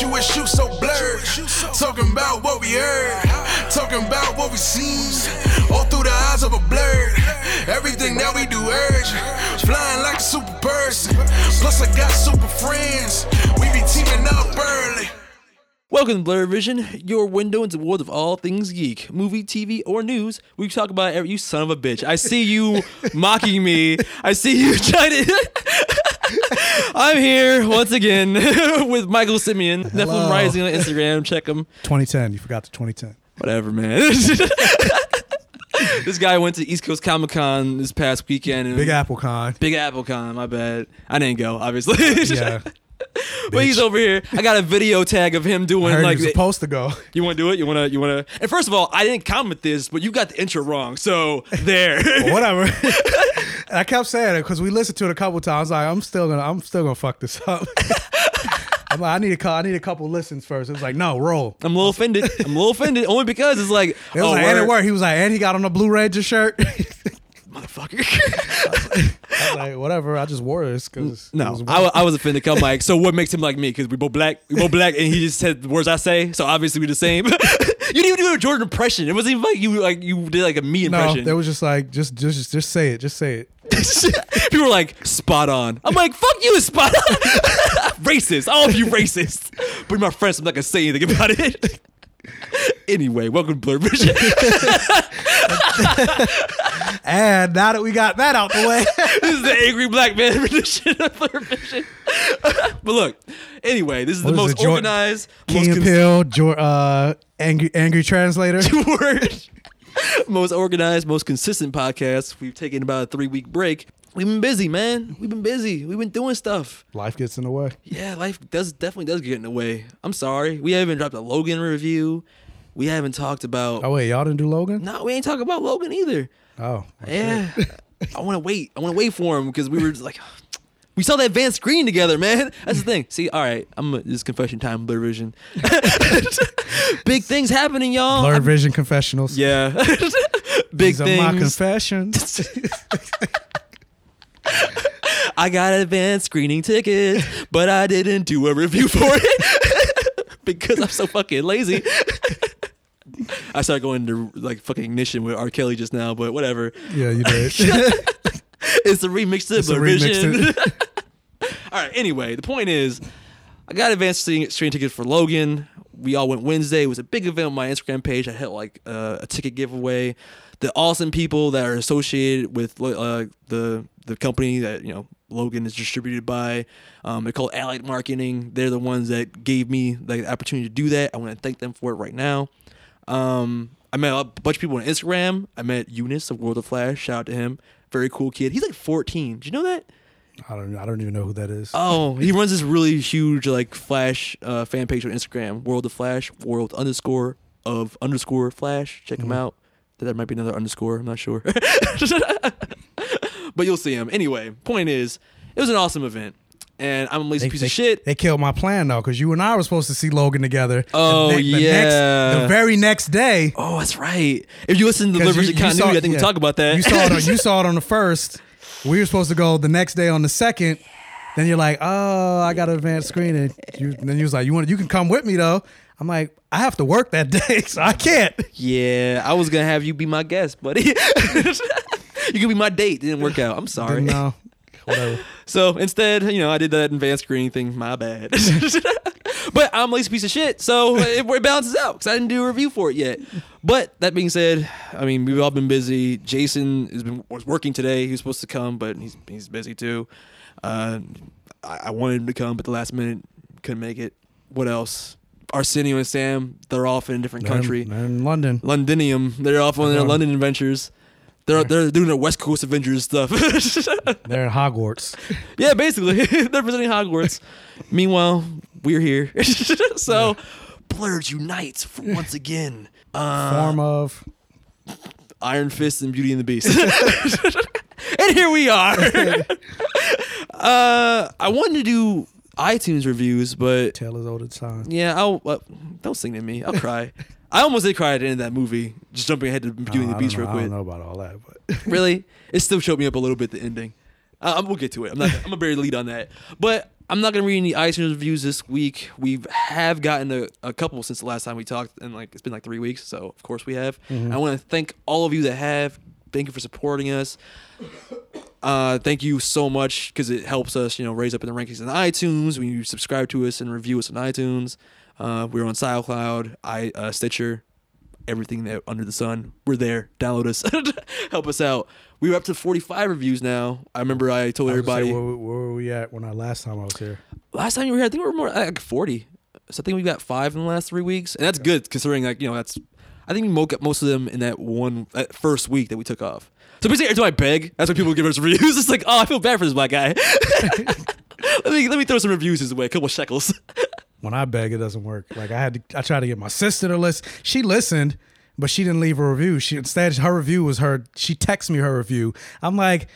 you wish you so blurred. Talking about what we heard. Talking about what we seen. All through the eyes of a blur. Everything that we do urge. Flying like a super person. Plus I got super friends. We be teaming up early. Welcome to Blur Vision, your window into the world of all things geek, movie, TV, or news. We talk about every. You son of a bitch! I see you mocking me. I see you trying to. I'm here once again with Michael Simeon, Nephilim Hello. Rising on Instagram. Check him. 2010. You forgot the 2010. Whatever, man. this guy went to East Coast Comic Con this past weekend. And Big Apple Con. Big Apple Con. My bad. I didn't go, obviously. Yeah. But he's over here. I got a video tag of him I doing heard like he was supposed to go. You want to do it? You want to? You want to? And first of all, I didn't comment this, but you got the intro wrong. So there. Whatever. I kept saying it because we listened to it a couple times. Like I'm still gonna, I'm still gonna fuck this up. I'm like, I need a, cou- I need a couple listens first. It was like, no, roll. I'm a little offended. I'm a little offended only because it's like, It was oh, like, and it worked. He was like, and he got on a Blue Ranger shirt. Motherfucker. I was like, whatever. I just wore this because no, I, I was offended. 'cause I'm like, so what makes him like me? Because we both black, we both black, and he just said the words I say. So obviously we the same. you didn't even do a Jordan impression. It wasn't even like you like you did like a me no. impression. They was just like, just, just, just say it. Just say it. People were like, spot on. I'm like, fuck you, spot on. racist. All of you racist. But my friends, I'm not gonna say anything about it. anyway, welcome to Blur Vision. And now that we got that out the way, this is the angry black man rendition of Blur Vision. but look, anyway, this is the What is most it, organized, Key most and cons- Jor- uh, angry, angry translator. word, most organized, most consistent podcast. We've taken about a three week break. We've been busy, man. We've been busy. We've been doing stuff. Life gets in the way. Yeah, life does definitely does get in the way. I'm sorry. We haven't dropped a Logan review. We haven't talked about. Oh wait, y'all didn't do Logan? No, we ain't talking about Logan either. Oh, Yeah, I want to wait. I want to wait for him because we were just like, we saw that advanced screen together, man. That's the thing. See, all right, I'm this confession time, Blur Vision. Big things happening, y'all. Blur Vision Confessionals. yeah, big These are my things. confessions. I got advanced screening tickets, but I didn't do a review for it because I'm so fucking lazy. I started going to like fucking ignition with R. Kelly just now, but whatever. yeah, you did. It's a remix to remix Vision. All right. Anyway, the point is, I got advanced screening screening tickets for Logan. We all went Wednesday. It was a big event on my Instagram page. I had like uh, a ticket giveaway. The awesome people that are associated with uh, the the company that you know Logan is distributed by. Um, they're called Allied Marketing. They're the ones that gave me like, the opportunity to do that. I want to thank them for it right now. Um, I met a bunch of people on Instagram. I met Eunice of World of Flash. Shout out to him. Very cool kid. He's like 14. Did you know that? I don't. I don't even know who that is. Oh, he runs this really huge like Flash uh, fan page on Instagram. World of Flash. World underscore of underscore Flash. Check him out. That might be another underscore. I'm not sure. but you'll see him anyway. Point is, it was an awesome event, and I'm a lazy They- piece they, of shit. They killed my plan though, because you and I were supposed to see Logan together. Oh, the, the yeah. Next, the very next day. oh, that's right. If you listen to the you Continuity, saw- I think yeah. we talk about that. You saw it. On, you saw it on the first. We were supposed to go the next day on the second. Then you're like, oh, I got an advanced screening. You, and then you was like, you want? You can come with me though. I'm like, I have to work that day, so I can't. Yeah, I was gonna have you be my guest, buddy. you could be my date. Didn't work out. I'm sorry. No, whatever. So instead, you know, I did that advanced screening thing. My bad. but I'm least a lazy piece of shit, so it, it balances out because I didn't do a review for it yet. But that being said, I mean, we've all been busy. Jason has been was working today. He was supposed to come, but he's he's busy too. Uh, I, I wanted him to come, but the last minute couldn't make it. What else? Arsenio and Sam, they're off in a different country. They're in London. Londinium. They're off on their Uh-huh. London adventures. They're they're doing their West Coast Avengers stuff. They're in Hogwarts. yeah, basically they're presenting Hogwarts. Meanwhile, we're here. so, Blurred unite for once again. Uh, Form of Iron Fist and Beauty and the Beast. and here we are. uh, I wanted to do iTunes reviews, but tell as Old as Time. yeah, I'll uh, don't sing to me. I'll cry. I almost did cry at the end of that movie. Just jumping ahead to and the Beast don't real quick. I don't know about all that, but Really, it still showed me up a little bit. The ending. Uh, we'll get to it. I'm not. I'm gonna bury the lead on that. But I'm not gonna read any iTunes reviews this week. We have gotten a, a couple since the last time we talked, and like it's been like three weeks. So of course we have. I want to thank all of you that have. Thank you for supporting us. Uh, thank you so much because it helps us, you know, raise up in the rankings on iTunes. When you subscribe to us and review us on iTunes, uh, we're on SoundCloud, i uh, Stitcher, everything that under the sun. We're there. Download us. Help us out. We were up to 45 reviews now. I remember I told I everybody say, where, where were we at when I last time I was here? last time you were here. I think we were more like 40. So I think we got five in the last three weeks, and that's good considering like you know that's. I think we woke up most of them in that one that first week that we took off. So basically, every time I beg, that's when people give us reviews. It's like, oh, I feel bad for this black guy. let me let me throw some reviews his way, a couple shekels. When I beg, it doesn't work. Like I had to, I tried to get my sister to listen. She listened, but she didn't leave a review. She instead her review was her. She texted me her review. I'm like,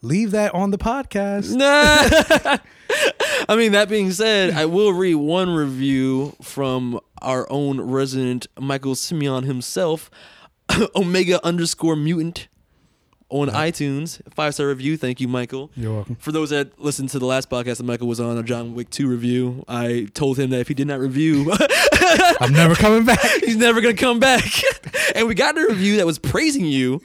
leave that on the podcast. Nah. I mean, that being said, I will read one review from our own resident Michael Simeon himself, Omega underscore mutant on iTunes. Five star review. Thank you, Michael. You're welcome. For those that listened to the last podcast that Michael was on, a John Wick 2 review, I told him that if he did not review, I'm never coming back. he's never going to come back. and we got a review that was praising you,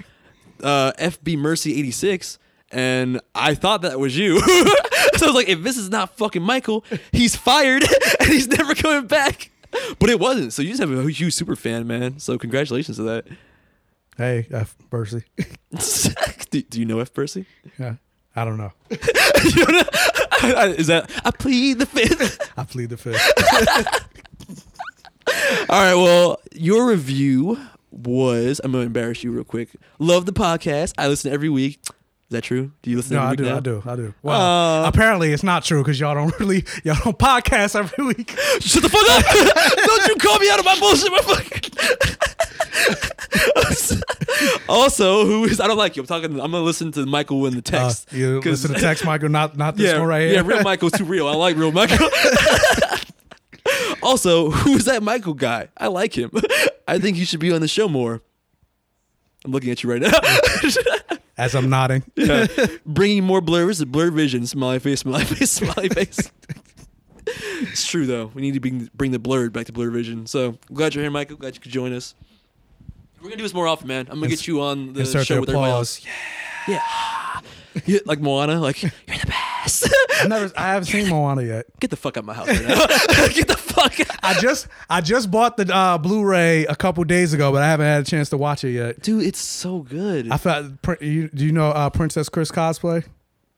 uh, FB Mercy 86, and I thought that was you. so I was like, if this is not fucking Michael, he's fired and he's never coming back. But it wasn't. So you just have a huge super fan, man. So congratulations to that. Hey, F Percy. do, do you know F Percy? Yeah, I don't know. is that I plead the fifth? I plead the fifth. All right. Well, your review was I'm gonna embarrass you real quick. Love the podcast. I listen every week. Is that true? Do you listen No, every I week do, now? I do, I do. Well, Uh, apparently it's not true because y'all don't really y'all don't podcast every week. Shut the fuck up! Don't you call me out of my bullshit, motherfucker. also, who is I don't like you. I'm talking. I'm gonna listen to Michael in the Uh, text. you 'cause- listen to text Michael, not not this yeah, one right here. yeah, real Michael's too real. I like real Michael. also, who's that Michael guy? I like him. I think he should be on the show more. I'm looking at you right now. As I'm nodding. Yeah. Bringing more blurs, blur vision, smiley face, smiley face, smiley face. it's true though. We need to bring bring the blurred back to blur vision. So glad you're here, Michael. Glad you could join us. We're gonna do this more often, man. I'm gonna get you on the show the with everybody applause. else. Yeah. Yeah, like Moana, like you're the best. I never, I haven't seen Moana yet. Get the fuck out of my house right now. get the fuck out. I just, I just bought the uh, Blu-ray a couple days ago, but I haven't had a chance to watch it yet. Dude, it's so good. I thought. You, do you know uh, Princess Chris cosplay?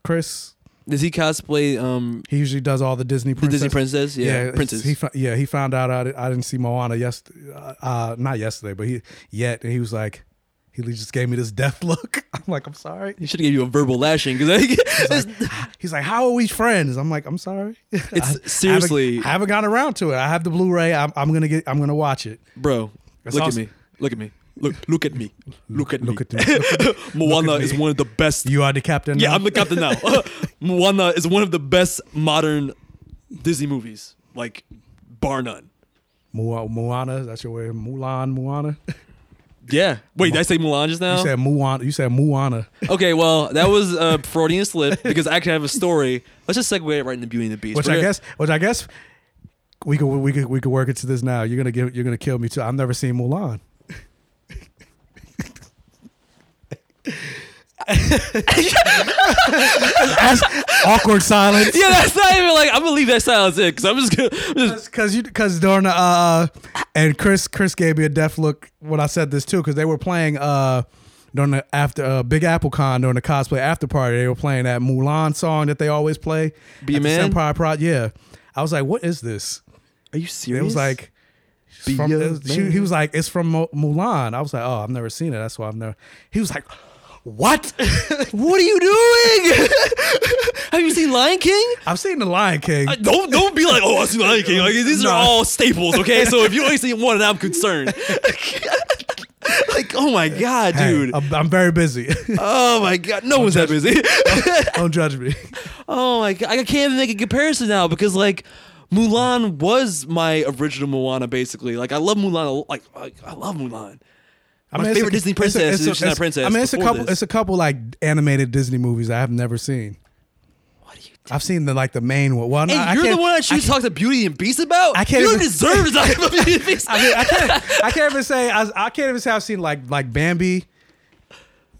Chris, Does he cosplay um he usually does all the Disney the. Disney princess? Yeah, it's- princess. He, yeah, he found out I, I didn't see Moana yes, uh, uh, not yesterday, but he yet, and he was like, he just gave me this death look. I'm like, I'm sorry. he should have gave you a verbal lashing because He's like, how are we friends? I'm like, I'm sorry. It's- I seriously- haven't, I haven't gotten around to it. I have the Blu-ray. I'm, I'm gonna get. I'm gonna watch it. bro, It's look also- at me. Look at me. Look look at me. Look at Look me. at me. At Moana at is one of the best. You are the captain. Yeah, now? I'm the captain now. Moana is one of the best modern Disney movies, like bar none. Mo- Moana. That's your way. Mulan. Moana. Yeah. Wait, did I say Mulan just now? You said Moana. You said Moana. okay, well, that was a Freudian slip because I actually have a story. Let's just segue it right into Beauty and the Beast. Which We're I gonna- guess. Which I guess. We could we could we could work into this now. You're gonna give you're gonna kill me too. I've never seen Mulan. That's awkward silence. Yeah, that's not even like I'm gonna leave that silence in because I'm just gonna. Just, Because you because during the uh and Chris Chris gave me a deaf look when I said this too because they were playing uh during the after uh, Big Apple Con during the cosplay after party they were playing that Mulan song that they always play. Be a the Man? Empire Pro- yeah. I was like, what is this? are you serious? It was like. From, it was- she- he was like, it's from Mulan. I was like, oh, I've never seen it. That's why I've never. He was like, What? What are you doing? Have you seen Lion King? I've seen The Lion King. Uh, Don't don't be like, oh, I see Lion King. Like these No. are all staples, okay? So if you only see one, I'm concerned. like, oh my god, Hey, dude. I'm, I'm very busy. Oh my god, no one's that busy. Don't judge me. oh my god, I can't even make a comparison now because like Mulan was my original Moana, basically. Like I love Mulan. Like I love Mulan. I My it's favorite Disney princess is she's not a it's- princess I mean, it's a couple. this. It's a couple like animated Disney movies I have never seen. What are you? I've seen the like the main one. Well, no, And I you're the one that she talks to Beauty and Beast about. I can't You don't even- deserve to talk about Beauty and Beast. I mean, I can't. I can't even say. I, I can't even say I've seen like like Bambi.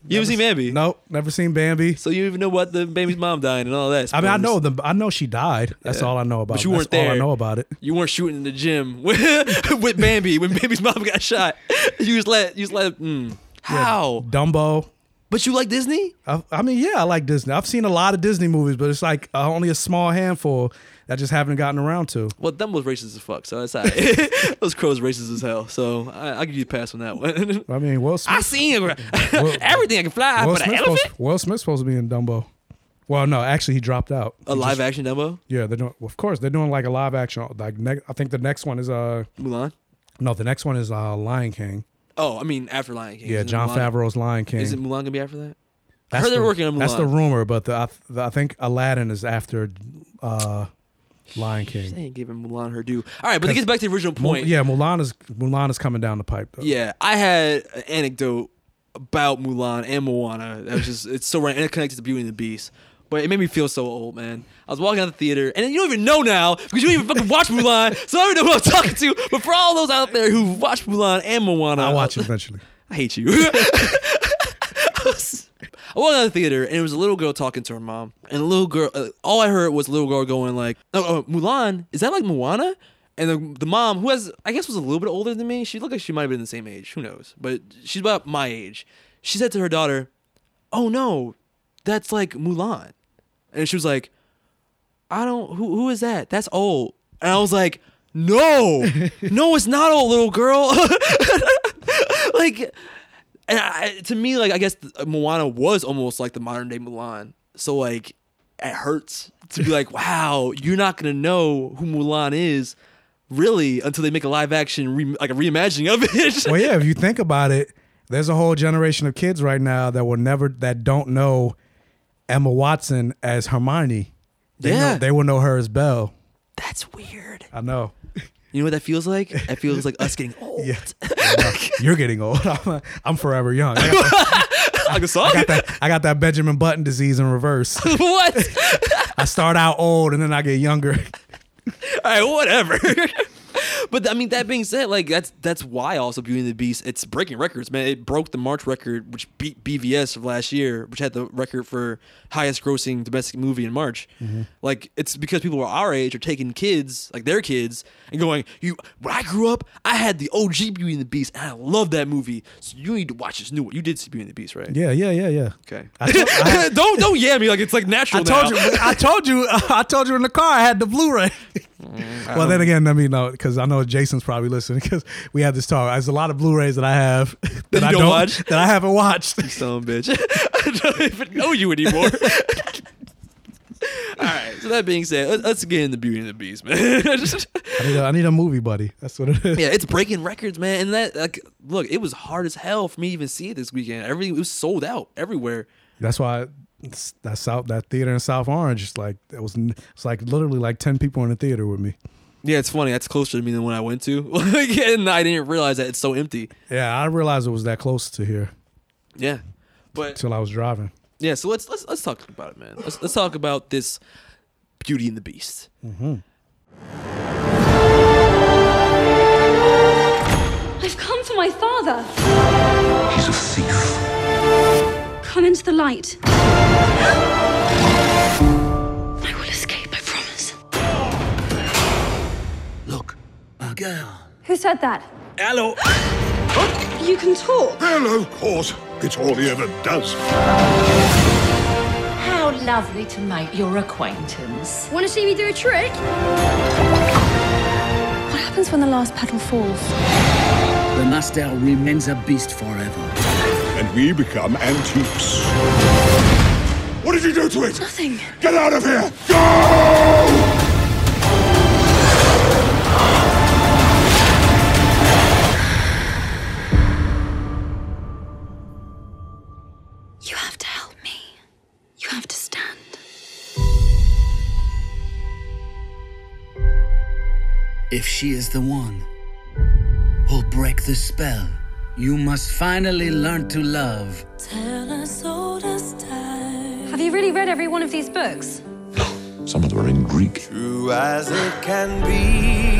You haven't seen Bambi? Nope, never seen Bambi. So you even know what the baby's mom died and all that. I mean, I know the. I know she died. That's Yeah. all I know about. But you That's weren't there. All I know about it. You weren't shooting in the gym with, with Bambi when Bambi's mom got shot. You just let you just let. Mm, how? Dumbo. But you like Disney? I, I mean, yeah, I like Disney. I've seen a lot of Disney movies, but it's like uh, only a small handful that I just haven't gotten around to. Well, Dumbo's racist as fuck, so that's all right. Those crows racist as hell, so I, I'll give you a pass on that one. I mean, Will Smith. I Smith. seen everything I can fly, Will but an elephant. supposed, Will Smith's supposed to be in Dumbo. Well, no, actually, he dropped out. A He live just- action Dumbo, Yeah, they're doing. Of course, they're doing like a live action. Like, ne- I think the next one is uh Mulan. no, the next one is uh Lion King. Oh, I mean after Lion King. Yeah, Isn't John Mulan- Favreau's Lion King. Isn't Mulan gonna be after that? I heard they're the- working on Mulan. That's the rumor, but the, I, the, I think Aladdin is after uh Lion King. They ain't giving Mulan her due. All right, but to gets back to the original Mul- point. yeah, Mulan is Mulan is coming down the pipe. Though. Yeah, I had an anecdote about Mulan and Moana that was just it's so right and it connected to Beauty and the Beast. But it made me feel so old, man. I was walking out the theater, and you don't even know now because you don't even fucking watch Mulan, so I don't even know who I'm talking to. But for all those out there who watch Mulan and Moana, I'll watch it eventually. I hate you. I was- I walked out of the theater and it was a little girl talking to her mom, and the little girl. Uh, all I heard was a little girl going like, "Oh, uh, Mulan, is that like Moana?" And the, the mom, who has, I guess, was a little bit older than me. She looked like she might have been the same age. Who knows? But she's about my age. She said to her daughter, "Oh no, that's like Mulan," and she was like, "I don't. Who who is that? That's old." And I was like, "No, no, it's not old, little girl." like and I, to me like i guess moana was almost like the modern day mulan so like it hurts to be like wow you're not gonna know who mulan is really until they make a live action re- like a reimagining of it well, yeah, if you think about it, there's a whole generation of kids right now that will never that don't know Emma Watson as Hermione. They Yeah. know, they will know her as Belle. that's weird I know. you know what that feels like it feels like us getting old Yeah. You're getting old. I'm, I'm forever young. I got, that, like a song I got that. I got that Benjamin Button disease in reverse. what I start out old and then I get younger. all right whatever But I mean, that being said, like that's that's why also Beauty and the Beast it's breaking records, man. It broke the March record, which beat BVS of last year, which had the record for highest grossing domestic movie in March. Mm-hmm. Like it's because people were our age are taking kids, like their kids, and going, "You, when I grew up, I had the OG Beauty and the Beast, and I love that movie. So you need to watch this new one. You did see Beauty and the Beast, right? Yeah, yeah, yeah, yeah. Okay. I told- I- don't don't yeah me like it's like natural. I told now. you. I told you. I told you in the car. I had the Blu-ray. Mm, well, then again, I mean, no, because I know Jason's probably listening because we had this talk. There's a lot of Blu-rays that I have that, you I don't don't watch? that I haven't watched. Son of a bitch. I don't even know you anymore. All right. So that being said, let- let's get into Beauty and the Beast, man. I need, a, I need a movie buddy. That's what it is. yeah, it's breaking records, man. And that, like, look, it was hard as hell for me to even see it this weekend. Everything it was sold out everywhere. That's why that South that theater in South Orange. It's like it was. It's like literally like ten people in the theater with me. Yeah, it's funny. That's closer to me than when I went to. And I didn't realize that it's so empty. Yeah, I realized it was that close to here Yeah, but until I was driving. yeah. So let's let's let's talk about it, man. Let's let's talk about this Beauty and the Beast. Mm-hmm. I've come for my father. He's a thief. Come into the light. I will escape, I promise. Look, a girl. Who said that? Hello. You can talk. Hello, of course. It's all he ever does. How lovely to make your acquaintance. Want to see me do a trick? What happens when the last petal falls? The Nastel remains a beast forever. And we become antiques. What did you do to it? Nothing. Get out of here! Go! You have to help me. You have to stand. If she is the one who'll break the spell, you must finally learn to love. Have you really read every one of these books? Some of them are in Greek. True as it can be.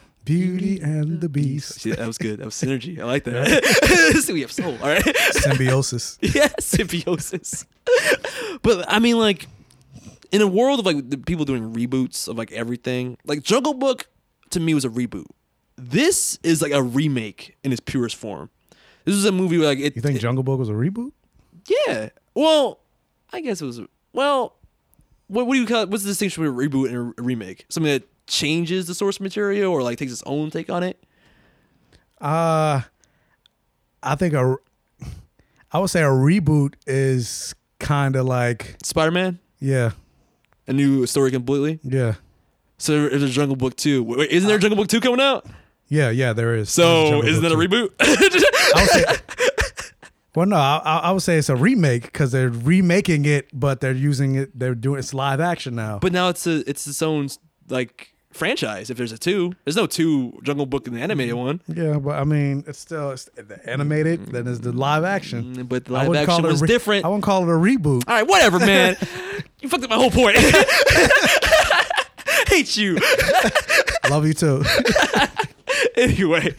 Beauty and the Beast. See, that was good. That was synergy. I like that. See, we have soul. All right. Symbiosis. yeah, symbiosis. but I mean, like, in a world of like the people doing reboots of like everything, like Jungle Book to me was a reboot. This is like a remake in its purest form. This is a movie where like it. You think it- Jungle Book was a reboot? yeah. Well, I guess it was. Well, what, what do you call? It? What's the distinction between a reboot and a remake? Something that changes the source material or like takes its own take on it. Uh I think a I would say a reboot is kind of like Spider Man, yeah, a new story completely. yeah. So there's a Jungle Book two. Wait, isn't there a Jungle Book two coming out? Yeah, yeah, there is. So isn't that a reboot? I would say, well, no, I, I I would say it's a remake because they're remaking it, but they're using it. They're doing it's live action now. but now it's a it's its own like franchise. If there's a two, there's no two Jungle Book in the animated one. yeah, but I mean, it's still it's the animated. Then it's the live action. Mm, But the live action was re- different. I wouldn't call it a reboot. All right, whatever, man. you fucked up my whole point. Hate you. Love you too. anyway,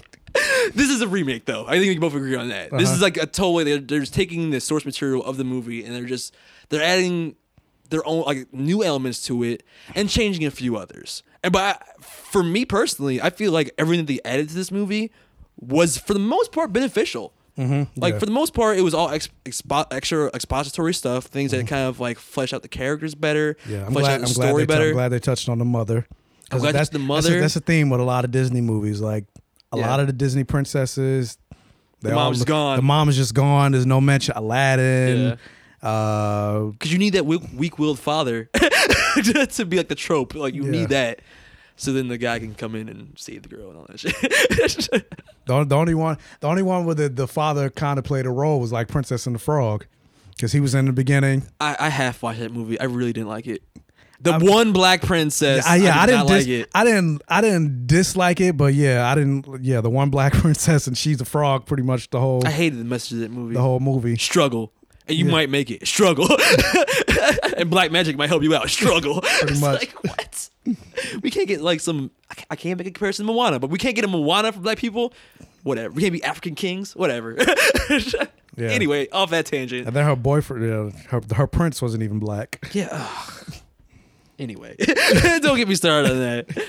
this is a remake, though. I think we can both agree on that. This Uh-huh. is like a totally. They're, they're just taking the source material of the movie and they're just they're adding their own like new elements to it and changing a few others. And but for me personally, I feel like everything that they added to this movie was for the most part beneficial. Mm-hmm, like yeah. for the most part, it was all ex- expo- extra expository stuff, things that kind of like flesh out the characters better, Mm-hmm. Yeah, I'm flesh glad. out the I'm story better. I'm glad they touched on the mother. I'm glad that's the that's a- mother- That's a, theme with a lot of Disney movies. Like a Yeah. lot of the Disney princesses. The all mom's look- gone. The mom is just gone. There's no mention Aladdin. Uh, Uh, because you need that weak willed father to be like the trope. Like you Yeah. need that, so then the guy can come in and save the girl and all that shit. the, only- the only one, the only one where the, the father kind of played a role was like Princess and the Frog, because he was in the beginning. I, I half watched that movie. I really didn't like it. The one black princess. I, yeah, I, did didn't. not dis- like it. I didn't. I didn't dislike it, but yeah, I didn't. Yeah, the one black princess and she's a frog. Pretty much the whole I hated the message of that movie. the whole movie. struggle, and you might make it. Struggle, and black magic might help you out. Struggle. Pretty much. Like what? We can't get like some. I can't make a comparison to Moana, but we can't get a Moana for black people. Whatever. We can't be African kings. Whatever. Yeah. Anyway, off that tangent. And then her boyfriend, uh, her her prince wasn't even black. Yeah. ugh. Anyway, don't get me started on that.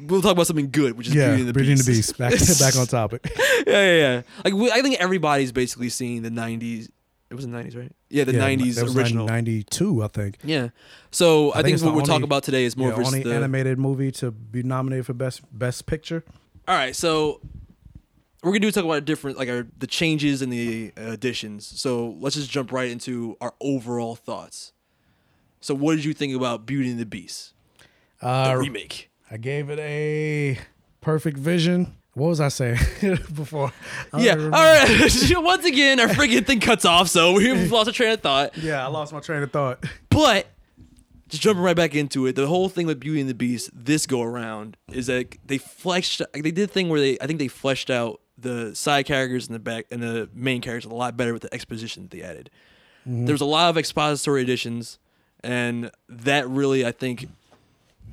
We'll talk about something good, which is Yeah, Beauty and the Beauty and Beast. the Beast. Back back on topic. yeah, yeah, yeah. Like we, I think everybody's basically seeing the '90s. It was the '90s, right? Yeah, the '90s that was original. ninety two, I think. Yeah. So I, think, it's what we're talking about today is more yeah, versus only the. animated movie to be nominated for best best picture. All right, so we're gonna do talk about different like our the changes and the additions. So let's just jump right into our overall thoughts. So what did you think about Beauty and the Beast, the Uh, remake? I gave it a perfect vision. What was I saying before? I Yeah. All right. Once again, our freaking thing cuts off, so we've lost a train of thought. Yeah, I lost my train of thought. But just jumping right back into it, the whole thing with Beauty and the Beast this go around is that they fleshed. They did a thing where they, I think they fleshed out the side characters and the back and the main characters a lot better with the exposition that they added. Mm-hmm. There was a lot of expository additions, and that really I think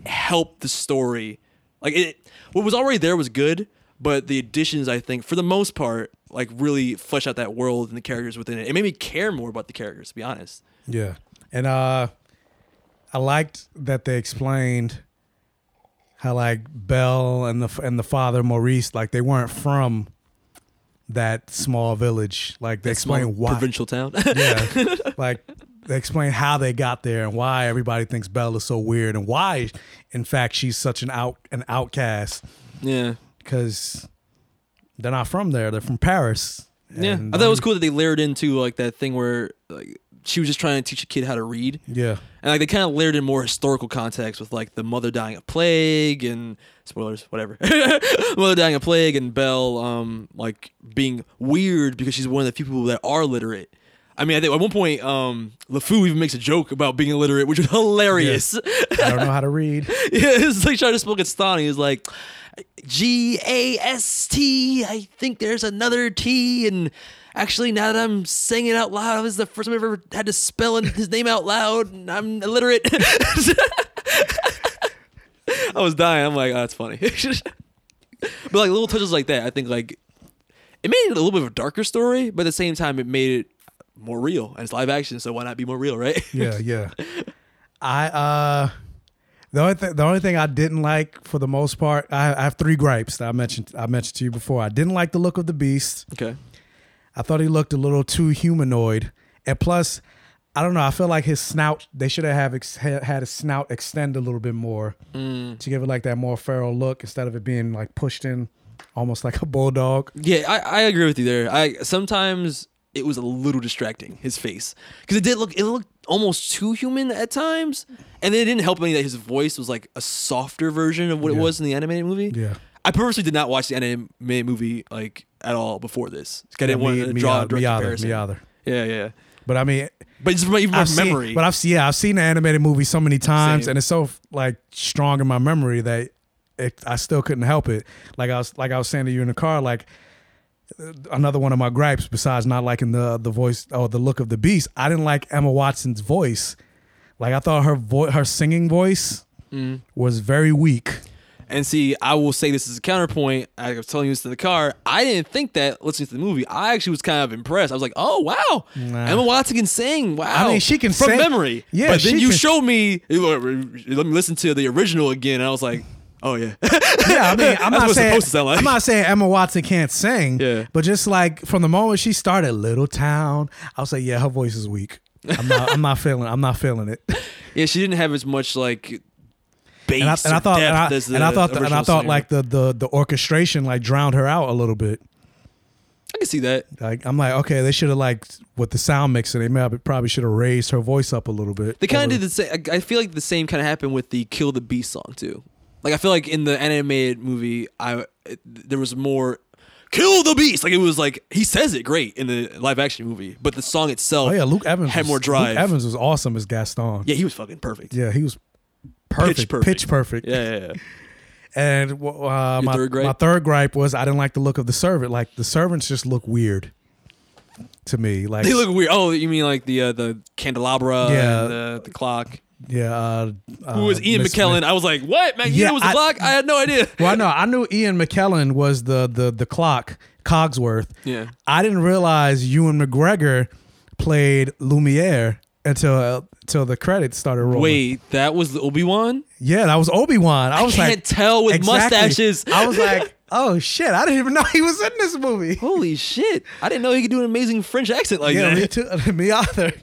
helped the story. Like it, what was already there was good, but the additions I think for the most part like really flesh out that world and the characters within it. It made me care more about the characters, to be honest. Yeah, and uh, I liked that they explained how like Belle and the and the father Maurice like they weren't from that small village. Like they That small why. provincial town. yeah, like they explain how they got there and why everybody thinks Belle is so weird and why, in fact, she's such an out an outcast yeah. Because they're not from there. They're from Paris. Yeah, And, I thought it was um, cool that they layered into like that thing where like she was just trying to teach a kid how to read, Yeah, and like they kind of layered in more historical context with like the mother dying of plague and spoilers, whatever, mother dying of plague and Belle um like being weird because she's one of the few people that are literate. I mean, I think at one point, um, LeFou even makes a joke about being illiterate, which was hilarious. I don't know how to read. yeah, it's like trying to speak Stani. He's like, G A S T. I think there's another T. And actually, now that I'm saying it out loud, this is the first time I've ever had to spell his name out loud. And I'm illiterate. I was dying. I'm like, oh, that's funny. but like little touches like that, I think like it made it a little bit of a darker story, but at the same time, it made it more real. And it's live action, so why not be more real, right? yeah, yeah. I uh the only th- the only thing I didn't like for the most part, I, I have three gripes that I mentioned I mentioned to you before. I didn't like the look of the beast. okay. I thought he looked a little too humanoid, and plus, I don't know. I feel like his snout. They should have ex- had his snout extend a little bit more to give it like that more feral look instead of it being like pushed in, almost like a bulldog. Yeah, I, I agree with you there. I sometimes it was a little distracting his face because it did look it looked almost too human at times, and then it didn't help any that his voice was like a softer version of what it was in the animated movie. Yeah. I purposely did not watch the animated movie like at all before this. 'cause I didn't Yeah, want to me draw a direct me either, comparison. me either. Yeah, yeah. But I mean, But just from even I've seen, memory. but I've seen, yeah, I've seen the animated movie so many times, Same. and it's so like strong in my memory that it, I still couldn't help it. Like I was, like I was saying to you in the car, like another one of my gripes besides not liking the the voice or the look of the beast, I didn't like Emma Watson's voice. Like I thought her vo- her singing voice Mm. was very weak. And see, I will say this as a counterpoint. I was telling you this in the car. I didn't think that listening to the movie. I actually was kind of impressed. I was like, "Oh wow, Nah. Emma Watson can sing! Wow!" I mean, she can from sing- memory. Yeah, but then you can- showed me. Let me listen to the original again. And I was like, "Oh yeah." Yeah, I mean, I'm not saying like. I'm not saying Emma Watson can't sing. Yeah. but just like from the moment she started Little Town, I was like, yeah, her voice is weak. I'm not. I'm not feeling. I'm not feeling it. yeah, she didn't have as much like bass and I, and I thought, and I, the and I thought, and I thought singer. like the the the orchestration like drowned her out a little bit. I can see that. Like I'm like, okay, they should have like with the sound mixer, they may have, probably should have raised her voice up a little bit. They kind of did the same. I I feel like the same kind of happened with the "Kill the Beast" song too. Like I feel like in the animated movie, I there was more "Kill the Beast." Like it was like he says it great in the live action movie, but the song itself, Oh yeah, Luke Evans had was- more drive. Luke Evans was awesome as Gaston. Yeah, he was fucking perfect. yeah, he was perfect, Pitch perfect. pitch perfect. Yeah, yeah, yeah. And uh, my third gripe? my third gripe was I didn't like the look of the servant. Like the servants just look weird to me. Like They look weird. Oh, you mean like the uh, the candelabra Yeah. and the, the clock? Yeah. Uh, uh, Who was Ian Miss McKellen? Smith. I was like, what? Magneto Yeah, was the I- clock? I had no idea. Well, I know I knew Ian McKellen was the the the clock Cogsworth. Yeah. I didn't realize Ewan McGregor played Lumiere until uh, until the credits started rolling. Wait, that was Obi Wan? yeah, that was Obi Wan. I was can't like, tell with mustaches. I was like, oh shit, I didn't even know he was in this movie. Holy shit! I didn't know he could do an amazing French accent like yeah, that. me too. me either.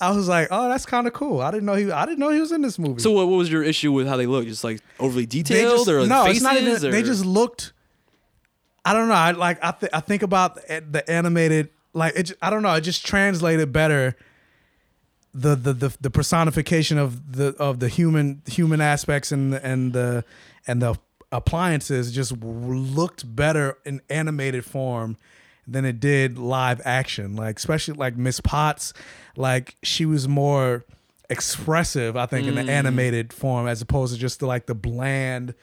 I was like, oh, that's kind of cool. I didn't know he. I didn't know he was in this movie. So what, what was your issue with how they look? Just like overly detailed just, or no, faces? it's not even. or? They just looked. I don't know. I like. I th- I think about the the animated. Like it. I don't know. It just translated better. The, the the the personification of the of the human human aspects and the- and the and the appliances just looked better in animated form than it did live action. Like especially like Miss Potts, like she was more expressive. I think in Mm. the animated form as opposed to just the, like the bland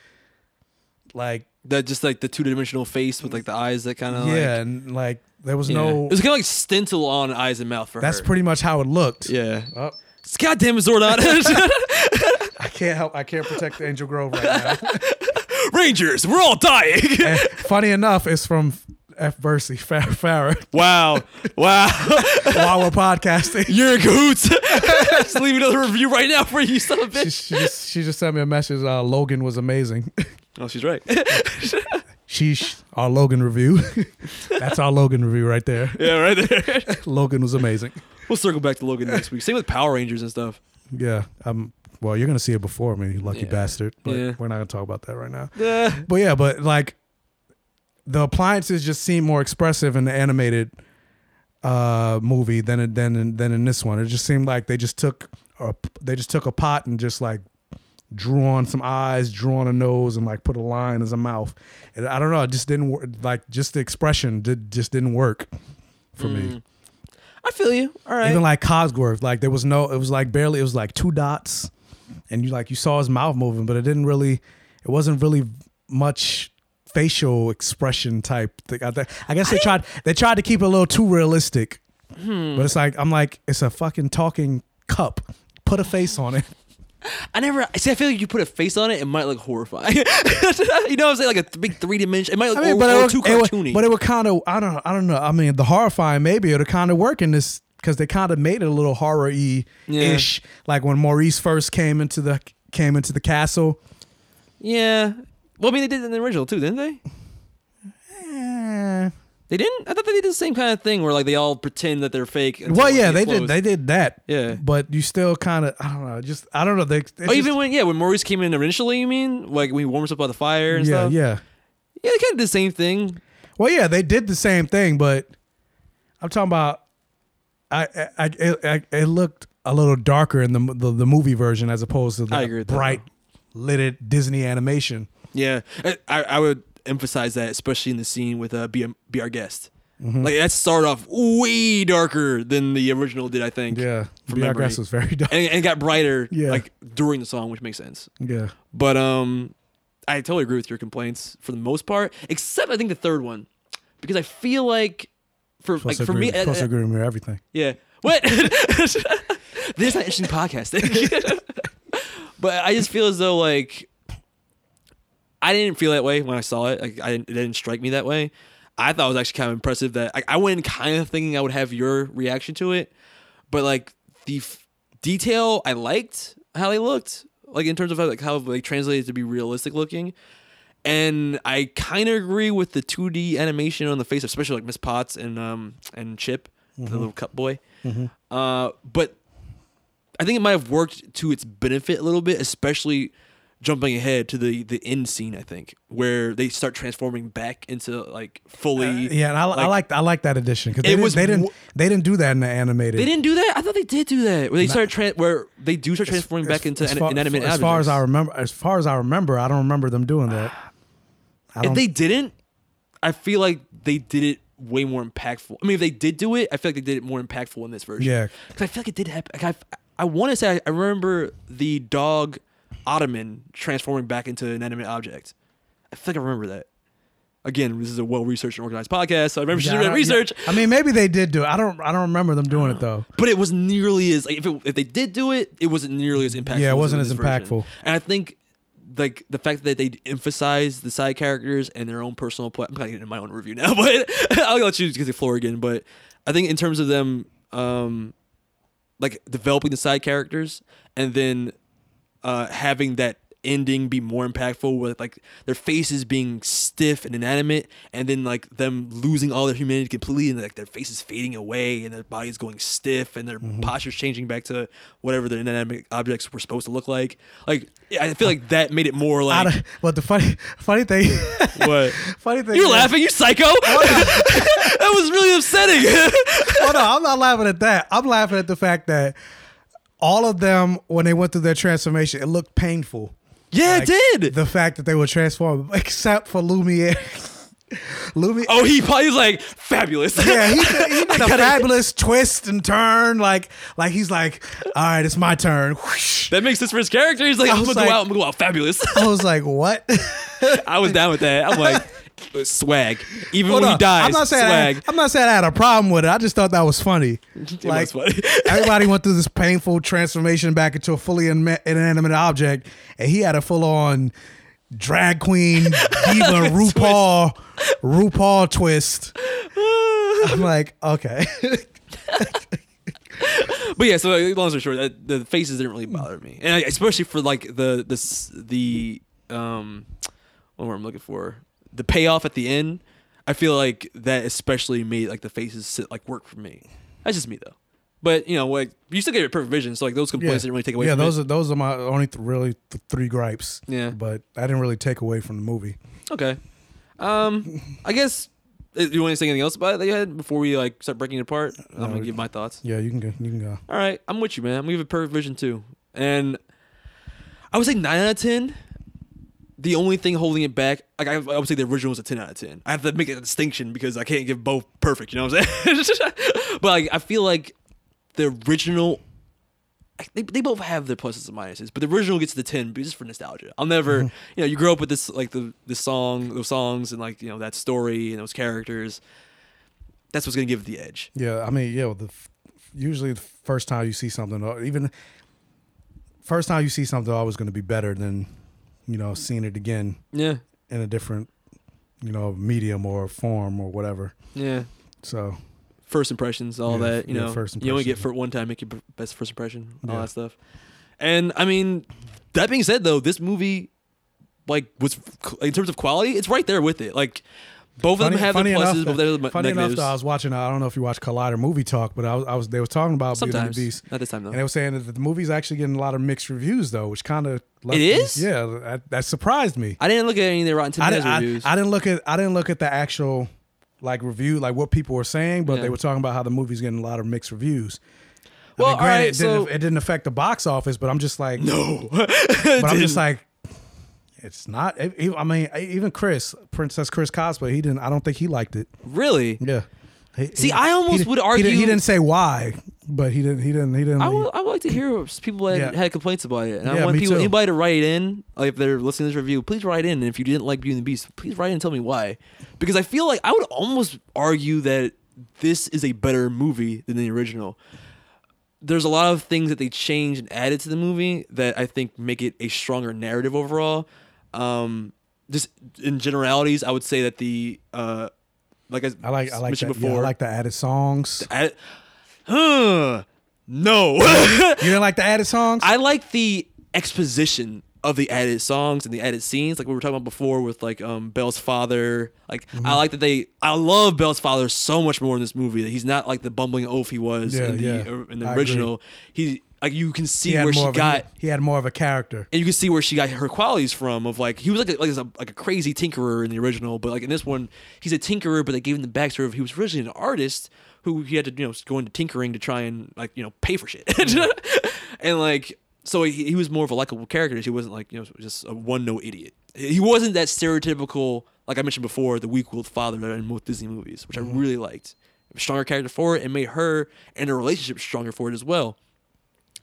like That just like the two dimensional face with like the eyes that kind of yeah, Like, and like there was yeah. no. It was kind of like stencil on eyes and mouth for That's her. pretty much how it looked. Yeah. Oh, God damn it, Zordon. I can't help. I can't protect Angel Grove right now. Rangers, we're all dying. And funny enough, it's from F. Bercy Far- Farrah wow. Wow. while we're podcasting. You're in cahoots. just leave another review right now for you, son of a She, bitch. she just she just sent me a message. Uh, Logan was amazing. Oh, she's right. Sheesh, our Logan review. That's our Logan review right there. yeah, right there. Logan was amazing. We'll circle back to Logan next week. Same with Power Rangers and stuff. Yeah. Um. Well, you're gonna see it before me, you lucky Yeah. bastard. But Yeah. we're not gonna talk about that right now. Yeah. But yeah, but like the appliances just seem more expressive in the animated uh movie than it- than in, than in this one. It just seemed like they just took a, they just took a pot and just like drew on some eyes, drew on a nose, and like put a line as a mouth. And I don't know, it just didn't work. Like just the expression did just didn't work for me. I feel you. All right. Even like Cosgrove, like there was no, it was like barely, it was like two dots, and you like you saw his mouth moving, but it didn't really, it wasn't really much facial expression type thing. I, guess they tried, they tried to keep it a little too realistic, Hmm. but it's like I'm like it's a fucking talking cup. Put a face on it. I never see. I feel like you put a face on it, it might look horrifying. you know what I'm saying? Like a big three dimension. It might look I mean, or, but, it too it cartoony. but it would kind of, I don't, I don't know. I mean, the horrifying maybe it'll kind of work in this because they kind of made it a little horror y ish. Like when Maurice first came into the came into the castle. yeah. Well, I mean, they did it in the original too, didn't they? Eh. They didn't. I thought they did the same kind of thing where like they all pretend that they're fake. until, Well, like, yeah, it they did. They did that. Yeah. but you still kind of, I don't know, just I don't know. They, Oh, even when yeah, when Maurice came in initially, you mean like when he warms up by the fire and yeah, stuff? yeah. yeah, they kind of did the same thing. Well, yeah, they did the same thing, but I'm talking about. I, I, I it, I, it looked a little darker in the, the the movie version as opposed to the I agree with that. bright, lit Disney animation. Yeah, I, I I would emphasize that, especially in the scene with uh, be, be our guest. Mm-hmm. Like that started off way darker than the original did, I think. Yeah, from Be Our. Guest was very dark. and, and it got brighter. Yeah. like during the song, which makes sense. Yeah, But um, I totally agree with your complaints for the most part, except I think the third one, because I feel like for like for me, supposed to uh, agree with me everything. yeah. What? this is not interesting podcasting. but I just feel as though like I didn't feel that way when I saw it. Like I didn't, it didn't strike me that way. I thought it was actually kind of impressive that like, I went in kind of thinking I would have your reaction to it, but like the f- detail I liked how they looked, like in terms of how, like how they translated to be realistic looking. And I kind of agree with the 2D animation on the face, especially like Miss Potts and um and Chip, the little cup boy. Uh, but I think it might have worked to its benefit a little bit, especially jumping ahead to the the end scene. I think where they start transforming back into like fully. Uh, Yeah, and I, I like I like that addition because they, didn't- was they didn't they didn't do that in the animated. They didn't do that. I thought they did do that. Where they start tra- where they do start transforming back into as an, far, inanimate as far as. I remember. As far as I remember, I don't remember them doing that. I If they didn't, I feel like they did it way more impactful. I mean, if they did do it, I feel like they did it more impactful in this version. Yeah. because I feel like it did happen. Like I, I want to say I, I remember the dog Ottoman transforming back into an inanimate object. I feel like I remember that. Again, this is a well researched and organized podcast, so I remember Yeah, doing I that don't- research. I mean, maybe they did do it. I don't. I don't remember them doing it though. But it was nearly as like if, it, if they did do it, it wasn't nearly as impactful. Yeah, it wasn't in as this version. impactful. And I think like the fact that they emphasize the side characters and their own personal plot. I'm kind of getting in my own review now, but I'll let you get the floor again. But I think in terms of them, um, like developing the side characters and then uh, having that ending be more impactful with like their faces being stiff and inanimate and then like them losing all their humanity completely and like their faces fading away and their bodies going stiff and their Mm-hmm. postures changing back to whatever the inanimate objects were supposed to look like like i feel like that made it more like don't- the funny funny thing, what funny thing. you're is- laughing you psycho that was really upsetting Oh no, I'm not laughing at that. I'm laughing at the fact that all of them, when they went through their transformation, it looked painful. yeah Like, it did The fact that they were transformed, except for Lumiere. Lumiere. Oh, he probably was like fabulous. Yeah, he did, he did a fabulous twist and turn. Like, like he's like, all right, it's my turn. Whoosh. that makes sense for his character. He's like, I'm gonna like- go out. I'm gonna go out fabulous. I was like, what? I was down with that. I'm like, Uh, swag. Even Hold when he on. dies, I'm not saying swag. I, am not saying I had a problem with it. I just thought that was funny. it like was funny. everybody went through this painful transformation back into a fully inanimate object, and he had a full on drag queen diva RuPaul RuPaul twist. I'm like, okay. But yeah, so like, long story short, that, the faces didn't really bother me, and I, especially for like the the s- the um, what word I'm looking for, the payoff at the end. I feel like that especially made like the faces sit, like work for me. That's just me though. But you know, like you still get your perfect vision, so like those complaints didn't really take away. yeah, from those it. are those are my only th- really th- three gripes. Yeah. but I didn't really take away from the movie. Okay. Um, I guess. uh, You want to say anything else about it that you had before we like start breaking it apart? I'm gonna give my thoughts. Yeah, you can go. You can go. All right, I'm with you, man. I'm gonna give it perfect vision too, and I would say nine out of ten. The only thing holding it back, like I, I would say, the original was a ten out of ten. I have to make a distinction because I can't give both perfect. You know what I'm saying? but like, I feel like the original. They, they both have their pluses and minuses, but the original gets the ten, but just for nostalgia. I'll never, mm-hmm. you know, you grow up with this like the the song, those songs, and like you know that story and those characters. That's what's gonna give it the edge. Yeah, I mean, yeah. The usually the first time you see something, or even first time you see something, always going to be better than you know seeing it again Yeah, in a different you know medium or form or whatever. yeah. So first impressions, all Yeah, that. You yeah, know, first you only get for one time, make your best first impression, all Yeah. that stuff. And I mean, that being said, though, this movie, like, was in terms of quality, it's right there with it. Like, both of them have their pluses, enough, both of them have funny enough, negatives. though, I was watching. I don't know if you watch Collider Movie Talk, but I was, I was they were talking about Beauty and the Beast. not this time though. And they were saying that the movie's actually getting a lot of mixed reviews, though, which kind of It is? yeah, that, that surprised me. I didn't look at any of the Rotten I, Tomatoes I, reviews. I didn't look at I didn't look at the actual like review like what people were saying, but Yeah. they were talking about how the movie's getting a lot of mixed reviews. I Well, mean, granted, all right, it, didn't, so- it didn't affect the box office, but I'm just like no, but I'm just like it's not. I mean, even Chris, Princess Chris cosplay, he didn't. I don't think he liked it. really. Yeah. He- See, he- I almost he- would argue- he didn't say why, but he didn't. He didn't. He didn't. I would, I would like to hear people that Yeah. had complaints about it. And I want people, too. anybody to write in, like if they're listening to this review, please write in. And if you didn't like Beauty and the Beast, please write in and tell me why. Because I feel like I would almost argue that this is a better movie than the original. There's a lot of things that they changed and added to the movie that I think make it a stronger narrative overall. Um, just in generalities, I would say that the uh, like I, I like. I like that. Yeah, I before. like the added songs. add- huh, no. you didn't like the added songs? I like the exposition of the added songs and the added scenes, like we were talking about before with like um Belle's father. Like Mm-hmm. I like that they. I love Belle's father so much more in this movie. That he's not like the bumbling oaf he was Yeah, in the yeah. uh, in the I agree. original. He like you can see he where she of a- got. he had more of a character. and you can see where she got her qualities from. Of like he was like a, like a, like a crazy tinkerer in the original, but like in this one, he's a tinkerer. But they gave him the backstory of he was originally an artist who he had to you know go into tinkering to try and like you know pay for shit, mm-hmm. and like so he, he was more of a likable character. He wasn't like you know just a one note idiot. He wasn't that stereotypical like I mentioned before the weak willed father that are in most Disney movies, which I mm-hmm. really liked. A stronger character for it and made her and her relationship stronger for it as well.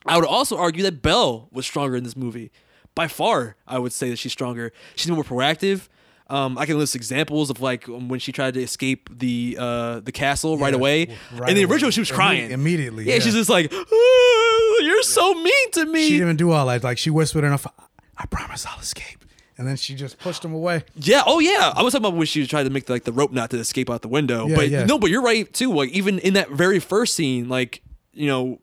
I would also argue that Belle was stronger in this movie. By far, I would say that she's stronger. She's more proactive. Um, I can list examples of like um, when she tried to escape the uh, the castle right away. right in the away. original, she was crying immediately, Yeah, yeah. she's just like, "Ah, "You're so mean to me." She didn't do all that. Like she whispered enough. I promise I'll escape. And then she just pushed him away. Yeah. Oh, yeah. I was talking about when she tried to make like the rope knot to escape out the window. Yeah, but yeah. no, but you're right too. Like even in that very first scene, like you know,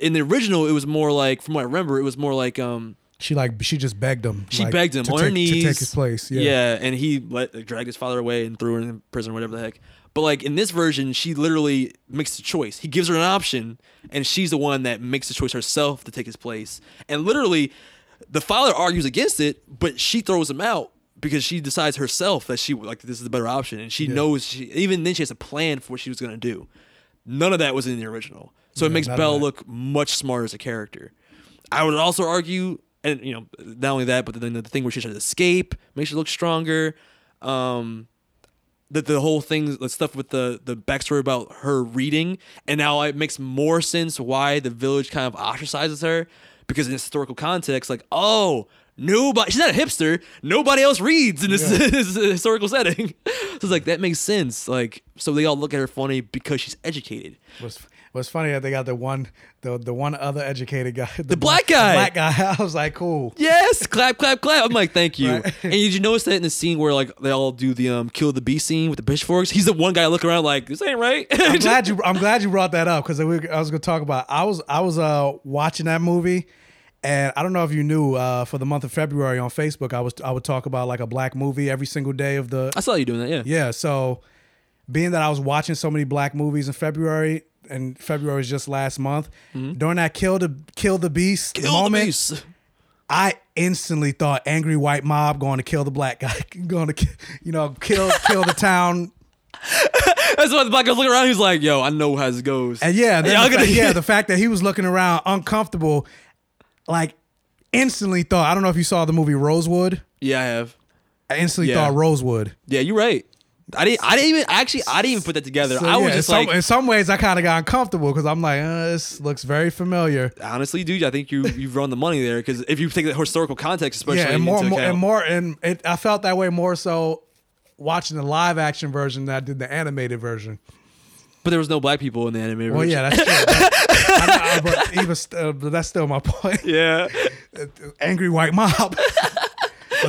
in the original, it was more like from what I remember, it was more like um She like she just begged him. she like, begged him to on take, her knees to take his place. Yeah. yeah and he let dragged his father away and threw her in prison, or whatever the heck. But like in this version, she literally makes the choice. He gives her an option, and she's the one that makes the choice herself to take his place. And literally, the father argues against it, but she throws him out because she decides herself that she like this is the better option, and she knows she even then she has a plan for what she was gonna do. None of that was in the original, so it makes Belle look much smarter as a character. I would also argue, and you know, not only that, but then the thing where she tries to escape makes her look stronger. Um, the the whole thing, the stuff with the the backstory about her reading, and now it makes more sense why the village kind of ostracizes her because in historical context, like oh. Nobody, she's not a hipster. Nobody else reads in this, this historical setting. so it's like that makes sense. Like, so they all look at her funny because she's educated. What's What's funny that they got the one the the one other educated guy, the, black guy. black guy. I was like, cool. Yes, clap, clap, clap. I'm like, thank you. Right. And did you notice that in the scene where like they all do the um kill the beast scene with the pitchforks? He's the one guy looking around like this ain't right. I'm glad you I'm glad you brought that up because I was going to talk about. I was I was uh watching that movie. And I don't know if you knew, uh, for the month of February on Facebook, I was I would talk about like a black movie every single day of the I saw you doing that. Yeah. Yeah, so being that I was watching so many black movies in February, and February was just last month, during that kill the kill the beast Mm-hmm. Kill moment, the beast. I instantly thought angry white mob going to kill the black guy, going to you know kill kill the town. That's why the black guy's looking around. He's like, "Yo, I know how this goes." And yeah, then Yeah, the gonna- fact, yeah, the fact that he was looking around uncomfortable, like instantly thought. I don't know if you saw the movie Rosewood. yeah, I have. I instantly Yeah. thought Rosewood. Yeah, you're right. I didn't. I didn't even actually. I didn't even put that together. So, I was yeah, just in some, like, in some ways, I kind of got uncomfortable because I'm like, uh, this looks very familiar. honestly, dude, I think you you've run the money there because if you take the historical context, especially yeah, and more, more and more, and it, I felt that way more so watching the live action version than I did the animated version. but there was no black people in the anime. Well, version. yeah, that's true. But, I, I, but even uh, but that's still my point. yeah. Angry white mob.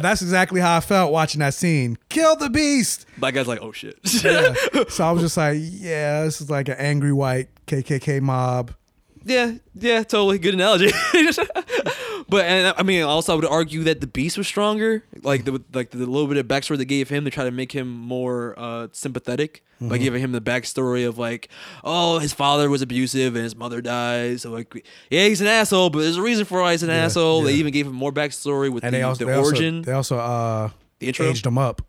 that's exactly how I felt watching that scene. Kill the beast. Black guy's like, "Oh shit." Yeah. so I was just like, yeah, this is like an angry white KKK mob. Yeah, yeah, totally good analogy. but and I mean, also I would argue that the beast was stronger. Like the like the little bit of backstory they gave him to try to make him more uh, sympathetic by Mm-hmm. giving him the backstory of like, oh, his father was abusive and his mother died. So like, yeah, he's an asshole, but there's a reason for why he's an asshole. They even gave him more backstory with And the, they also the they origin. Also, they also uh, The intro? aged him up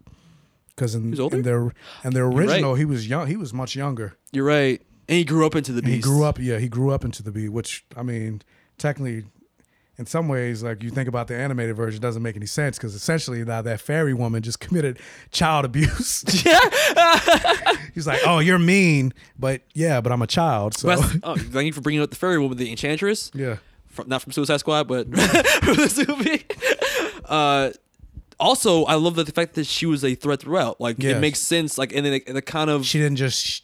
because in, in their in their right. original he was young. He was much younger. You're right, and he grew up into the beast. He grew up, yeah, he grew up into the beast, which I mean, technically, in some ways, like you think about the animated version, it doesn't make any sense because essentially now that fairy woman just committed child abuse. He's like, oh, you're mean, but yeah, but I'm a child, so oh, thank you for bringing up the fairy woman, the enchantress. yeah. from, not from Suicide Squad, but from this movie. Uh, also, I love the fact that she was a threat throughout. Like Yes. it makes sense. Like and then the, the kind of She didn't just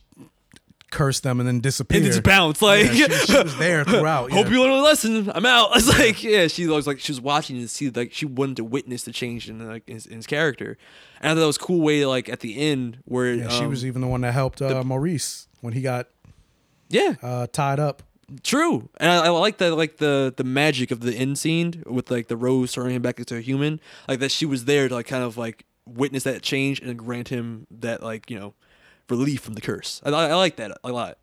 curse them and then disappear. and just bounce. Like Yeah, she, she was there throughout. Hope yeah. you learned a lesson. I'm out. It's like yeah, she was like she was watching to see like she wanted to witness the change in like in his, in his character, and I thought that was a cool way like at the end where Yeah, she um, was even the one that helped uh, Maurice when he got yeah uh, tied up. True, and I, I like that, like the the magic of the end scene with like the rose turning him back into a human, like that she was there to like kind of like witness that change and grant him that like you know relief from the curse. I, I like that a lot.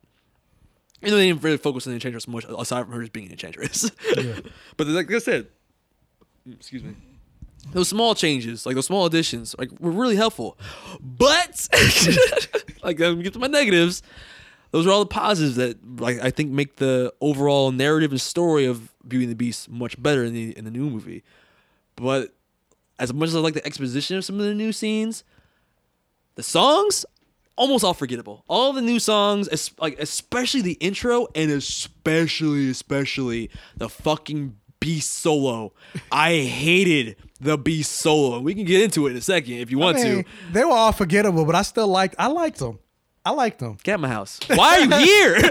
Though they didn't really focus on the enchantress much, aside from her just being an enchantress. but like I said, mm, excuse me. Those small changes, like those small additions, like were really helpful. But like I'm get to my negatives those are all the positives that like I think make the overall narrative and story of Beauty and the Beast much better in the in the new movie. But as much as I like the exposition of some of the new scenes, the songs almost all forgettable. All the new songs, es- like especially the intro and especially especially the fucking Beast solo. I hated the Beast solo. We can get into it in a second if you want I mean, to. they were all forgettable, but I still liked. I liked them. I liked them. Get out my house. Why are you here?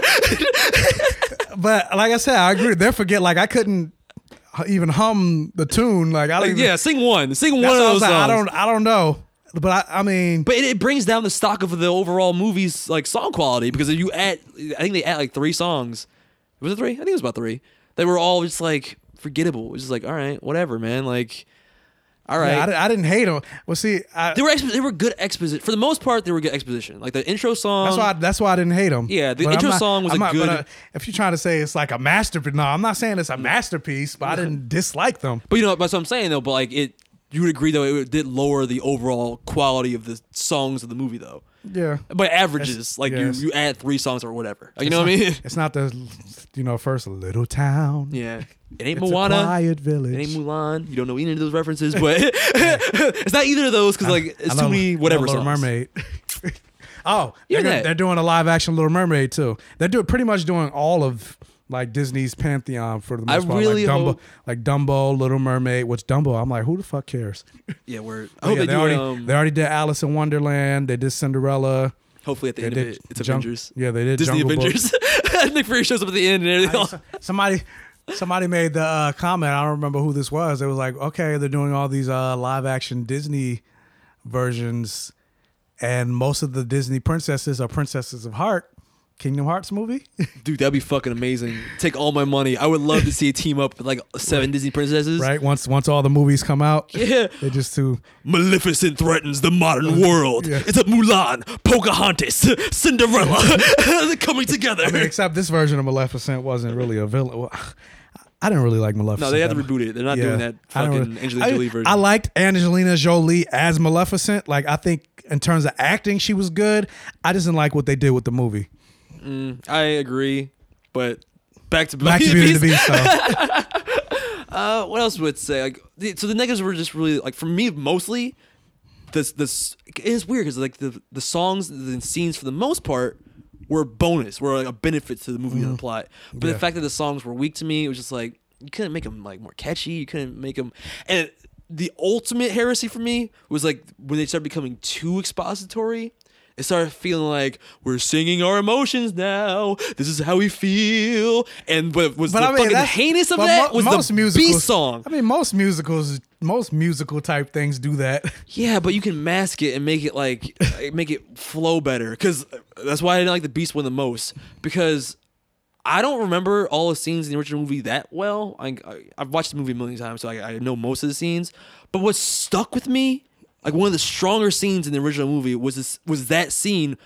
But like I said, I agree. They're forget. Like I couldn't even hum the tune. Like I. Like, even, yeah, sing one. Sing one of those like. I don't. I don't know. But I. I mean. But it, it brings down the stock of the overall movie's like song quality because if you add, I think they add like three songs. Was it three? I think it was about three. They were all just like forgettable. It was just like, all right, whatever, man. Like, all right. yeah, I, I didn't hate them. Well, see, I, they were expo- they were good exposition for the most part. They were good exposition. Like the intro song. that's why. That's why I didn't hate them. Yeah, the intro song was a good- But, uh, if you're trying to say it's like a masterpiece, no, I'm not saying it's a masterpiece. But I didn't dislike them. But you know, that's what I'm saying though. But like it, you would agree though it did lower the overall quality of the songs of the movie though. Yeah. But averages, It's- like yes. you, you add three songs or whatever. Like, you know It's what I mean? It's not the, you know, first little town. Yeah. It ain't It's a Moana. quiet village. It ain't Mulan. You don't know any of those references, but it's not either of those because like it's too many whatever Little songs. Mermaid. Oh, they're, Even gonna- that. they're doing a live action Little Mermaid too. They're doing pretty much doing all of like Disney's pantheon for the I most part. really like Dumbo, hope- like Dumbo, Little Mermaid. Which Dumbo? I'm like, who the fuck cares? Yeah, we're. I Oh, hope yeah, they, they, do. already um, they already did Alice in Wonderland. They did Cinderella. hopefully at the They end of did it, it's Jung- Avengers. yeah, they did Disney Jungle. Avengers. Nick Fury shows up at the end and everything. Somebody somebody made the uh, comment. I don't remember who this was. It was like, okay, they're doing all these uh, live action Disney versions, and most of the Disney princesses are princesses of heart. Kingdom Hearts movie. Dude, that'd be fucking amazing. Take all my money. I would love to see a team up with like seven Disney princesses. right? Once once all the movies come out, Yeah. they're just too. Maleficent threatens the modern world. Yeah. It's a Mulan, Pocahontas, Cinderella. They're coming together. I mean, except this version of Maleficent wasn't really a villain. Well, I didn't really like Maleficent. no, they had to reboot it. They're not doing that fucking really- Angelina I- Jolie version. I liked Angelina Jolie as Maleficent. Like I think in terms of acting, she was good. I just didn't like what they did with the movie. I agree, but back to Back to Beauty and the Beast. though. Uh, what else would I say? Like, the, so the negatives were just really like for me mostly. This this it's weird because like the the songs and scenes for the most part were bonus, were like a benefit to the movie and the plot. But Yeah. the fact that the songs were weak to me, it was just like you couldn't make them like more catchy. You couldn't make them. And the ultimate heresy for me was like when they started becoming too expository. It started feeling like we're singing our emotions now. This is how we feel. And what was But the I mean, fucking heinous of that mo- was most the musicals, Beast song. I mean, most musicals, most musical type things do that. Yeah, but you can mask it and make it like make it flow better. Because that's why I didn't like the Beast one the most. Because I don't remember all the scenes in the original movie that well. I, I I've watched the movie a million times, so I, I know most of the scenes. But what stuck with me, like one of the stronger scenes in the original movie, was this was that scene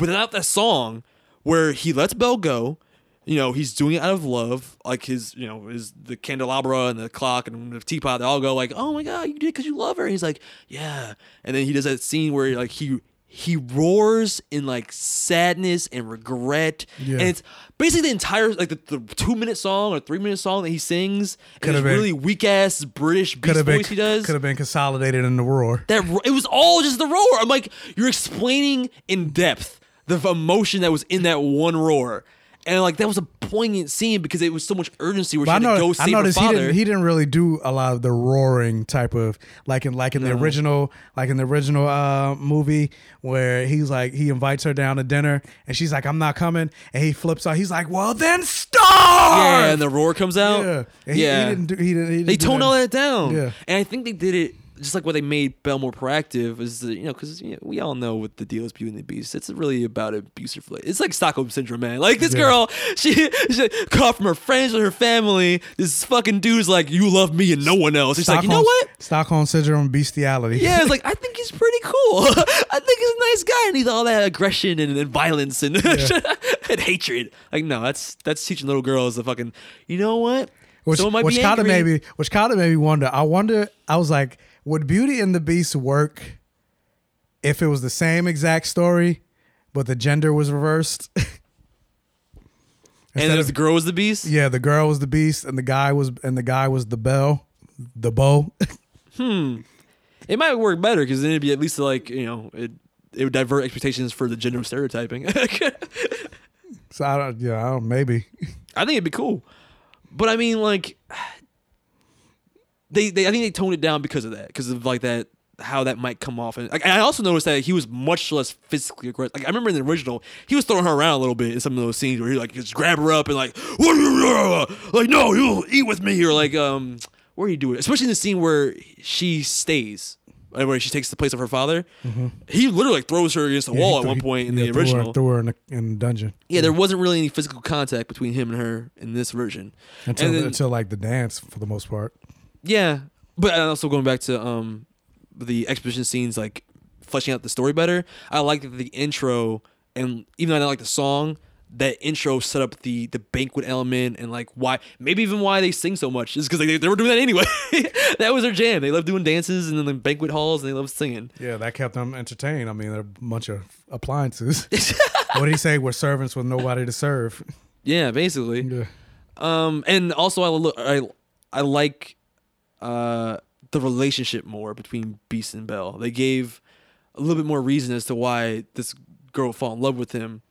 without that song where he lets Belle go. You know, he's doing it out of love. Like his, you know, his the candelabra and the clock and the teapot. They all go like, "Oh my god, you did it because you love her." And he's like, "Yeah." And then he does that scene where like he he roars in like sadness and regret, Yeah. and it's basically the entire like the, the two minute song or three minute song that he sings. Could've been- really weak ass British Could beast have been, voice he does could have been consolidated in the roar. that it was all just the roar. I'm like, you're explaining in depth the emotion that was in that one roar, and like that was a poignant scene because it was so much urgency where she But I, had to know, go I save her noticed he father. didn't, he didn't really do a lot of the roaring type of like in like in the original like in the original uh, movie where he's like he invites her down to dinner and she's like I'm not coming and he flips out he's like well then starve yeah, and the roar comes out. yeah he, yeah. he didn't do he didn't, he didn't they toned all that down. Yeah. and I think they did it just like what they made Belle more proactive is that, you know because you know, we all know what the deal is Beauty and the Beast. It's really about abusive. It's like Stockholm syndrome, man. Like this Yeah. girl, she she off from her friends and her family. This fucking dude's like, you love me and no one else. He's like, you know what? Stockholm syndrome bestiality Yeah, it's like I think he's pretty cool. I think he's a nice guy, and he's all that aggression and, and violence and, and hatred. Like, no, that's that's teaching little girls the fucking. You know what? which which kind of maybe, which kind of made me wonder. I wonder. I was like, would Beauty and the Beast work if it was the same exact story, but the gender was reversed? and Instead of- the girl was the beast. yeah, the girl was the Beast, and the guy was and the guy was the bell, the bow. Hmm. It might work better because then it'd be at least like you know it. It would divert expectations for the gender stereotyping. so I don't. Yeah, I don't. Maybe. I think it'd be cool. But I mean, like, they, they I think they toned it down because of that, because of like that how that might come off. And, like, and I also noticed that he was much less physically aggressive. Like I remember in the original, he was throwing her around a little bit in some of those scenes where he like just grab her up and like, what are you like? No, you'll eat with me, or like, um, where you do it? Especially in the scene where she stays. Where she takes the place of her father, he literally like throws her against the Yeah, wall he at one he- point in yeah, the threw her- original. Threw her in the, in the dungeon. Yeah, there wasn't really any physical contact between him and her in this version. Until, then- until like the dance for the most part. Yeah, but also going back to um the exposition scenes, like fleshing out the story better. I like the intro, and even though I don't like the song, that intro set up the the banquet element and like why maybe even why they sing so much is because they, they were doing that anyway. that was their jam. They love doing dances and then the banquet halls and they love singing. Yeah, that kept them entertained. I mean, they're a bunch of appliances. what do he say? We're servants with nobody to serve. Yeah, basically. Yeah. Um, and also I look, I I like uh the relationship more between Beast and Belle. They gave a little bit more reason as to why this girl fall in love with him,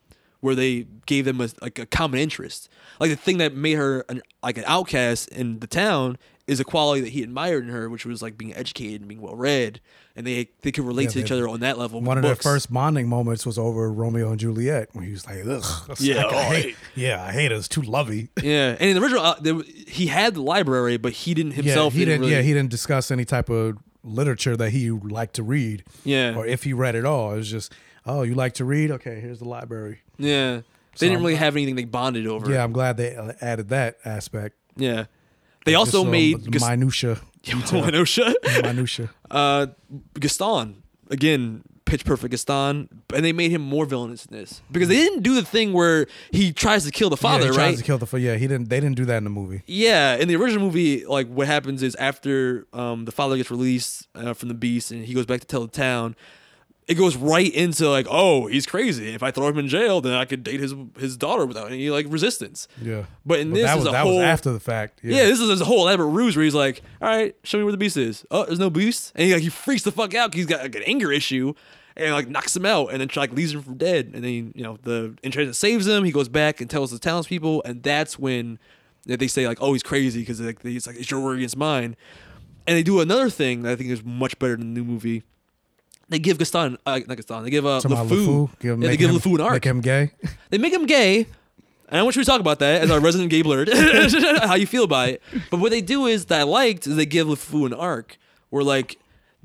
where they gave them a, like a common interest. Like the thing that made her an, like an outcast in the town is a quality that he admired in her, which was like being educated and being well read, and they they could relate Yeah, to each other on that level. One of with their first bonding moments was over Romeo and Juliet when he was like, "Ugh, Yeah, I, oh, hate, hey. yeah, I hate it. It's too lovey." Yeah, and in the original, uh, there, he had the library, but he didn't himself. yeah, he didn't. really, Yeah, he didn't discuss any type of literature that he liked to read. Yeah. or if he read at all, it was just, "Oh, you like to read? Okay, here's the library." Yeah, they So didn't I'm really have anything they bonded over. Yeah, I'm glad they uh, added that aspect. yeah. They Just also some made Gas- minutia. minutia. minutia. uh, Gaston again, pitch perfect Gaston, and they made him more villainous in this because they didn't do the thing where he tries to kill the father, yeah, he right? tries to kill the. fa- Yeah, he didn't. They didn't do that in the movie. Yeah, in the original movie, like what happens is after um, the father gets released uh, from the beast and he goes back to tell the town, it goes right into like, oh, he's crazy. If I throw him in jail, then I could date his his daughter without any like resistance. Yeah, But in this that is was a that whole was after the fact. Yeah, this is a whole elaborate ruse where he's like, "All right, show me where the beast is." Oh, there's no beast, and he like he freaks the fuck out. He's got like an anger issue, and like knocks him out, and then like leaves him for dead. And then you know the enchantress saves him. He goes back and tells the townspeople, and that's when they say like, "Oh, he's crazy," because like he's like, "It's your word against mine." And they do another thing that I think is much better than the new movie. They give Gaston, uh, not Gaston. They give uh, about LeFou. LeFou, give, yeah, they make give him, LeFou an arc. Make him gay. They make him gay. And I want you to talk about that as our resident gay blerd. how you feel about it. But what they do is that I liked is they give LeFou an arc where like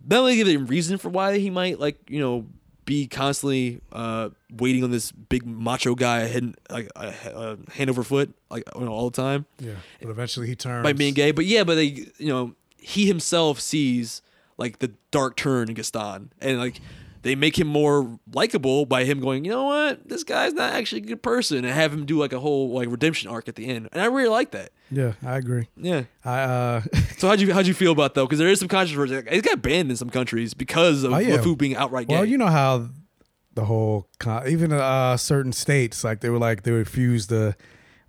not only give him reason for why he might like, you know, be constantly uh, waiting on this big macho guy head, like uh, uh, hand over foot like you know, all the time Yeah, but eventually he turns. by being gay. But yeah, but they, you know, he himself sees like the dark turn in Gaston, and like they make him more likable by him going, you know what, this guy's not actually a good person, and have him do like a whole like redemption arc at the end, and I really like that. Yeah, I agree. Yeah. I uh, So how'd you how'd you feel about though? Because there is some controversy. Like, it got banned in some countries because of Oh, yeah. LeFou being outright gay. well, you know how the whole con- even uh certain states like they were like they refused to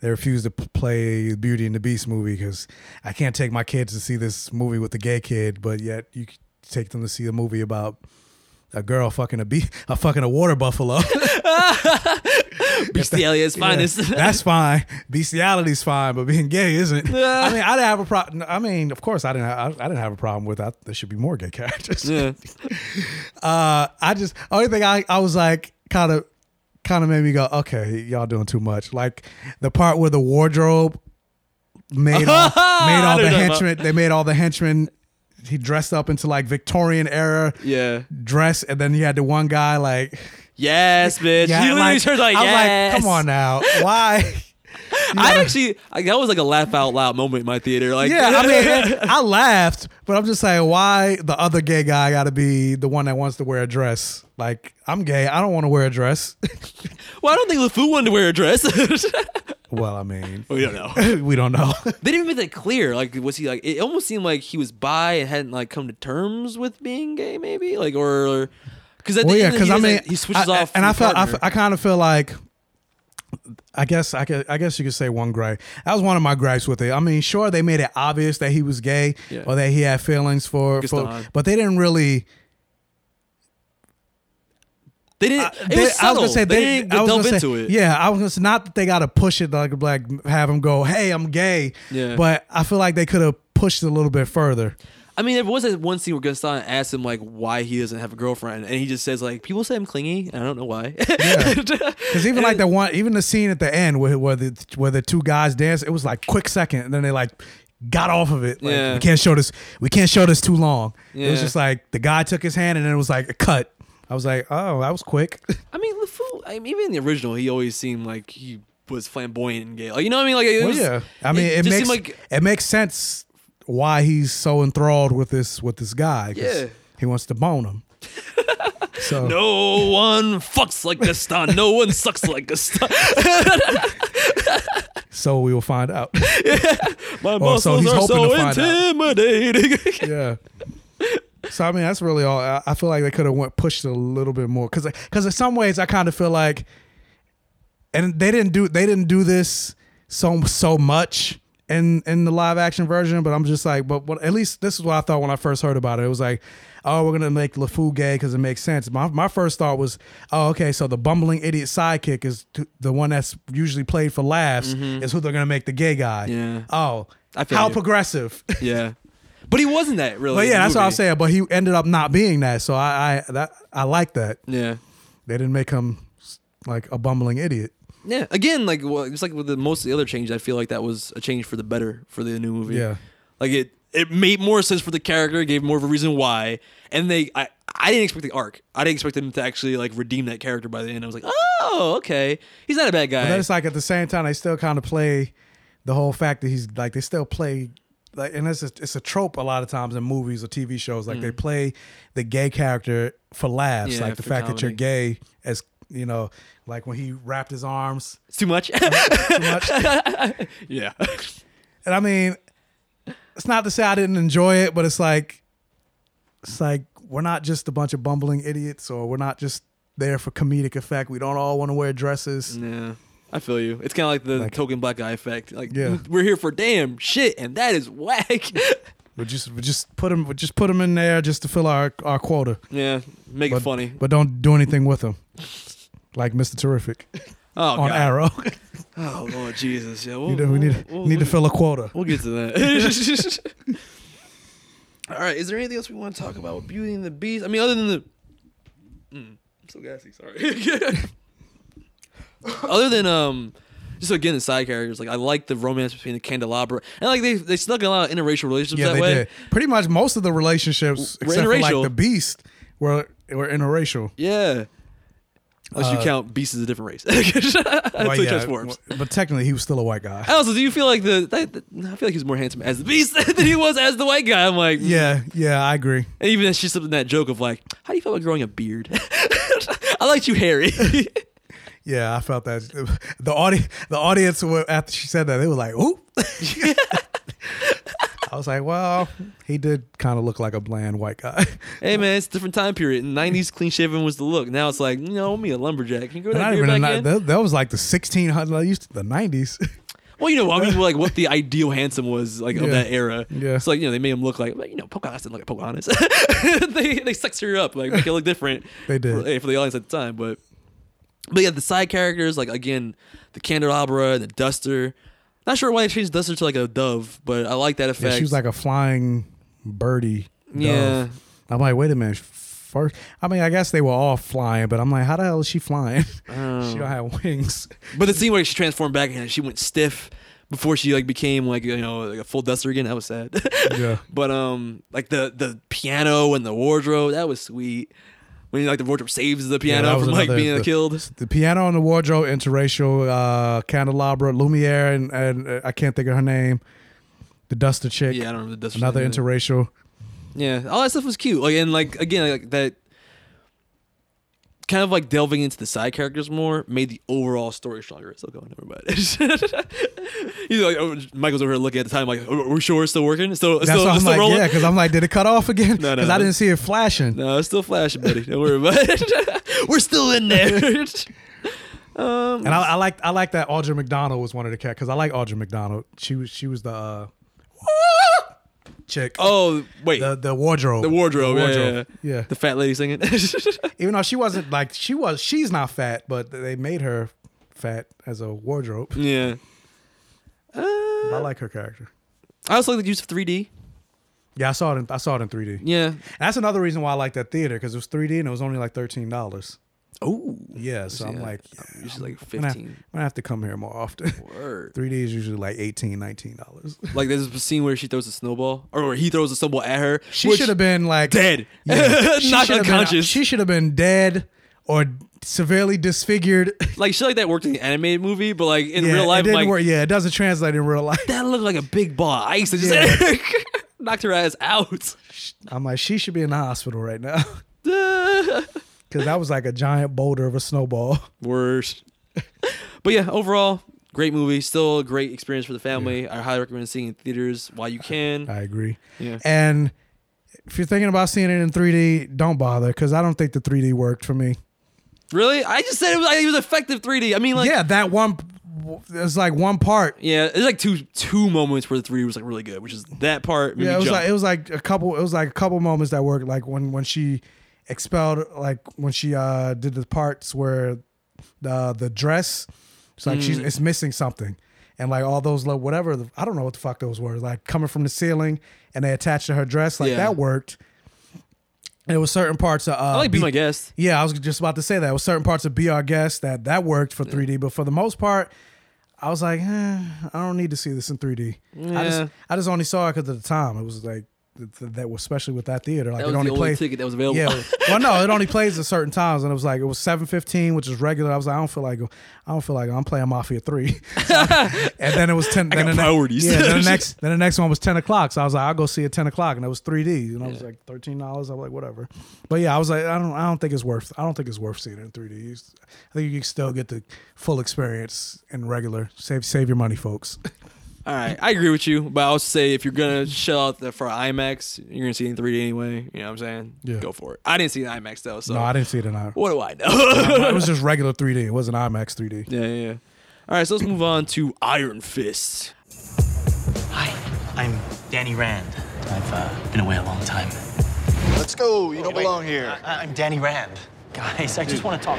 they refused to play Beauty and the Beast movie because I can't take my kids to see this movie with the gay kid, but yet you take them to see a movie about a girl fucking a bee, a fucking a water buffalo. Bestiality is Yeah, that's fine. Bestiality is fine, but being gay isn't. I mean, I didn't have a problem. I mean, of course, I didn't. Have, I, I didn't have a problem with that. There should be more gay characters. yeah. Uh, I just only thing I I was like kind of kind of made me go, okay, y'all doing too much. Like the part where the wardrobe made all, made all the what you're talking henchmen. They made all the henchmen. He dressed up into like Victorian era Yeah. dress, and then you had the one guy like. Yes, bitch. Yeah, he literally like, turns like, yes. like, come on now, why? I actually, like, that was like a laugh out loud moment in my theater. Like, Yeah, I mean, I laughed, but I'm just saying, why the other gay guy got to be the one that wants to wear a dress? Like, I'm gay. I don't want to wear a dress. well, I don't think LeFou wanted to wear a dress. well, I mean, we don't know. we don't know. They didn't make that clear. Like, was he like? It almost seemed like he was bi and hadn't like come to terms with being gay, maybe. Like, or because well, yeah, because I mean, that- he switches I- off, and I felt, I, I kind of feel like, I guess, I could I guess you could say one gripe. That was one of my gripes with it. I mean, sure, they made it obvious that he was gay Yeah. or that he had feelings for, for but they didn't really. they didn't. I- it they- was I was gonna say they, they, didn't I was delve gonna into say, it. Yeah, I was gonna say not that they got to push it like like have him go, hey, I'm gay. Yeah. But I feel like they could have pushed it a little bit further. I mean, there was that one scene where Gaston asked him like why he doesn't have a girlfriend, and he just says like people say I'm clingy, and I don't know why. Because even like the one, even the scene at the end where where the where the two guys dance, it was like quick second, and then they like got off of it. Like, Yeah. we can't show this. We can't show this too long. Yeah. It was just like the guy took his hand, and then it was like a cut. I was like, oh, that was quick. I mean, LeFou. I mean, even in the original, he always seemed like he was flamboyant and gay. Like you know what I mean? Like it well, yeah. I mean, it, just makes like it makes sense why he's so enthralled with this with this guy. Yeah. he wants to bone him. so no one fucks like Gaston. No one sucks like Gaston. so we will find out. My Or so muscles he's are so to find out. intimidating. yeah. So I mean, that's really all. I, I feel like they could have went pushed a little bit more because because in some ways I kind of feel like, and they didn't do they didn't do this so so much in in the live action version. But I'm just like, but what, at least this is what I thought when I first heard about it. It was like, oh, we're gonna make LeFou gay because it makes sense. My my first thought was, oh, okay, so the bumbling idiot sidekick is t- the one that's usually played for laughs is who they're gonna make the gay guy. Mm-hmm. Yeah. Oh, I feel how you. progressive. Yeah. But he wasn't that really. but yeah, that's what I movie. was saying. But he ended up not being that. So I I that I like that. Yeah. They didn't make him like a bumbling idiot. Yeah. Again, like well, just like with the most of the other changes, I feel like that was a change for the better for the new movie. Yeah. Like it it made more sense for the character, gave more of a reason why. And they I I didn't expect the arc. I didn't expect him to actually like redeem that character by the end. I was like, oh, okay. He's not a bad guy. But then it's like at the same time they still kind of play the whole fact that he's like they still play like and it's a, it's a trope a lot of times in movies or TV shows like they play the gay character for laughs Mm. Yeah, like the fact that you're gay as you know like when he wrapped his arms it's too much. too much yeah. and I mean it's not to say I didn't enjoy it but it's like it's like we're not just a bunch of bumbling idiots or we're not just there for comedic effect we don't all want to wear dresses Yeah. I feel you. It's kind of like the Like- token black guy effect. Like, Yeah. we're here for damn shit, and that is whack. we just we just put him we just put him in there just to fill our our quota yeah, make but, it funny. but don't do anything with him. Like Mr. Terrific Oh on god. Arrow. Oh Lord Jesus. Yeah, we'll, we need, we need, we'll- need to we'll- fill a quota. We'll get to that. All right. Is there anything else we want to talk about with Beauty and the Beast? I mean, other than the. Mm, I'm so gassy. Sorry. other than um, just again the side characters, like I like the romance between the candelabra and like they they snuck in a lot of interracial relationships Yeah, that they way. did. Pretty much most of the relationships, Were except for like the Beast, were were interracial. Yeah. Unless you Uh, count Beast as a different race. Well, he yeah, transforms. but technically he was still a white guy. Also, do you feel like the, that, that- I feel like he's more handsome as the Beast than he was as the white guy? I'm like, Yeah, yeah, I agree. And even as she slipped in that joke of like, how do you feel about growing a beard? I liked you, hairy. Yeah, I felt that the audience, the audience, after she said that, they were like, "Ooh." I was like, "Well, he did kind of look like a bland white guy." hey man, it's a different time period. In the 90s, clean shaven was the look. Now it's like, you know, me a lumberjack. Can you grow that Not beard even back in? that, that was like the 1600s, used to the 90s. Well, you know, I mean, like what the ideal handsome was like of that era. Yeah. It's like you know they made him look like, like, you know Pocahontas didn't look like Pocahontas. they they sex her up like make it look different. They did. for, eh, for the audience at the time, but but yeah, the side characters like again the candelabra and the duster. Not sure why they changed duster to like a dove, but I like that effect. Yeah, she was like a flying birdie. dove. Yeah. I'm like, wait a minute. First, I mean, I guess they were all flying, but I'm like, how the hell is she flying? she don't have wings. But the scene where she transformed back and she went stiff before she like became like you know like a full duster again, that was sad. Yeah. But um, like the the piano and the wardrobe, that was sweet. When like the wardrobe saves the piano was from like another- being the, killed. The piano and the wardrobe, interracial, uh, candelabra, Lumiere, and, and uh, I can't think of her name. The duster chick. Yeah, I don't remember the duster. Another interracial. Yeah, all that stuff was cute. Like and like again like that. Kind of like delving into the side characters more made the overall story stronger. Still going, mind. He's like, oh, Michael's over here looking at the time, like, are we sure it's still working? It's still, it's That's still, what I'm still like, rolling. yeah, because I'm like, did it cut off again? No, no, Because I didn't see it flashing. No, it's still flashing, buddy. Don't worry about it. We're still in there. um, And I, I like I like that Audra McDonald was one of the cat because I like Audra McDonald. She was she was the uh, chick. oh wait, the the wardrobe. the wardrobe, The yeah, wardrobe. yeah, Yeah. the fat lady singing. Even though she wasn't like she was, she's not fat, but they made her fat as a wardrobe. yeah, I uh, like her character. I also like the use of 3D. Yeah, I saw it. In, I saw it in 3D. Yeah. And that's another reason why I like that theater because it was 3D and it was only like thirteen dollars. Oh, Yeah, so I'm uh, uh, Yeah, like, usually like I'm gonna, have, 15. I'm gonna have to come here more often. Word. 3D is usually like 18 $19. Like there's a scene where she throws a snowball, or where he throws a snowball at her. She should have been like dead, Yeah. She have been- uh, unconscious. she should have been dead or severely disfigured. like shit like that worked in the animated movie, but like in yeah, real life, it like work. Yeah, it doesn't translate in real life. that looked like a big ball of ice that just Yeah. knocked her ass out. I'm like, she should be in the hospital right now because that was like a giant boulder of a snowball. Worst. but yeah, overall, great movie. Still a great experience for the family. I highly recommend seeing it in theaters while you can. I agree. Yeah. And if you're thinking about seeing it in 3D, don't bother because I don't think the 3D worked for me. Really? I just said it was, it was effective 3D. I mean, like, yeah, that one there's like one part. Yeah, there's like two two moments where the 3D was like really good, which is that part. Yeah, it was jump. like it was like a couple. It was like a couple moments that worked. Like when when she expelled, like when she uh did the parts where the the dress, it's like she's Mm. it's missing something, and like all those little whatever the, I don't know what the fuck those were. Like coming from the ceiling and they attached to her dress. Like Yeah. that worked. And it was certain parts of uh, I like Be My Guest. Yeah, I was just about to say that. It was certain parts of Be Our Guest that that worked for 3D, but for the most part, I was like, eh, I don't need to see this in 3D. I Yeah. just I just only saw it because of the time it was like that was especially with that theater. Like That it only the only plays ticket that was available. Yeah, well, no, it only plays at certain times, and it was like it was seven fifteen, which is regular. I was like, I don't feel like I don't feel like I'm playing Mafia Three, and then it was ten. I then got the ne- priorities. Yeah, then the next then the next one was ten o'clock. So I was like, I'll go see it ten o'clock, and it was 3D, and I was like thirteen dollars. I was like, whatever. But yeah, I was like, I don't I don't think it's worth I don't think it's worth seeing it in 3D. It's- I think you can still get the full experience in regular. Save save your money, folks. All right, I agree with you, but I'll say if you're gonna shell out the, for IMAX, you're gonna see it in 3D anyway. You know what I'm saying? Yeah. Go for it. I didn't see it in IMAX though, so no, I didn't see it in IMAX. what do I know? it was just regular 3D. It wasn't IMAX 3D. yeah, yeah, yeah. All right, so let's move on to Iron Fist. Hi, I'm Danny Rand. I've uh, been away a long time. Let's go. You don't belong here. I- I'm Danny Rand. Guys, I just want to talk.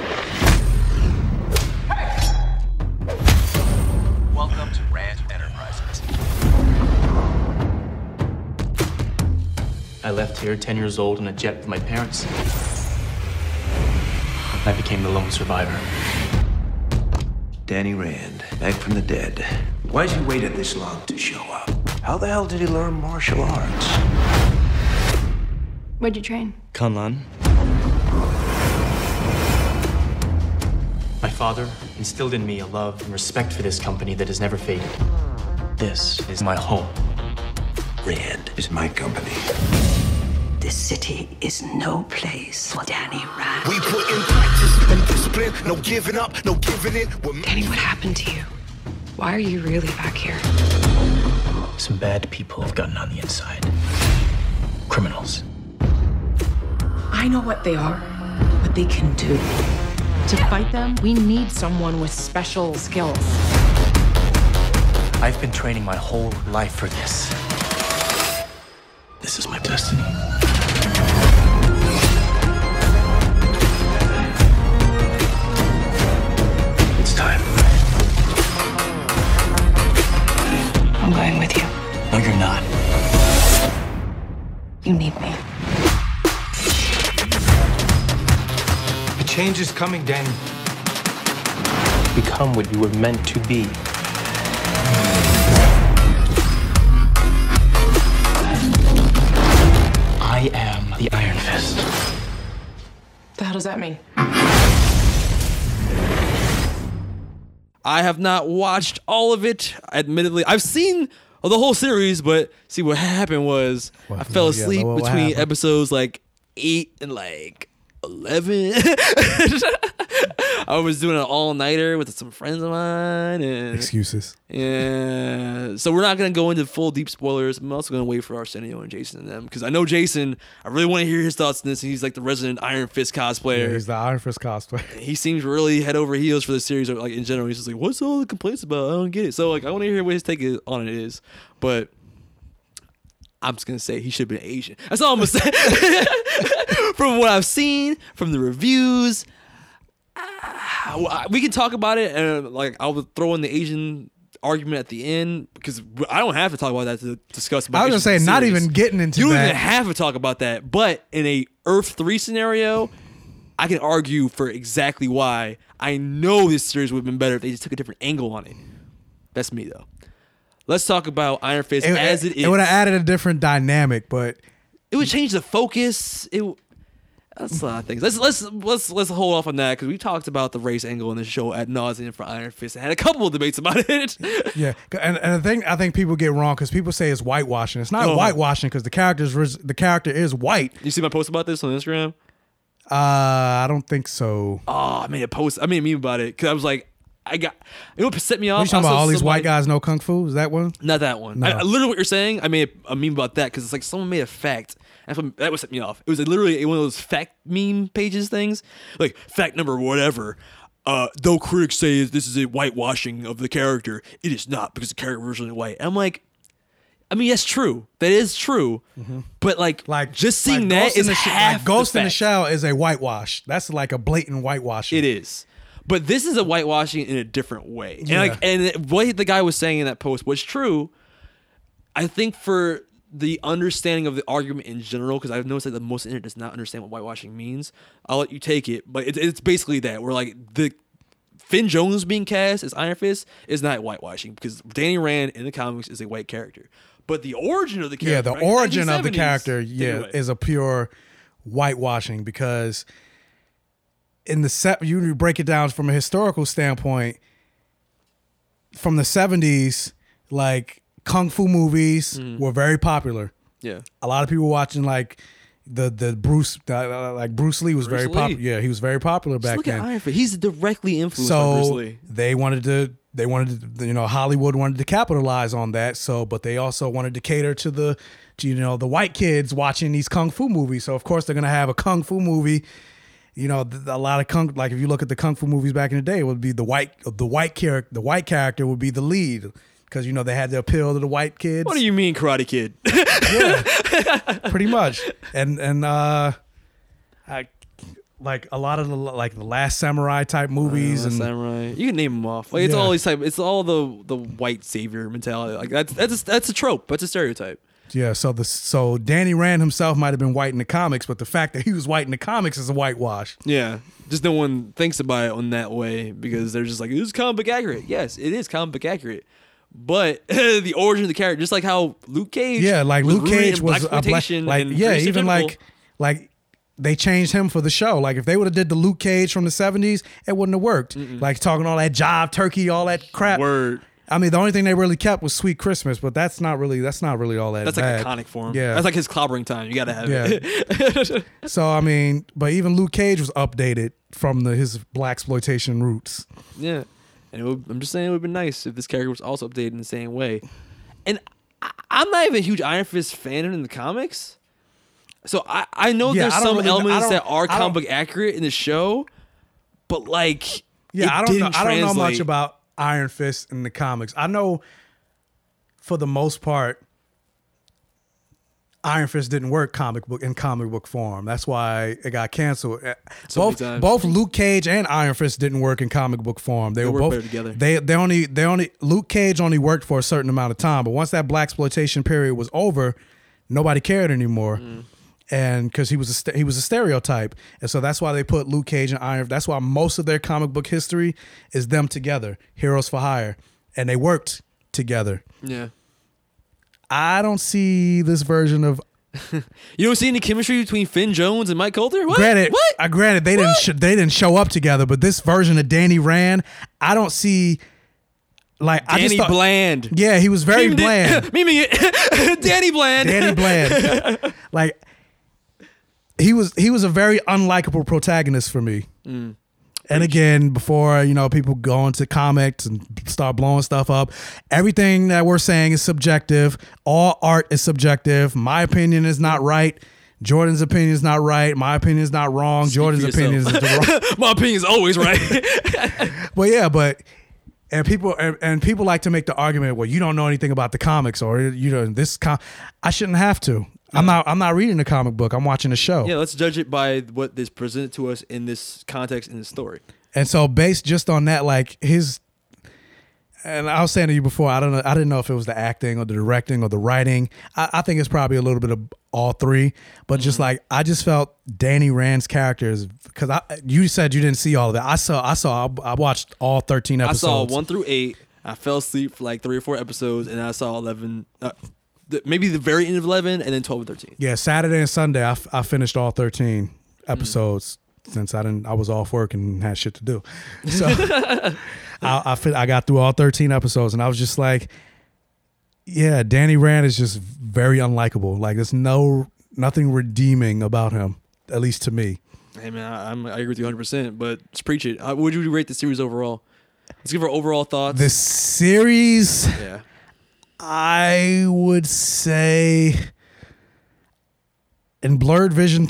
Hey! Welcome to Rand I left here 10 years old in a jet with my parents. I became the lone survivor. Danny Rand, back from the dead. Why'd you waited this long to show up? How the hell did he learn martial arts? Where'd you train? Kunlun. My father instilled in me a love and respect for this company that has never faded. This is my home. Rand is my company. This city is no place for Danny Rand. We put in practice and discipline, no giving up, no giving in. Danny, what happened to you? Why are you really back here? Some bad people have gotten on the inside. Criminals. I know what they are, what they can do. To fight them, we need someone with special skills. I've been training my whole life for this. This is my destiny. It's time. I'm going with you. No, you're not. You need me. The change is coming, Danny. Become what you were meant to be. The hell does that mean? I have not watched all of it. Admittedly, I've seen the whole series, but see what happened was I fell asleep what- what between happened? episodes like eight and like eleven. I was doing an all nighter with some friends of mine, and Excuses. yeah. So we're not gonna go into full deep spoilers. I'm also gonna wait for Arsenio and Jason and them because I know Jason. I really want to hear his thoughts on this. He's like the resident Iron Fist cosplayer Yeah, he's the Iron Fist cosplayer. he seems really head over heels for the series. Or like in general, he's just like, "What's all the complaints about? I don't get it." So like, I want to hear what his take is- on it is. But I'm just gonna say he should have been Asian. That's all I'm gonna say. from what I've seen, from the reviews, ah, we can talk about it, and like I'll throw in the Asian argument at the end because I don't have to talk about that to discuss. About I was gonna say, not even getting into You don't that. even have to talk about that. But in a Earth three scenario, I can argue for exactly why I know this series would have been better if they just took a different angle on it. That's me though. Let's talk about Iron Fist It, as it is. it would have added a different dynamic, but It would change the focus. It. w- That's a lot of things. Let's let's let's let's hold off on that because we talked about the race angle in the show at nauseum for Iron Fist. I had a couple of debates about it. yeah. And, and the thing I think people get wrong because people say it's whitewashing. It's not Oh. whitewashing because the characters the character is white. You see my post about this on Instagram? Uh, I don't think so. Oh, I made a post. I made a meme about it because I was like, I got. You know what set me off? You talking about? All these somebody- white guys know kung fu. Is that one? Not that one. No. I, I- literally what you're saying. I made a meme about that because it's like someone made a fact. That's what, that was set me off. It was literally one of those fact meme pages things, like fact number whatever. uh, though critics say this is a whitewashing of the character, it is not because the character was originally white. I'm like, I mean, that's true. That is true. But like, like just seeing that Ghost in is the half like Ghost the in the. Shell is a whitewash. That's like a blatant whitewash. It is. But this is a whitewashing in a different way. And Yeah. like and what the guy was saying in that post was true. I think for the understanding of the argument in general, because I've noticed that the most internet does not understand what whitewashing means. I'll let you take it, but it's, it's basically that. We're like the Finn Jones being cast as Iron Fist is not whitewashing because Danny Rand in the comics is a white character. But the origin of the character, yeah, the right, origin of the character, yeah, is a pure whitewashing because in the set you break it down from a historical standpoint, from the seventies, like kung fu movies Mm. were very popular. Yeah. a lot of people watching like the the Bruce uh, like Bruce Lee was Bruce very popular. Yeah, he was very popular Just back look then. at Iron Fist. He's directly influenced by so Bruce Lee. they wanted to they wanted to you know Hollywood wanted to capitalize on that so but they also wanted to cater to the to, you know the white kids watching these kung fu movies so of course they're going to have a kung fu movie you know a lot of kung like if you look at the kung fu movies back in the day it would be the white the white character the white character would be the lead because you know they had to appeal to the white kids What do you mean, Karate Kid? yeah, pretty much and and uh I like a lot of the like the last samurai type movies Uh, and samurai. You can name them off. Like it's Yeah. all these type. It's all the the white savior mentality. Like that's that's a, that's a trope. That's a stereotype. Yeah, so the so Danny Rand himself might have been white in the comics, but the fact that he was white in the comics is a whitewash. Yeah, just no one thinks about it on that way because they're just like, "This is comic book accurate." Yes, it is comic book accurate, but the origin of the character, just like how Luke Cage, Yeah, like Luke Cage was a black, like yeah, even like like they changed him for the show. Like if they would have did the Luke Cage from the seventies, it wouldn't have worked. Like talking all that jive turkey, all that crap. Word. I mean, the only thing they really kept was Sweet Christmas, but that's not really that's not really all that. that's bad. like iconic for him. Yeah, that's like his clobbering time. You gotta have Yeah. it. so I mean, but even Luke Cage was updated from the his blaxploitation roots. Yeah, and it would, I'm just saying it would have been nice if this character was also updated in the same way. And I, I'm not even a huge Iron Fist fan in the comics, so I I know Yeah, there's I some really- elements that are comic book accurate in the show, but like Yeah, I don't know. I don't know much about Iron Fist in the comics. I know for the most part, Iron Fist didn't work comic book in comic book form. That's why it got canceled. Uh, So both both Luke Cage and Iron Fist didn't work in comic book form. They, They were both together. They they only they only Luke Cage only worked for a certain amount of time, but once that blaxploitation period was over, nobody cared anymore. Mm. And because he was a st- he was a stereotype, and so that's why they put Luke Cage and Iron. That's why most of their comic book history is them together, heroes for hire, and they worked together. Yeah, I don't see this version of. you don't see any chemistry between Finn Jones and Mike Colter. What? Granted, What? I granted they didn't sh- they didn't show up together, but this version of Danny Rand, I don't see. Like I just Danny thought, Bland. Yeah, he was very Meme- bland. Meme- Danny Bland. Danny Bland. like he was he was a very unlikable protagonist for me. Mm. And again, before you know people go into comics and start blowing stuff up, everything that we're saying is subjective. All art is subjective. My opinion is not right. Jordan's opinion is not right. My opinion is not wrong. Jordan's opinion is wrong. My opinion is always right. But yeah, but and people and, and people like to make the argument, well, you don't know anything about the comics, or you know this. Com- I shouldn't have to. I'm not. I'm not reading the comic book. I'm watching the show. yeah, let's judge it by what is presented to us in this context in this story. And so based just on that, like his and I was saying to you before, I don't know I didn't know if it was the acting or the directing or the writing. I, I think it's probably a little bit of all three. But just Mm-hmm. like I just felt Danny Rand's characters because I you said you didn't see all of it. I saw I saw I watched all thirteen I episodes. saw one through eight. I fell asleep for like three or four episodes, and I saw eleven. Uh, th- maybe the very end of eleven, and then twelve and thirteen. Yeah, Saturday and Sunday I, f- I finished all 13 Mm. episodes since I didn't I was off work and had shit to do. So I I, fit, I got through all 13 episodes and I was just like yeah, Danny Rand is just very unlikable. Like there's no nothing redeeming about him at least to me. Hey man, I, I'm, I agree with you 100. percent But let's preach it. How would you rate the series overall? Let's give our overall thoughts. The series yeah. I would say in Blerd Vision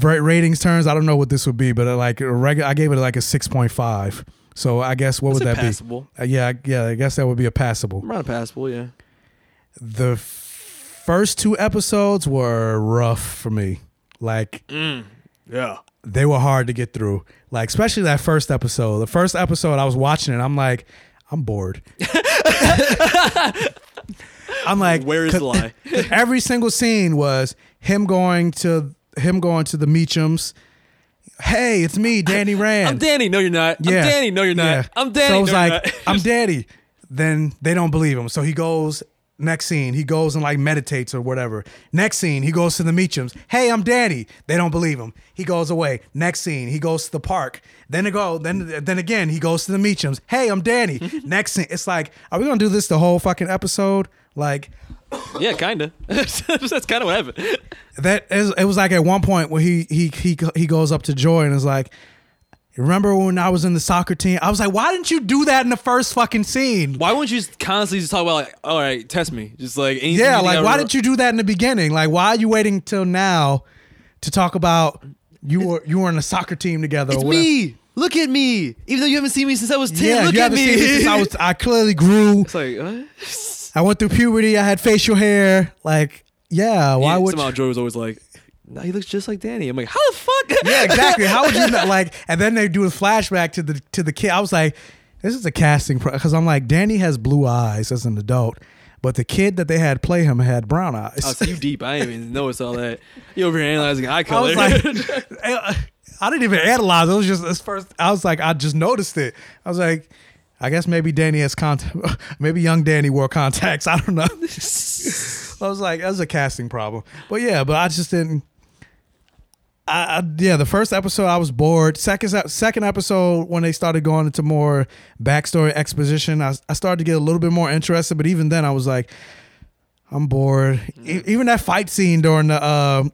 ratings terms, I don't know what this would be, but uh, like a regular, I gave it like a six point five. So I guess what would that passable. be? Uh, yeah, yeah, I guess that would be a passable. Around a passable, yeah. The f- first two episodes were rough for me. Like Mm. Yeah. they were hard to get through. Like especially that first episode. The first episode I was watching it, I'm like, I'm bored. I'm like, Where is the lie? every single scene was him going to him going to the Meachums. Hey, it's me, Danny Rand. I'm Danny. No, you're not. I'm Danny. No, you're not. Yeah. I'm Danny. So it was no, like. I'm Danny. Then they don't believe him. So he goes, next scene, he goes and like meditates or whatever. Next scene, he goes to the Meachums. Hey, I'm Danny. They don't believe him. He goes away. Next scene, he goes to the park. Then they go, then then again, he goes to the Meachums. Hey, I'm Danny. next scene, it's like, are we gonna do this the whole fucking episode? Like, yeah, kind of. That's kind of what happened. that is, it was like at one point where he he he he goes up to Joy and is like, "Remember when I was in the soccer team?" I was like, "Why didn't you do that in the first fucking scene?" Why wouldn't you just constantly just talk about like, all right, test me, just like anything Yeah, like why didn't you do that in the beginning? Like, why are you waiting till now to talk about you were you were in a soccer team together? It's me. Look at me. Even though you haven't seen me since I was ten, Yeah, look at me. seen me since I was. I clearly grew. It's like what? I went through puberty. I had facial hair. Like, yeah, why Yeah, would somehow you? Joy was always like, no, he looks just like Danny. I'm like, how the fuck? yeah, exactly. How would you not like? And then they do a flashback to the to the kid. I was like, this is a casting problem. because I'm like, Danny has blue eyes as an adult, but the kid that they had play him had brown eyes. Oh, so you deep. I didn't even notice all that. You over here analyzing eye I color. was like, eh, I didn't even analyze. It was just this first. I was like, I just noticed it. I was like, I guess maybe Danny has contact. Maybe young Danny wore contacts. I don't know. I was like, that's a casting problem. But yeah, but I just didn't. I, I yeah, the first episode I was bored. Second second episode when they started going into more backstory exposition, I, I started to get a little bit more interested. But even then, I was like, I'm bored. E- even that fight scene during the uh,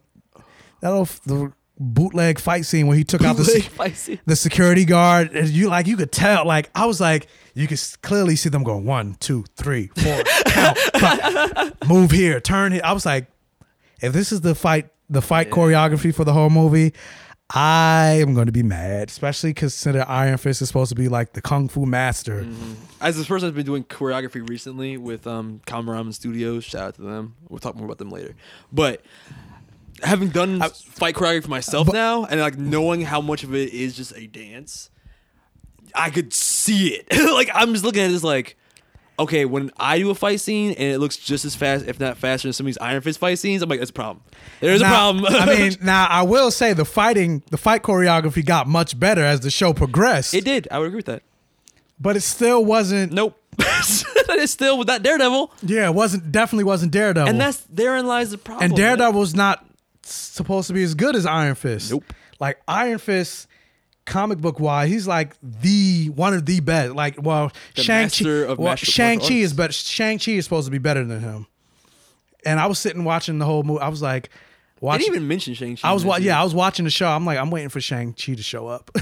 that little the bootleg fight scene where he took out the sec- fight scene. the security guard. And you like you could tell. Like I was like, you could clearly see them going one, two, three, four, count, move here, turn here. I was like, if this is the fight, the fight choreography for the whole movie. I am going to be mad, especially consider Iron Fist is supposed to be like the kung fu master. As this person has been doing choreography recently with um Kamaramen Studios, shout out to them. We'll talk more about them later. But having done fight choreography for myself now, and like knowing how much of it is just a dance, I could see it. like I'm just looking at this like, okay, when I do a fight scene and it looks just as fast, if not faster, than some of these Iron Fist fight scenes, I'm like, that's a problem. There's Now- a problem. I mean, now I will say the fighting, the fight choreography got much better as the show progressed. it did. I would agree with that. but it still wasn't. Nope. it's still with that Daredevil, Yeah, it wasn't definitely wasn't Daredevil. and that's therein lies the problem. and. Daredevil was not supposed to be as good as Iron Fist. Nope. Like Iron Fist, comic book wise, he's like the one of the best. Like, well, The Shang Chi, Well, Shang Chi is better. Shang Chi is supposed to be better than him. And I was sitting watching the whole movie. I was like, They watching. didn't even mention Shang Chi. I was wa- yeah, I was watching the show. I'm like, I'm waiting for Shang Chi to show up.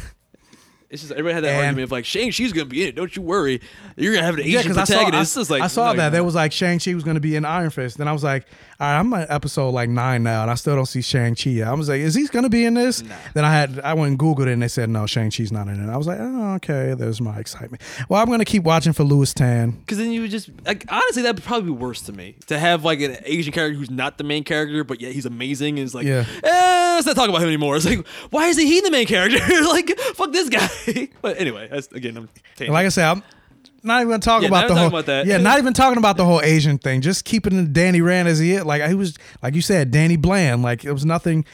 It's just everybody had that And- argument of like Shang Chi's gonna be in it. Don't you worry. You're gonna have an Yeah, Asian because I saw, I, like I saw no, that there was like Shang Chi was to be in Iron Fist. Then I was like, all right, I'm at episode like nine now, and I still don't see Shang Chi. yet. I was like, is he to be in this? Then I had I went and googled it, and they said no, Shang Chi's not in it. I was like, oh, okay, there's my excitement. Well, I'm to keep watching for Lewis Tan. Because then you would just like honestly that would probably be worse to me to have like an Asian character who's not the main character but yet he's amazing and it's like Yeah. eh, let's not talk about him anymore. It's like why isn't he the main character? like fuck this guy. but anyway, that's again I'm And like I said, I'm not even talk Yeah, about the whole. about. Yeah, not even talking about the whole Asian thing. Just keeping Danny Rand as he is. Like he was, like you said, Danny Bland. Like it was nothing.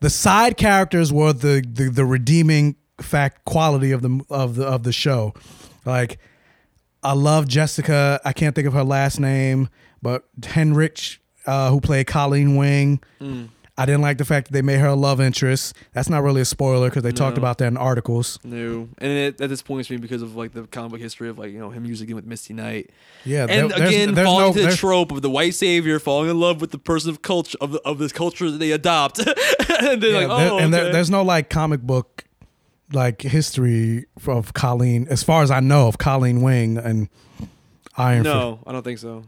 The side characters were the the, the redeeming fact quality of the of the of the show. Like I love Jessica. I can't think of her last name, but Henwick, uh, who played Colleen Wing. Mm. I didn't like the fact that they made her a love interest. That's not really a spoiler because they talked about that in articles. No, and it, that disappoints me because of like the comic book history of like you know him using it with Misty Knight. Yeah, and there- again there's falling no- into the trope of the white savior falling in love with the person of culture of, of this culture that they adopt, and they're Yeah, like, there- oh, and there- there's no like comic book like history of Colleen, as far as I know, of Colleen Wing and Iron. no, I don't think so.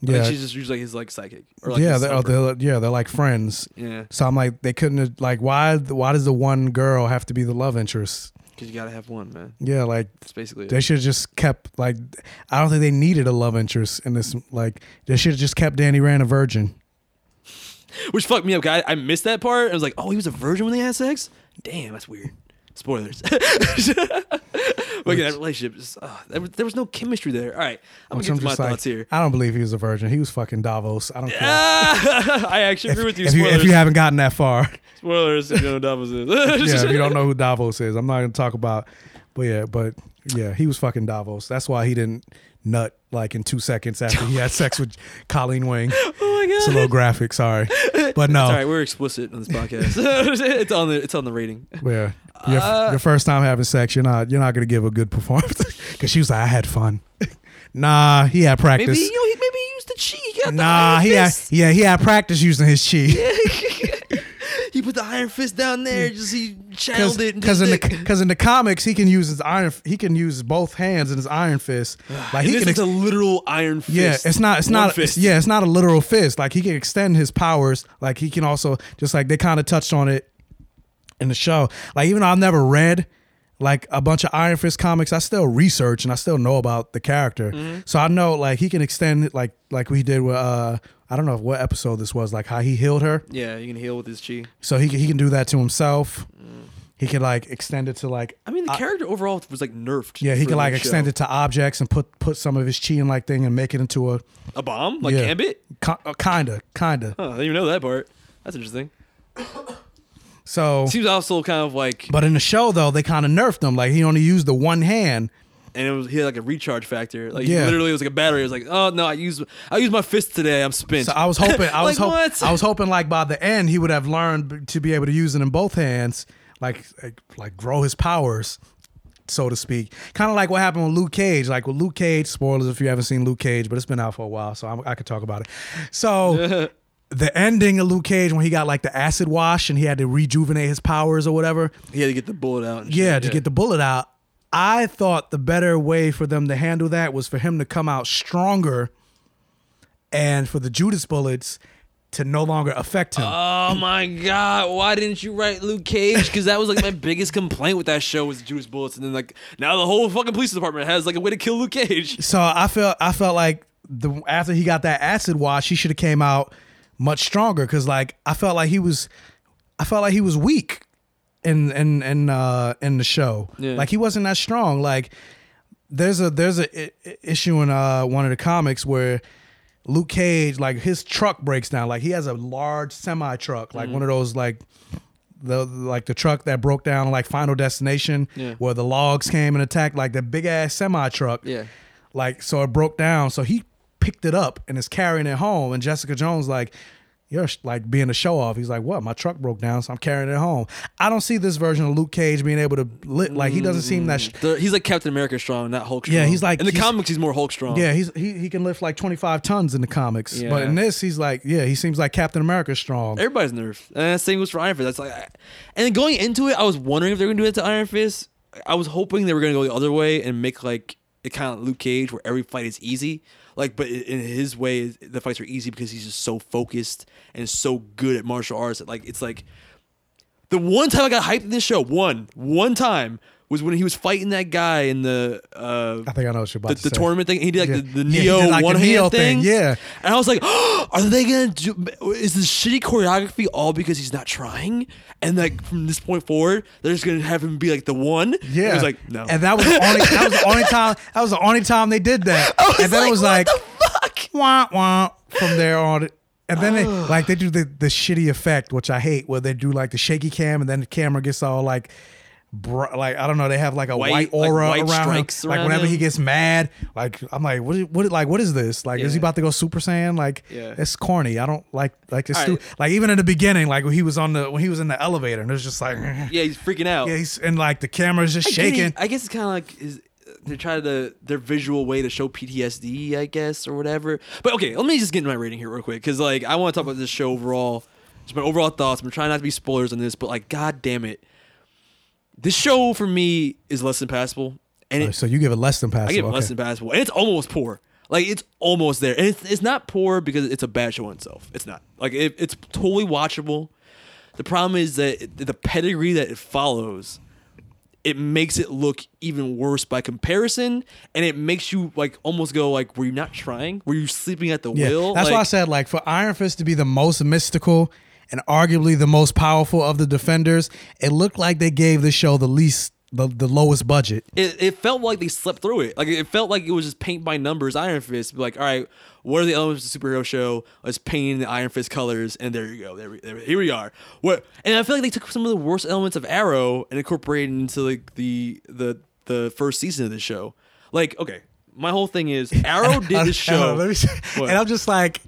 Like, Yeah. she's just usually his like psychic. Or like yeah, they're, they're yeah, they're like friends. Yeah. So I'm like, they couldn't have, like why why does the one girl have to be the love interest? Because you gotta have one, man. Yeah, like That's basically it. they should have just kept like I don't think they needed a love interest in this. Like they should have just kept Danny Rand a virgin. Which fucked me up. I, I missed that part. I was like, oh, he was a virgin when they had sex. Damn, that's weird. Spoilers. but at that relationship, just, oh, there, was, there was no chemistry there. All right, I'm Which gonna get to my like, thoughts here. I don't believe he was a virgin. He was fucking Davos. I don't care. I actually if, agree with you. if you. If you haven't gotten that far, Spoilers. If you know who Davos is. yeah, if you don't know who Davos is, I'm not gonna talk about. But yeah, but yeah, he was fucking Davos. That's why he didn't nut like in two seconds after he had sex with Colleen Wing. Oh my god, It's a little graphic, sorry, but no. It's all right. We're explicit on this podcast. it's on the it's on the rating. Yeah, your, Uh, your first time having sex, you're not you're not gonna give a good performance because she was like, I had fun. nah, he had practice. Maybe you know, he, maybe he used the chi. He nah, he had yeah he had practice using his chi. He put the iron fist down there. Just he channeled it. Because in the because in the comics he can use his iron he can use both hands in his iron fist. Like he can is a literal iron fist. Yeah, it's not. It's not. Fist. It's, yeah, it's not a literal fist. Like he can extend his powers. Like he can also just like they kind of touched on it in the show. Like even though I've never read like a bunch of Iron Fist comics, I still research and I still know about the character. Mm-hmm. So I know like he can extend it like like we did with uh I don't know what episode this was like how he healed her. Yeah, you can heal with his chi. So he can- he can do that to himself. He can like extend it to like Mm. I mean, the character overall was like nerfed. yeah he can like extend show. it to objects and put put some of his chi in like thing and make it into a a bomb, like yeah. Gambit. Uh, kinda kinda. Huh, I didn't even know that part. That's interesting. So Seems also kind of like, But in the show, though, they kind of nerfed him. Like he only used the one hand. and it was he had like a recharge factor. Like Yeah. literally, it was like a battery. It was like, oh no, I use I use my fist today. I'm spent. So I was hoping, I was Like, hoping. I was hoping, like by the end, he would have learned to be able to use it in both hands, like like, like grow his powers, so to speak. Kind of like what happened with Luke Cage. Like with Luke Cage, spoilers if you haven't seen Luke Cage, but it's been out for a while, so I'm, I could talk about it. So. The ending of Luke Cage when he got like the acid wash and he had to rejuvenate his powers or whatever. he had to get the bullet out. and Yeah, shit, to get the bullet out. I thought the better way for them to handle that was for him to come out stronger and for the Judas bullets to no longer affect him. Oh my god! Why didn't you write Luke Cage? Because that was like my biggest complaint with that show was Judas bullets, and then like now the whole fucking police department has like a way to kill Luke Cage. so I felt I felt like the after he got that acid wash, he should have came out much stronger because like I felt like he was I felt like he was weak in in in uh in the show. Yeah. Like he wasn't that strong. Like there's a there's a issue in uh one of the comics where Luke Cage like his truck breaks down. Like he has a large semi truck, like Mhm. one of those like the like the truck that broke down like Final Destination, Yeah. where the logs came and attacked, like the big ass semi truck. Yeah. Like so it broke down. So he picked it up and is carrying it home. And Jessica Jones like. You're like being a show off. He's like, "What? My truck broke down, so I'm carrying it home." I don't see this version of Luke Cage being able to lit. Like he doesn't seem that. Mm. Sh- The- he's like Captain America strong, not Hulk strong. Yeah, he's like- in the he's- comics he's more Hulk strong. Yeah, he's he, he can lift like 25 tons in the comics. But in this, he's like, yeah, he seems like Captain America strong. Everybody's nerfed. And that same was for Iron Fist. That's like, I- and going into it, I was wondering if they were gonna do it to Iron Fist. I was hoping they were gonna go the other way and make like it kind of Luke Cage, where every fight is easy. Like, but in his way, the fights are easy because he's just so focused and so good at martial arts. Like, it's like the one time I got hyped in this show, one, one time was when he was fighting that guy in the uh, I think I know what you're about the, to the say. tournament thing. He did like Yeah. the, the Yeah, Neo like, one hand thing. thing, yeah. And I was like, are they gonna do? Is this shitty choreography all because he's not trying? And like from this point forward, they're just gonna have him be like the one. Yeah, I was like, no. And that was the only that was the only time that was the only time they did that. and then it was like, wah wah from there on. And then they like they do the the shitty effect, which I hate, where they do like the shaky cam, and then the camera gets all like. Br- like I don't know, they have like a White- white, like aura white around him. strikes Like whenever him. he gets mad, like I'm like, what? Is, what? Like what is this? Like is he about to go Super Saiyan? Like Yeah. it's corny. I don't like like it's stu- right. like even in the beginning, like when he was on the when he was in the elevator, and it was just like yeah, he's freaking out. yeah, he's, and like the camera's just I it. shaking. I guess it's kind of like is they're trying to their visual way to show PTSD, I guess, or whatever. But okay, let me just get into my rating here real quick because like I want to talk about this show overall. Just my overall thoughts. I'm trying not to be spoilers on this, but like, god damn it, this show for me is less than passable, and oh, it, so you give it less than passable. I give it okay. less than passable, and it's almost poor. Like it's almost there, and it's it's not poor because it's a bad show in itself. It's not like it, it's totally watchable. The problem is that the pedigree that it follows, it makes it look even worse by comparison, and it makes you like almost go like, "Were you not trying? Were you sleeping at the Yeah, wheel?" that's why I said like for Iron Fist to be the most mystical and arguably the most powerful of the defenders, it looked like they gave the show the least the, the lowest budget. it, it felt like they slept through it. Like it felt like it was just paint by numbers Iron Fist. Like, all right, what are the elements of the superhero show? Let's paint in the Iron Fist colors, and there you go. There, we, there here we are. What? And I feel like they took some of the worst elements of Arrow and incorporated into like the the the first season of the show. Like, okay, my whole thing is Arrow did this show. Let me say- and I'm just like,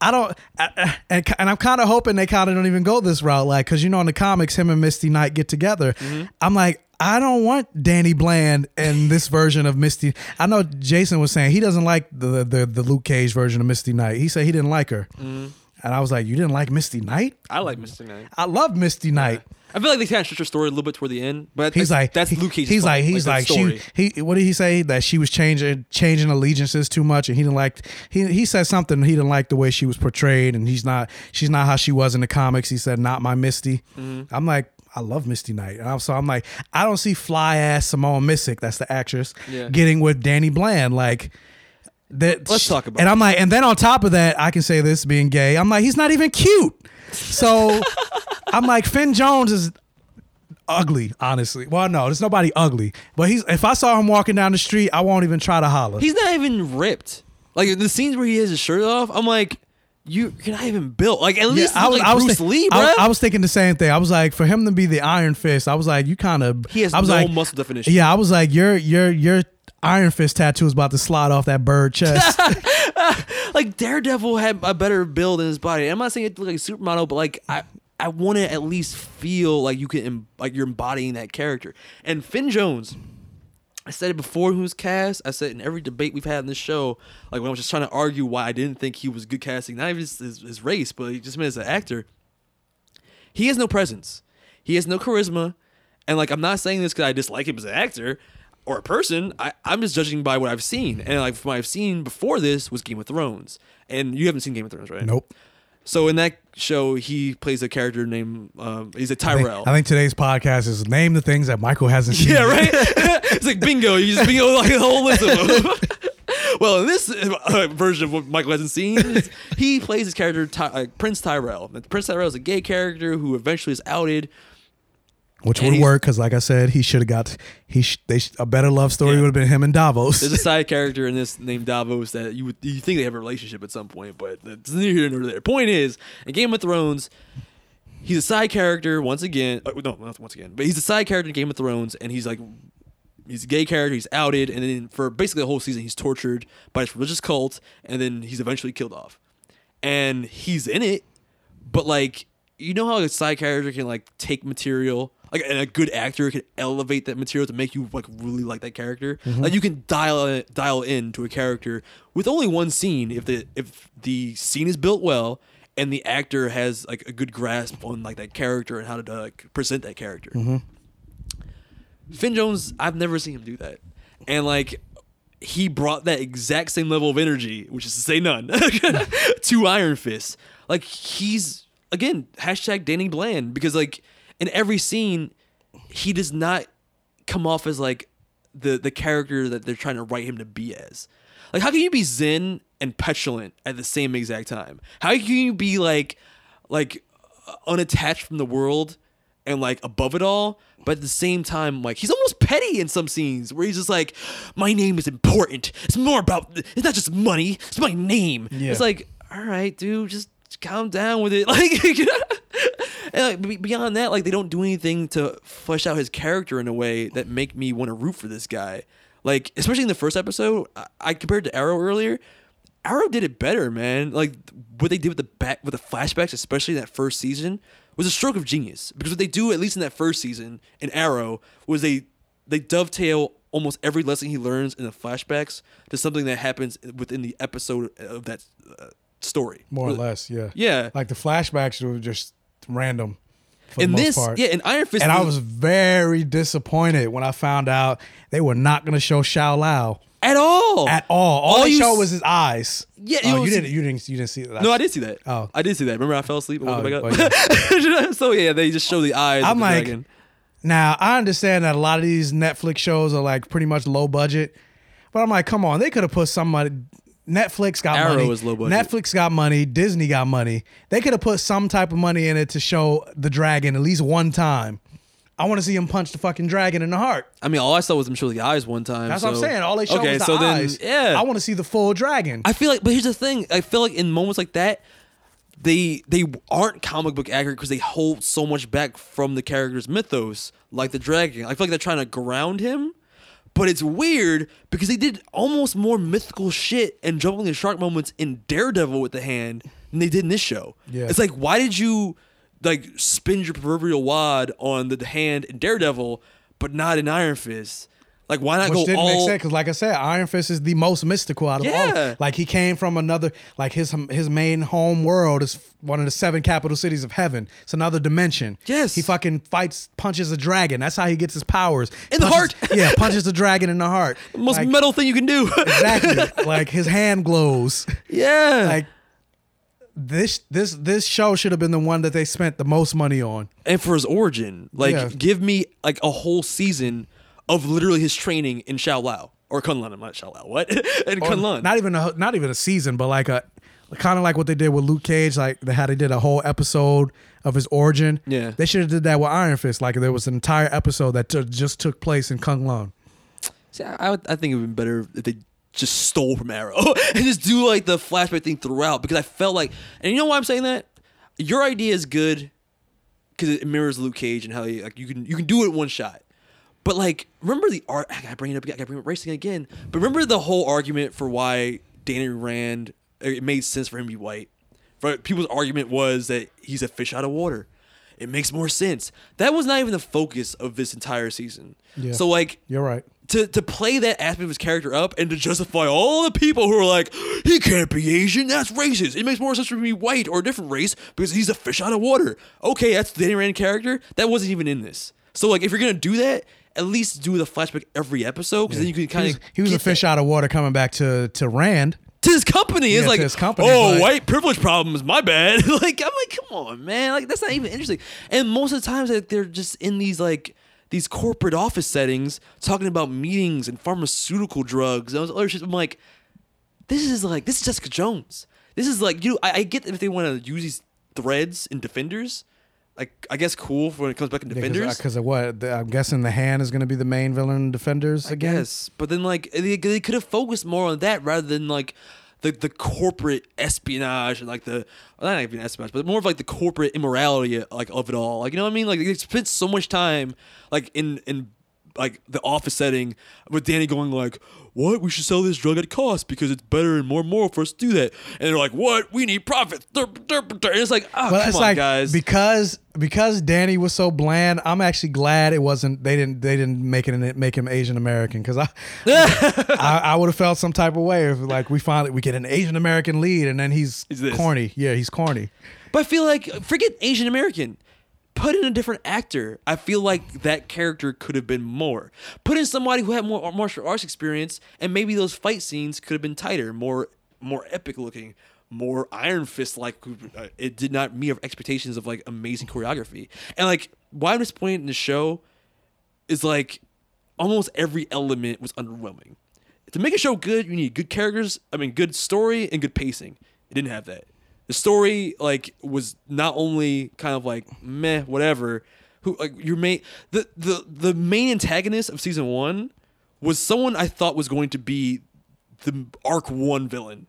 I don't, I, and, and I'm kind of hoping they kind of don't even go this route, like, because you know in the comics, him and Misty Knight get together. Mm-hmm. I'm like, I don't want Danny Bland in this version of Misty. I know Jason was saying he doesn't like the the, the Luke Cage version of Misty Knight. He said he didn't like her, Mhm. and I was like, you didn't like Misty Knight? I like Misty Knight. I love Misty Knight. I feel like they kind of stretched her story a little bit toward the end, but He's like that's he- Luke Cage's He's like he's the like, she he what did he say that she was changing changing allegiances too much and he didn't like he he said something he didn't like the way she was portrayed and he's not she's not how she was in the comics. He said not my Misty. Mhm. I'm like I love Misty Knight. And I'm, so I'm like I don't see fly ass Simone Missick that's the actress Yeah. getting with Danny Bland like. That, Let's talk about it. and it. I'm like, and then on top of that, I can say this being gay. I'm like, he's not even cute. So I'm like, Finn Jones is ugly, honestly. Well, no, there's nobody ugly. But he's if I saw him walking down the street, I won't even try to holler. He's not even ripped. Like the scenes where he has his shirt off, I'm like, you, you're not even built. Like at least I look like Bruce thi- Lee, I, bro. I was thinking the same thing. I was like, for him to be the Iron Fist, I was like, you kind of. He has I was no like, muscle definition. Yeah, I was like, your your your Iron Fist tattoo is about to slide off that bird chest. like Daredevil had a better build in his body. I'm not saying it looked like a supermodel, but like I, I want to at least feel like you can, like you're embodying that character. And Finn Jones, I said it before he was cast. I said in every debate we've had in this show, like when I was just trying to argue why I didn't think he was good casting, not even his, his, his race, but he just meant as an actor. He has no presence. He has no charisma. And like I'm not saying this because I dislike him as an actor or a person. I, I'm just judging by what I've seen. And like from what I've seen before this was Game of Thrones. And you haven't seen Game of Thrones, right? Nope. So in that show, he plays a character named um, he's a think, Tyrell. I think today's podcast is name the things that Michael hasn't seen. Yeah, right. it's like bingo. You just bingo like a whole list of them. well, in this uh, version of what Michael hasn't seen, he plays his character Ty- uh, Prince Tyrell. Prince Tyrell is a gay character who eventually is outed. Which And would work because, like I said, he should have got he sh- they sh- a better love story would have been him and Davos. There's a side character in this named Davos that you would you think they have a relationship at some point, but that's neither here nor there. Point is, in Game of Thrones, he's a side character once again. uh, no, not once again, but he's a side character in Game of Thrones, and he's like he's a gay character. He's outed, and then for basically the whole season, he's tortured by this religious cult, and then he's eventually killed off. And he's in it, but like you know how a side character can like take material, like and a good actor can elevate that material to make you like really like that character. Mhm. Like you can dial it, dial into a character with only one scene if the if the scene is built well and the actor has like a good grasp on like that character and how to like present that character. Mhm. Finn Jones, I've never seen him do that. And like he brought that exact same level of energy, which is to say none, to Iron Fist. Like he's again, hashtag Danny Bland, because like in every scene, he does not come off as like the the character that they're trying to write him to be as. Like how can you be zen and petulant at the same exact time? How can you be like like uh, unattached from the world and like above it all, but at the same time, like he's almost petty in some scenes where he's just like, "My name is important. It's more about. It's not just money. It's my name." Yeah. It's like, all right, dude, just calm down with it. Like, and like beyond that, like they don't do anything to flesh out his character in a way that make me want to root for this guy. Like, especially in the first episode, I, I compared to Arrow earlier. Arrow did it better, man. Like what they did with the back with the flashbacks, especially in that first season, was a stroke of genius. Because what they do, at least in that first season in Arrow, was they they dovetail almost every lesson he learns in the flashbacks to something that happens within the episode of that uh, story. More or less, yeah. Yeah. Like the flashbacks were just random. For in the most this, part. yeah, in Iron Fist, and I was very disappointed when I found out they were not going to show Shao Lao at all. at all. All, All they you showed s- was his eyes. Yeah, Oh, you didn't. You didn't. You didn't see that. no, I did see that. Oh. I did see that. Remember, I fell asleep and woke Oh, back up. so yeah, they just show the eyes. I'm of the like, dragon. now I understand that a lot of these Netflix shows are like pretty much low budget, but I'm like, come on, they could have put somebody. Netflix got Arrow money. low budget. Netflix got money. Disney got money. They could have put some type of money in it to show the dragon at least one time. I want to see him punch the fucking dragon in the heart. I mean, all I saw was him show the eyes one time. That's so- what I'm saying. All they showed okay, was the so eyes. Then, yeah, I want to see the full dragon. I feel like, but here's the thing: I feel like in moments like that, they they aren't comic book accurate because they hold so much back from the character's mythos, like the dragon. I feel like they're trying to ground him, but it's weird because they did almost more mythical shit and jumping the shark moments in Daredevil with the hand than they did in this show. Yeah. It's like, why did you like spin your proverbial wad on the hand in Daredevil, but not in Iron Fist? Like, why not Which go didn't make all? sense because, like I said, Iron Fist is the most mystical out of all. Yeah. Like he came from another, like his his main home world is one of the seven capital cities of heaven. It's another dimension. Yes. He fucking fights, punches a dragon. That's how he gets his powers. In the Punches- heart. yeah, punches the dragon in the heart. the most Like, metal thing you can do. exactly. like his hand glows. yeah. Like this this this show should have been the one that they spent the most money on. and for his origin. Like, Yeah. give me like a whole season of literally his training in Shao Lao or Kunlun. I'm not Shao Lao. What? in Or Kunlun. Not even a not even a season, but like a kind of like what they did with Luke Cage, like they how they did a whole episode of his origin. Yeah. they should have did that with Iron Fist. Like there was an entire episode that took just took place in Kunlun. See, I, I would, I think it would be better if they just stole from Arrow and just do like the flashback thing throughout because I felt like, and you know why I'm saying that? Your idea is good because it mirrors Luke Cage and how you, like you can you can do it one shot. But like, remember the art? I gotta bring it up. again, I gotta bring up racing again. But remember the whole argument for why Danny Rand it made sense for him to be white. For people's argument was that he's a fish out of water. It makes more sense. That was not even the focus of this entire season. Yeah. So like, You're right. to to play that aspect of his character up and to justify all the people who are like, he can't be Asian, that's racist. It makes more sense for him to be white or a different race because he's a fish out of water. Okay, that's the Danny Rand character. That wasn't even in this. So like, if you're gonna do that, at least do the flashback every episode because then you can kind of he was a fish out of water coming back to to Rand. to his company. Yeah, it's to like, his company, oh, but- white privilege problems, my bad. like, I'm like, come on, man. Like, that's not even interesting. And most of the times, like, they're just in these like these corporate office settings talking about meetings and pharmaceutical drugs and all this other shit. I'm like, this is like this is Jessica Jones. This is like you. I, I get if they want to use these threads in Defenders. Like, I guess cool for when it comes back in uh, Defenders. Because of what? The- I'm guessing the hand is going to be the main villain in Defenders again. guess, but then like they, they could have focused more on that rather than like the the corporate espionage and like the well, not even espionage, but more of like the corporate immorality like of it all. Like you know what I mean? Like they spent so much time like in in like the office setting with Danny going like, "What? We should sell this drug at cost because it's better and more moral for us to do that." And they're like, "What? We need profit." And it's like, "Oh, But come on, like guys." because because Danny was so bland. I'm actually glad it wasn't. They didn't. They didn't make it make him Asian American because I, I I would have felt some type of way if like we finally we get an Asian American lead and then he's corny. Yeah, he's corny. But I feel like forget Asian American. Put in a different actor. I feel like that character could have been more. Put in somebody who had more martial arts experience, and maybe those fight scenes could have been tighter, more more epic looking, more Iron Fist like. Uh, it did not meet our expectations of like amazing choreography. And like why I'm disappointed in the show is like almost every element was underwhelming. To make a show good, you need good characters. I mean, good story and good pacing. It didn't have that. The story like was not only kind of like meh, whatever. Who like your main the the the main antagonist of season one was someone I thought was going to be the arc one villain.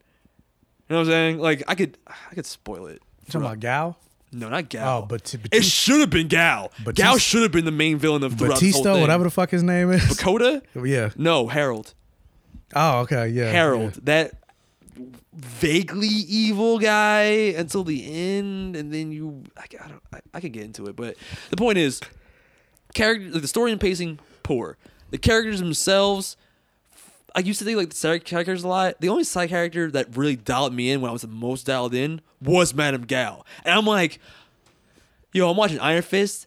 You know what I'm saying? Like I could I could spoil it. You talking about Gao? No, not Gao. Oh, but it should have been Gao. But Gao should have been the main villain of throughout this whole Batista, thing. whatever the fuck his name is. Dakota? Yeah. No, Harold. Oh, okay. Yeah. Harold, yeah. that vaguely evil guy until the end, and then you, I, I don't, I, I can get into it, but the point is, character, like the story and pacing poor. The characters themselves, I used to think like the side characters a lot. The only side character that really dialed me in when I was the most dialed in was Madame Gao, and I'm like. yo, I'm watching Iron Fist.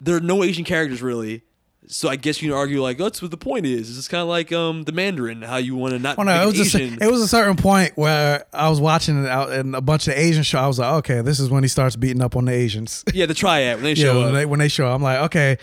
There are no Asian characters really. So I guess you can argue like that's what the point is. It's kind of like um the Mandarin, how you want to not Well, no, it was, it was a certain point where I was watching it out and a bunch of Asian show. I was like, okay, this is when he starts beating up on the Asians. yeah, the triad when they yeah, show when up. they, when they show, up, I'm like, okay,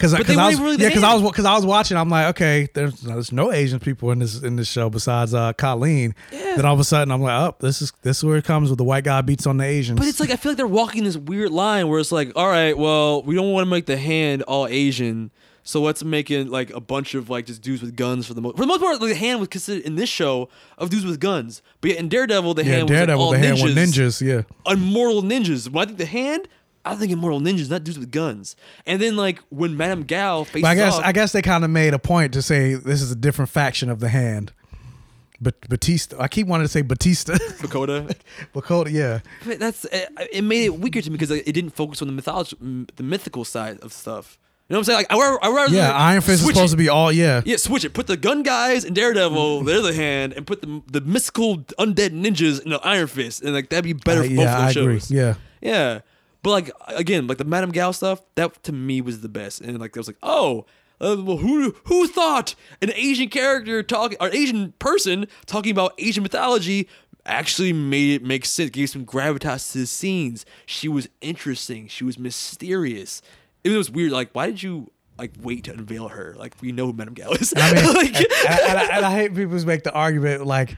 because they I was really yeah, because I was because I was watching. I'm like, okay, there's there's no Asian people in this in this show besides uh, Colleen. Then all of a sudden, I'm like, oh, this is this is where it comes with the white guy beats on the Asians. But it's like I feel like they're walking this weird line where it's like, all right, well, we don't want to make the hand all Asian, so let's make it like a bunch of like just dudes with guns for the most. For the most part, like, the hand was considered in this show of dudes with guns, but yet in Daredevil, the yeah, hand Daredevil, was like the all hand ninjas, ninjas. Yeah, immortal ninjas. When I think the hand, I think immortal ninjas, not dudes with guns. And then like when Madame Gao faces but I guess off, I guess they kind of made a point to say this is a different faction of the hand. But Batista, I keep wanting to say Batista. Dakota. Dakota, yeah. But that's it, it made it weaker to me because it didn't focus on the mythology, the mythical side of stuff. You know what I'm saying? Like I rather, I rather Yeah, Iron Fist is supposed it. to be all yeah. Yeah, switch it. Put the gun guys and Daredevil, the other hand, and put the the mystical undead ninjas in the Iron Fist, and like that'd be better Uh, for both yeah, of those I agree. shows. Yeah. yeah. But like again, like the Madame Gao stuff, that to me was the best, and like I was like, oh. Uh, well, who who thought an Asian character talking or Asian person talking about Asian mythology actually made it make sense, gave some gravitas to the scenes. She was interesting. She was mysterious. It was weird. Like, why did you like wait to unveil her? Like, we know who Madame Gao is. I mean, Like- and, and- and I, and I hate people who make the argument like,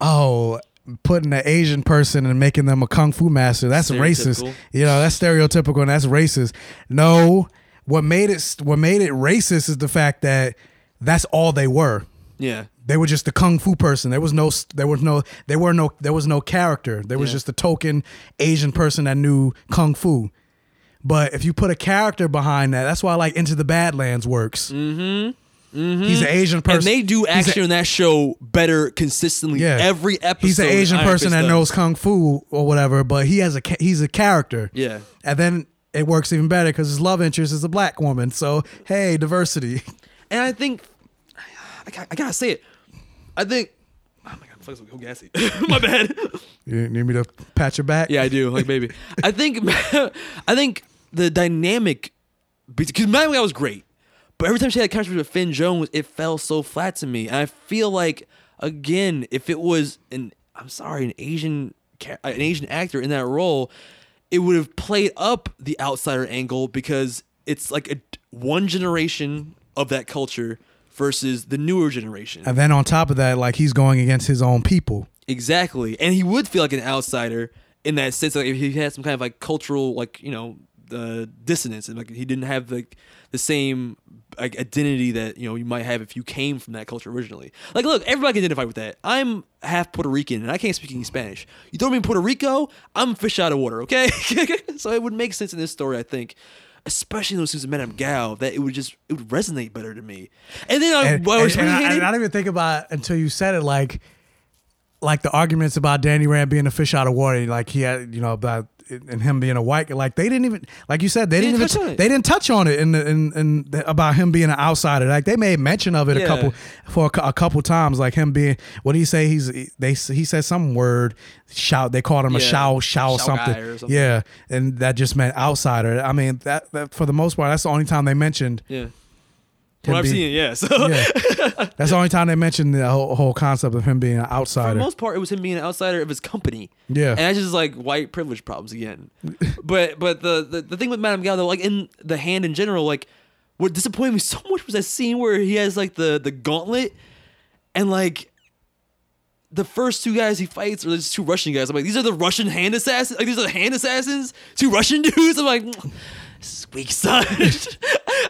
oh, putting an Asian person and making them a kung fu master. That's racist. You know, that's stereotypical and that's racist. No, what made it what made it racist is the fact that that's all they were. Yeah. They were just a kung fu person. There was no there was no there were no there was no character. There was Yeah. just a token Asian person that knew kung fu. But if you put a character behind that, that's why like Into the Badlands works. Mm-hmm. Mm-hmm. He's an Asian person. And they do He's a- action in that show better consistently Yeah. every episode. He's an Asian person that knows kung fu or whatever, but he has a he's a character. Yeah. And then it works even better because his love interest is a black woman. So hey, diversity. And I think I, got- I gotta say it. I think oh my god, I'm fucking so gassy. my bad. You need me to pat your back? Yeah, I do. Like baby. I think I think the dynamic because Madame Gao was great, but every time she had a conversation with Finn Jones, it fell so flat to me. And I feel like again, if it was an I'm sorry, an Asian uh, an Asian actor in that role, it would have played up the outsider angle because it's like a one generation of that culture versus the newer generation. And then on top of that, like he's going against his own people. Exactly, and he would feel like an outsider in that sense. Like if he had some kind of like cultural, like you know, the dissonance, and like he didn't have like the same like identity that you know you might have if you came from that culture originally. Like, look, everybody can identify with that. I'm half Puerto Rican and I can't speak any Spanish. You throw me in Puerto Rico, I'm fish out of water. Okay, so it would make sense in this story, I think. Especially in those scenes with Madame Gao, that it would just it would resonate better to me. And then I, and, I was and, and, I, and I didn't even think about until you said it. Like, like the arguments about Danny Rand being a fish out of water. Like he had, you know, about and him being a white. Like they didn't even, like you said, they, They didn't, didn't even they didn't touch on it in the, in, in the, about him being an outsider. Like they made mention of it a couple for a, a couple times. Like him being, what do you say? He's they he said some word shout. They called him a Yeah. shout shout Shout something. something. Yeah, and that just meant outsider. I mean that, that for the most part, that's the only time they mentioned. yeah. When I've being- seen it, yeah. So yeah. That's the only time they mentioned the whole, whole concept of him being an outsider. for the most part, it was him being an outsider of his company. Yeah. and that's just like white privilege problems again. but but the, the the thing with Madame Gao though, like in the hand in general, like what disappointed me so much was that scene where he has like the the gauntlet, and like the first two guys he fights are just two Russian guys. I'm like, these are the Russian hand assassins. Like these are the hand assassins. Two Russian dudes. I'm like. Mm, Squeak son.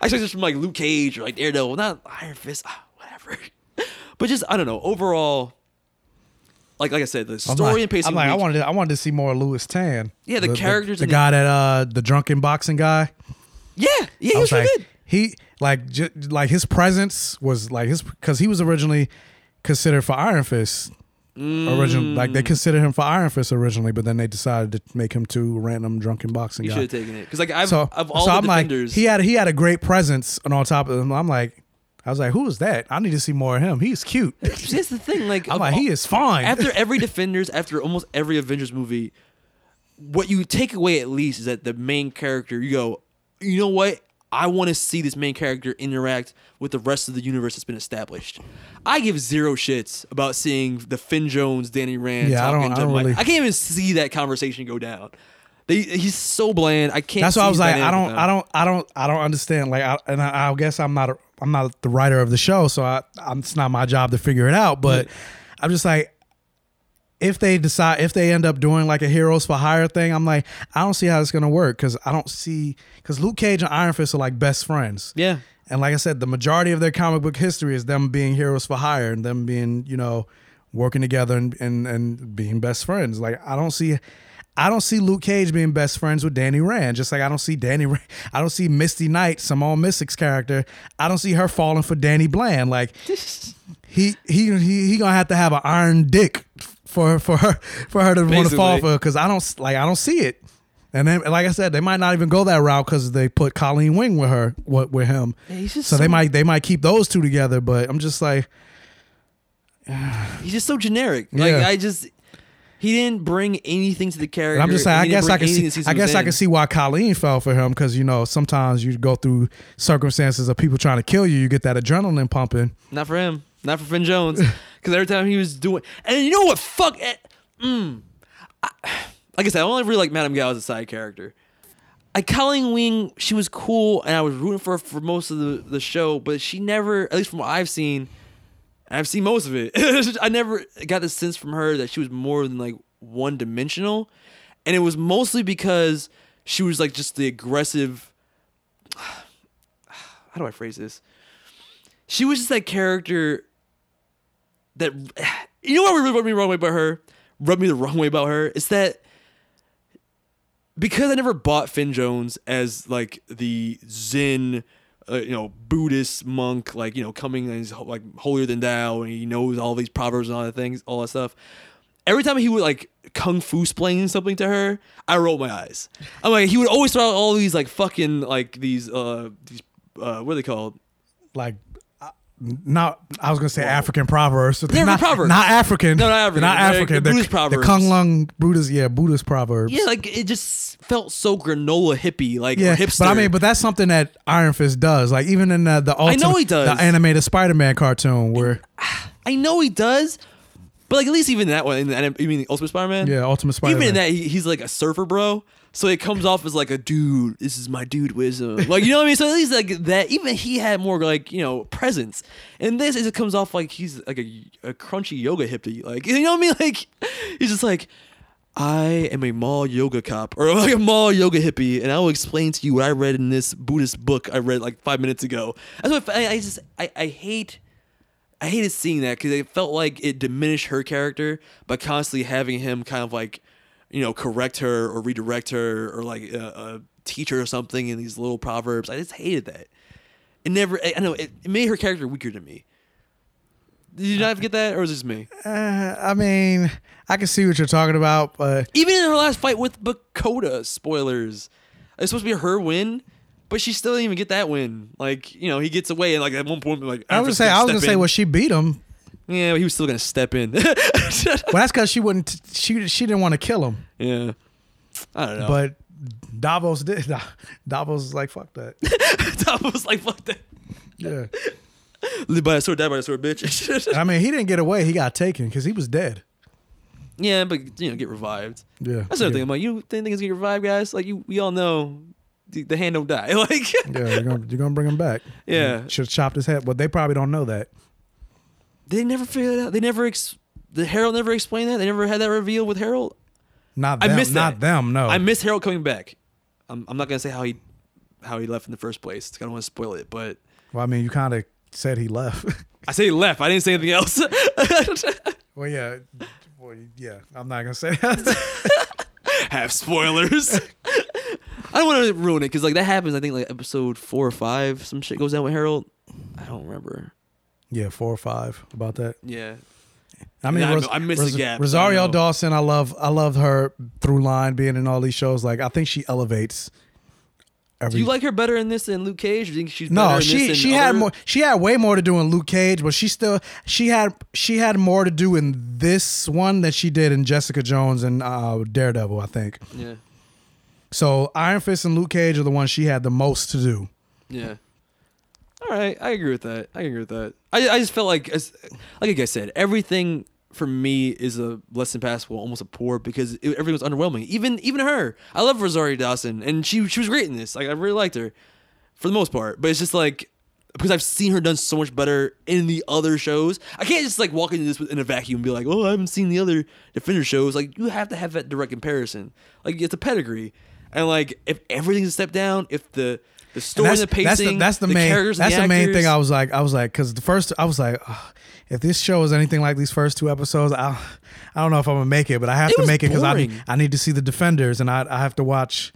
I expect this from like Luke Cage or like Daredevil, not Iron Fist, ah, whatever. But just I don't know. Overall, like like I said, the story like, and pacing. I'm like, I wanted, I wanted to see more Lewis Tan. Yeah, the characters the, in guy that uh, the drunken boxing guy. Yeah, yeah, he was was really like, good. he like ju- like his presence was like his because he was originally considered for Iron Fist. Original, like Mm. they considered him for Iron Fist originally, but then they decided to make him too random drunken boxing guys. You should have taken it because like I've so, of all so the I'm like, defenders. he had he had a great presence, and on top of him, I'm like, I was like, who is that? I need to see more of him. He's cute. That's the thing. Like I'm like, all- he is fine. After every Defenders, after almost every Avengers movie, what you take away at least is that the main character, you go, you know what? I want to see this main character interact with the rest of the universe that's been established. I give zero shits about seeing the Finn Jones, Danny Rand Yeah, I don't- I don't really- I can't even see that conversation go down. They, he's so bland. I can't. That's why I was like, I don't. I don't, I don't, I don't understand. Like, I, and I, I guess I'm not, a, I'm not the writer of the show, so I, I'm, it's not my job to figure it out. But I'm just like, if they decide, if they end up doing like a heroes for hire thing, I'm like, I don't see how it's gonna work because I don't see because Luke Cage and Iron Fist are like best friends. Yeah. And like I said, the majority of their comic book history is them being heroes for hire and them being, you know, working together and and, and being best friends. Like I don't see I don't see Luke Cage being best friends with Danny Rand. Just like I don't see Danny I don't see Misty Knight, Simone Missick's character. I don't see her falling for Danny Bland. Like he he he, he gonna have to have an iron dick for for her for her to want to fall Basically. for because I don't like I don't see it. And then, like I said, they might not even go that route because they put Colleen Wing with her, with, with him. Yeah, he's just so, they might they might keep those two together. But I'm just like, He's just so generic. Like Yeah. I just, he didn't bring anything to the character. and I'm just saying, I guess I can see, I season guess I can see why Colleen fell for him because you know sometimes you go through circumstances of people trying to kill you, you get that adrenaline pumping. Not for him. Not for Finn Jones. Because every time he was doing, and you know what? Fuck. It. Mm. I, like I said, I only really like Madame Gao as a side character. I Colleen Wing, she was cool, and I was rooting for her for most of the, the show, but she never, at least from what I've seen, I've seen most of it. I never got the sense from her that she was more than like one dimensional, and it was mostly because she was like just the aggressive. How do I phrase this? She was just that character that you know what really rubbed me the wrong way about her? Rubbed me the wrong way about her. is that because I never bought Finn Jones as like the Zen, uh, you know, Buddhist monk, like you know, coming and he's like holier than thou, and he knows all these proverbs and all that things, all that stuff. Every time he would like kung fu explain something to her, I rolled my eyes. I'm like, he would always throw out all these like fucking like these uh these uh what are they called? Like, not I was gonna say African proverbs. Yeah, not, proverbs. not African. No, not African. They're not African. Buddhist They're, proverbs. The Kunlun Buddhist, yeah, Buddhist proverbs. Yeah, like it just felt so granola hippie, like Yeah, hipster. but I mean, but that's something that Iron Fist does. Like even in the, the ultimate, know he does. the animated Spider-Man cartoon where I know he does, but like at least even that one, in the, you mean the Ultimate Spider-Man? yeah, Ultimate Spider-Man. Even in that, he, he's like a surfer bro. So it comes off as like a dude. This is my dude wisdom. Like you know what I mean. So at least like that. Even he had more like you know presence. And this is it comes off like he's like a, a crunchy yoga hippie. Like you know what I mean. Like he's just like. I am a mall yoga cop or like a mall yoga hippie, and I will explain to you what I read in this Buddhist book I read like five minutes ago. That's what I, I just I, I hate I hated seeing that because it felt like it diminished her character by constantly having him kind of like, you know, correct her or redirect her or like uh, uh, teach her something in these little proverbs. I just hated that. It never, I I know, it, it made her character weaker to me. Did you not get that, or is it just me? Uh, I mean, I can see what you're talking about, but Even in her last fight with Bakuto, spoilers, it's supposed to be her win, but she still didn't even get that win. Like, you know, he gets away, and like at one point, like I was gonna say I was gonna step say, well, she beat him. Yeah, but he was still gonna step in. Well, that's because she wouldn't. She she didn't want to kill him, yeah, I don't know. but Davos did. Davos was like, fuck that. Davos was like, "Fuck that." Yeah. Live by a sword, die by a sword, bitch. I mean, he didn't get away. He got taken because he was dead. yeah, but you know, get revived. Yeah. That's the other thing. I'm like, you think gonna get revived, guys? Like, you, we all know the, the hand don't die. Like, Yeah, you're gonna you're gonna bring him back. Yeah. should have chopped his head, but they probably don't know that. They never figured it out. They never. Ex- the Harold never explained that. They never had that reveal with Harold. Not I them. missed not that. them. No. I miss Harold coming back. I'm, I'm not gonna say how he how he left in the first place. I don't want to spoil it, but well, I mean, you kind of said he left. I say he left. I didn't say anything else. well, yeah. Well, yeah. I'm not gonna say that. Have spoilers. I don't want to ruin it because like that happens. I think like episode four or five, some shit goes down with Harold. I don't remember. Yeah, four or five about that. Yeah. I mean, Ros- I the Ros- gap, so I Rosario. Dawson, I love. I love her through line being in all these shows. Like, I think she elevates every. Do you like her better in this than Luke Cage? You think she's better no, in she she than had other- more. She had way more to do in Luke Cage, but she still she had she had more to do in this one than she did in Jessica Jones and uh, Daredevil. I think. Yeah. So Iron Fist and Luke Cage are the ones she had the most to do. Yeah. All right, I agree with that. I agree with that. I, I just felt like, like I said, everything for me is a less than passable, almost a poor because it, everything was underwhelming. Even even her, I love Rosario Dawson, and she she was great in this. Like I really liked her for the most part. But it's just like because I've seen her done so much better in the other shows. I can't just like walk into this in a vacuum and be like, oh, I haven't seen the other Defender shows. Like you have to have that direct comparison. Like it's a pedigree, and like if everything's a step down, if the the story, and the pacing, that's the, that's the, main, characters, that's the, the, main thing. I was like, I was like, because the first I was like, "Ugh, if this show is anything like these first two episodes, I I don't know if I'm gonna make it, but I have It to make it because I need. I need to see the Defenders, and I I have to watch.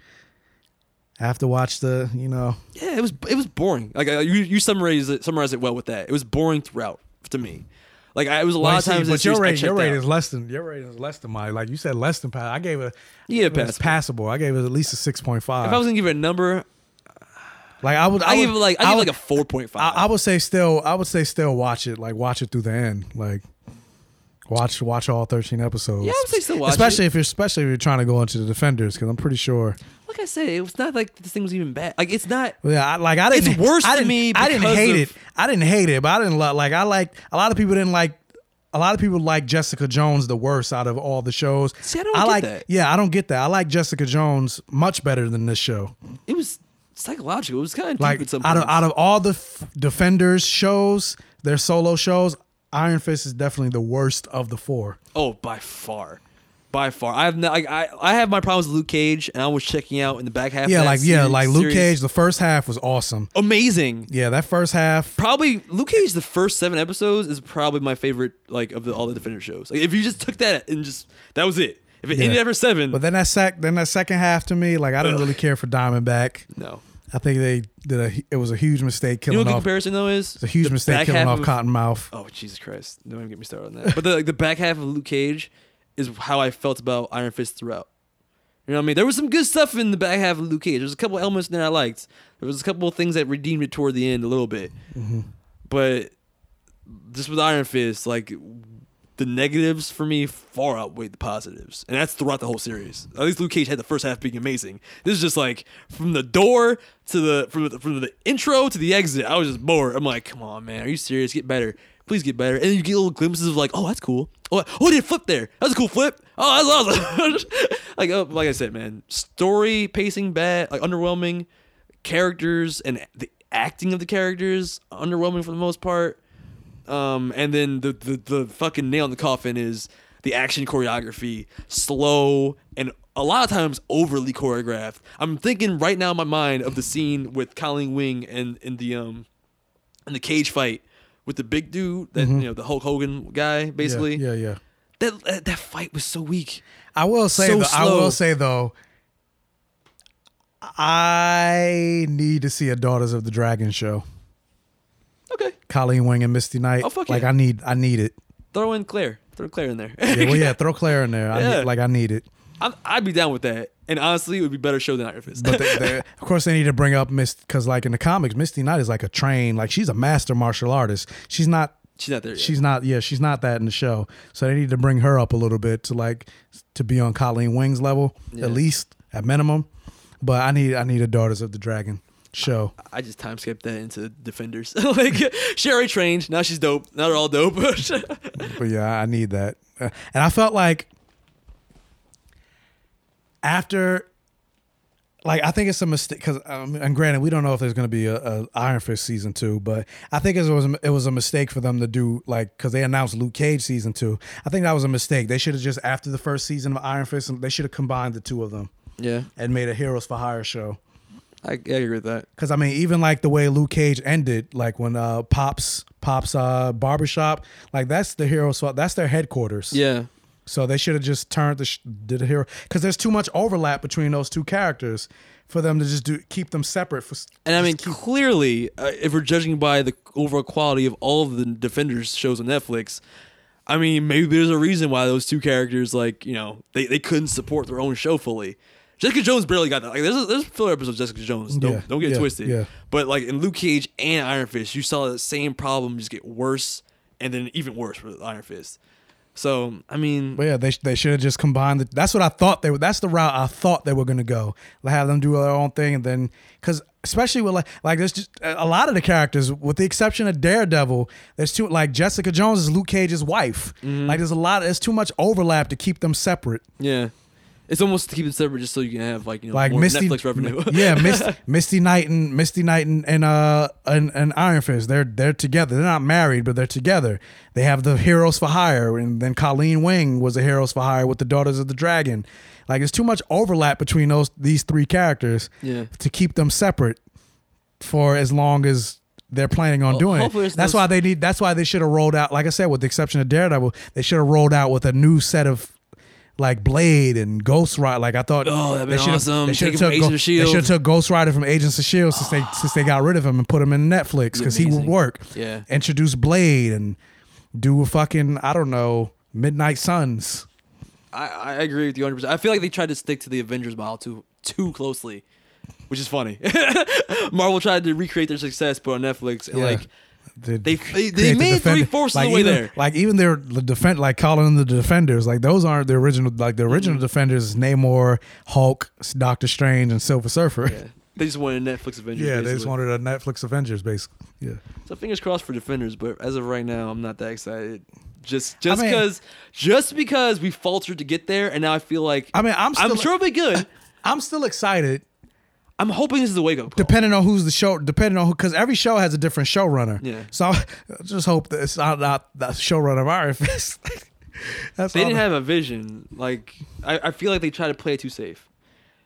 I have to watch the you know Yeah, it was it was boring. Like uh, you you summarized it summarized it well with that. It was boring throughout to me. Like I, it was a lot Well, of times. but your rating, your rating is less than your rating is less than mine. Like you said, less than pass. I gave it. Yeah, was passable. I gave it at least a six point five. If I was gonna give it a number, like I would, I, give would- it like I, I give would- like a four point five. I. I would say still, I would say still watch it. Like watch it through the end. Like watch watch all thirteen episodes. Yeah, I would say still watch especially it. if you're especially if you're trying to go into the Defenders because I'm pretty sure. like I said, it was not like this thing was even bad. Like it's not. Yeah, I, like I didn't. It's worse I didn't, me I didn't hate of- it. I didn't hate it, but I didn't lo- like. I like a lot of people didn't like. A lot of people like Jessica Jones the worst out of all the shows. See, I don't get like. that. Yeah, I don't get that. I like Jessica Jones much better than this show. It was psychological. It was kind of Like deep at some out of out of all the f- Defenders shows, their solo shows, Iron Fist is definitely the worst of the four. Oh, by far, by far. I have I, I I have my problems with Luke Cage, and I was checking out in the back half. yeah, like yeah, series- like Luke series. Cage. The first half was awesome. amazing. Yeah, that first half. Probably Luke Cage. The first seven episodes is probably my favorite. Like of the, all the Defender shows. Like if you just took that and just that was it. If it Yeah. ended after seven, But then that sec, then that second half to me, like I didn't Ugh. really care for Diamondback. no. I think they did a. It was a huge mistake You killing know what the off. comparison though is? It's a huge mistake killing off of- Cottonmouth. Oh Jesus Christ! Don't even get me started on that. But the the back half of Luke Cage is how I felt about Iron Fist throughout. You know what I mean? There was some good stuff in the back half of Luke Cage. There's a couple elements there I liked. There was a couple of things that redeemed it toward the end a little bit. Mm-hmm. But just with Iron Fist, like the negatives for me far outweighed the positives, and that's throughout the whole series. At least Luke Cage had the first half being amazing. This is just like from the door to the from the, from the intro to the exit. I was just bored. I'm like, come on, man, are you serious? Get better, please get better. And you get little glimpses of like, oh, that's cool. Oh, oh, did flip there? That was a cool flip. Oh, that's awesome. like, oh, like I said, man, story pacing bad, like underwhelming. Characters and the acting of the characters underwhelming for the most part. Um, and then the, the the fucking nail in the coffin is the action choreography, slow and a lot of times overly choreographed. I'm thinking right now in my mind of the scene with Colleen Wing and in the um in the cage fight with the big dude that Mhm. you know the Hulk Hogan guy basically. Yeah, yeah. yeah. That, that that fight was so weak. I will say, So though, I will say though, I need to see a Daughters of the Dragon show. Okay. Colleen Wing and Misty Knight. Oh, fuck like yeah. I need, I need it. Throw in Claire. Throw Claire in there. Yeah, well, yeah, throw Claire in there. I Yeah. need, like I need it. I'm, I'd be down with that. And honestly, it would be a better show than Iron Fist. But they, they, of course, they need to bring up Miss because, like in the comics, Misty Knight is like a trained, like she's a master martial artist. She's not. She's not there yet. She's not. Yeah, she's not that in the show. So they need to bring her up a little bit to like to be on Colleen Wing's level, at least at minimum. But I need I need a Daughters of the Dragon show. I just time skipped that into Defenders. like she already trained. Now she's dope. Now they're all dope. But yeah, I need that. Uh, and I felt like after, like, I think it's a mistake because, um, and granted, we don't know if there's going to be a, a Iron Fist season two, but I think it was it was a mistake for them to do like because they announced Luke Cage season two. I think that was a mistake. They should have just after the first season of Iron Fist, they should have combined the two of them yeah, and made a Heroes for Hire show. I, I agree with that. Because I mean, even like the way Luke Cage ended, like when uh Pops Pops uh barbershop, like that's the heroes. That's their headquarters. Yeah. So they should have just turned the sh- did a hero because there's too much overlap between those two characters for them to just do keep them separate. For And I mean, clearly, uh, if we're judging by the overall quality of all of the Defenders shows on Netflix, I mean, maybe there's a reason why those two characters, like, you know, they, they couldn't support their own show fully. Jessica Jones barely got that. Like there's there's filler episodes of Jessica Jones. Don't Yeah, don't get yeah, twisted. yeah. But like in Luke Cage and Iron Fist, you saw the same problem just get worse and then even worse with Iron Fist. So I mean, But yeah, they they should have just combined. The, that's what I thought they were. That's the route I thought they were gonna go. Have them do their own thing, and then because especially with like like there's just a lot of the characters, with the exception of Daredevil, there's too like Jessica Jones is Luke Cage's wife. Mm-hmm. Like there's a lot. There's too much overlap to keep them separate. yeah, it's almost to keep it separate just so you can have like you know Like more Misty, Netflix revenue. yeah, Misty, Misty Knight and Misty Knight and, and uh and, and Iron Fist. They're they're together. They're not married, but they're together. They have the Heroes for Hire, and then Colleen Wing was a Heroes for Hire with the Daughters of the Dragon. Like it's too much overlap between those these three characters Yeah. to keep them separate for as long as they're planning on Ho- doing it. That's why they need. That's why they should have rolled out. Like I said, with the exception of Daredevil, they should have rolled out with a new set of like Blade and Ghost Rider. Like I thought. Oh, that'd been should've- awesome. They should have took, Go- took Ghost Rider from Agents of Shield since they since they got rid of him and put him in Netflix because he would work. Yeah. Introduce Blade and do a fucking I don't know Midnight Suns. I, I agree with you 100. percent I feel like they tried to stick to the Avengers model too too closely, which is funny. Marvel tried to recreate their success, but on Netflix, and Yeah. like They, they they, they made Defender- three fourths like of the way even, there. Like even their the defend like calling the defenders. Like those aren't the original. Like the original Mm-hmm. defenders is Namor, Hulk, Doctor Strange, and Silver Surfer. Yeah. They just wanted Netflix Avengers. Yeah, they just wanted a Netflix Avengers, basically. Yeah. So fingers crossed for Defenders, but as of right now, I'm not that excited. Just just I mean- because just because we faltered to get there, and now I feel like I mean, I'm I'm sure it'll be good. I'm still excited. I'm hoping this is a wake up. Depending on who's the show, depending on who, because every show has a different showrunner. Yeah. So I just hope that it's not, not the showrunner of Iron Fist. That's They didn't have a vision. Like I, I feel like they tried to play it too safe.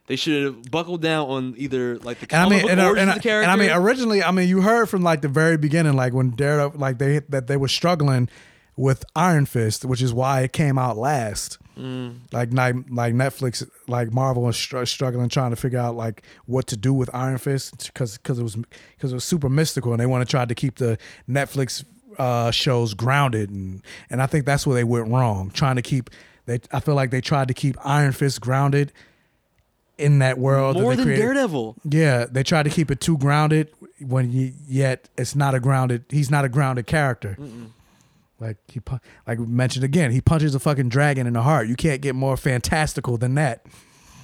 They should have buckled down on either like the And I comic mean, book and, and, of the character. and I mean, originally, I mean, you heard from like the very beginning, like when Daredevil, like they that they were struggling with Iron Fist, which is why it came out last. Mm. Like, like, like Netflix, like Marvel was str- struggling trying to figure out like what to do with Iron Fist because because it was because it was super mystical, and they want to try to keep the Netflix uh, shows grounded, and and I think that's where they went wrong, trying to keep. They, I feel like they tried to keep Iron Fist grounded in that world. more than created. Daredevil. Yeah, they tried to keep it too grounded when yet it's not a grounded. He's not a grounded character. Like he, like we mentioned again, he punches a fucking dragon in the heart. You can't get more fantastical than that.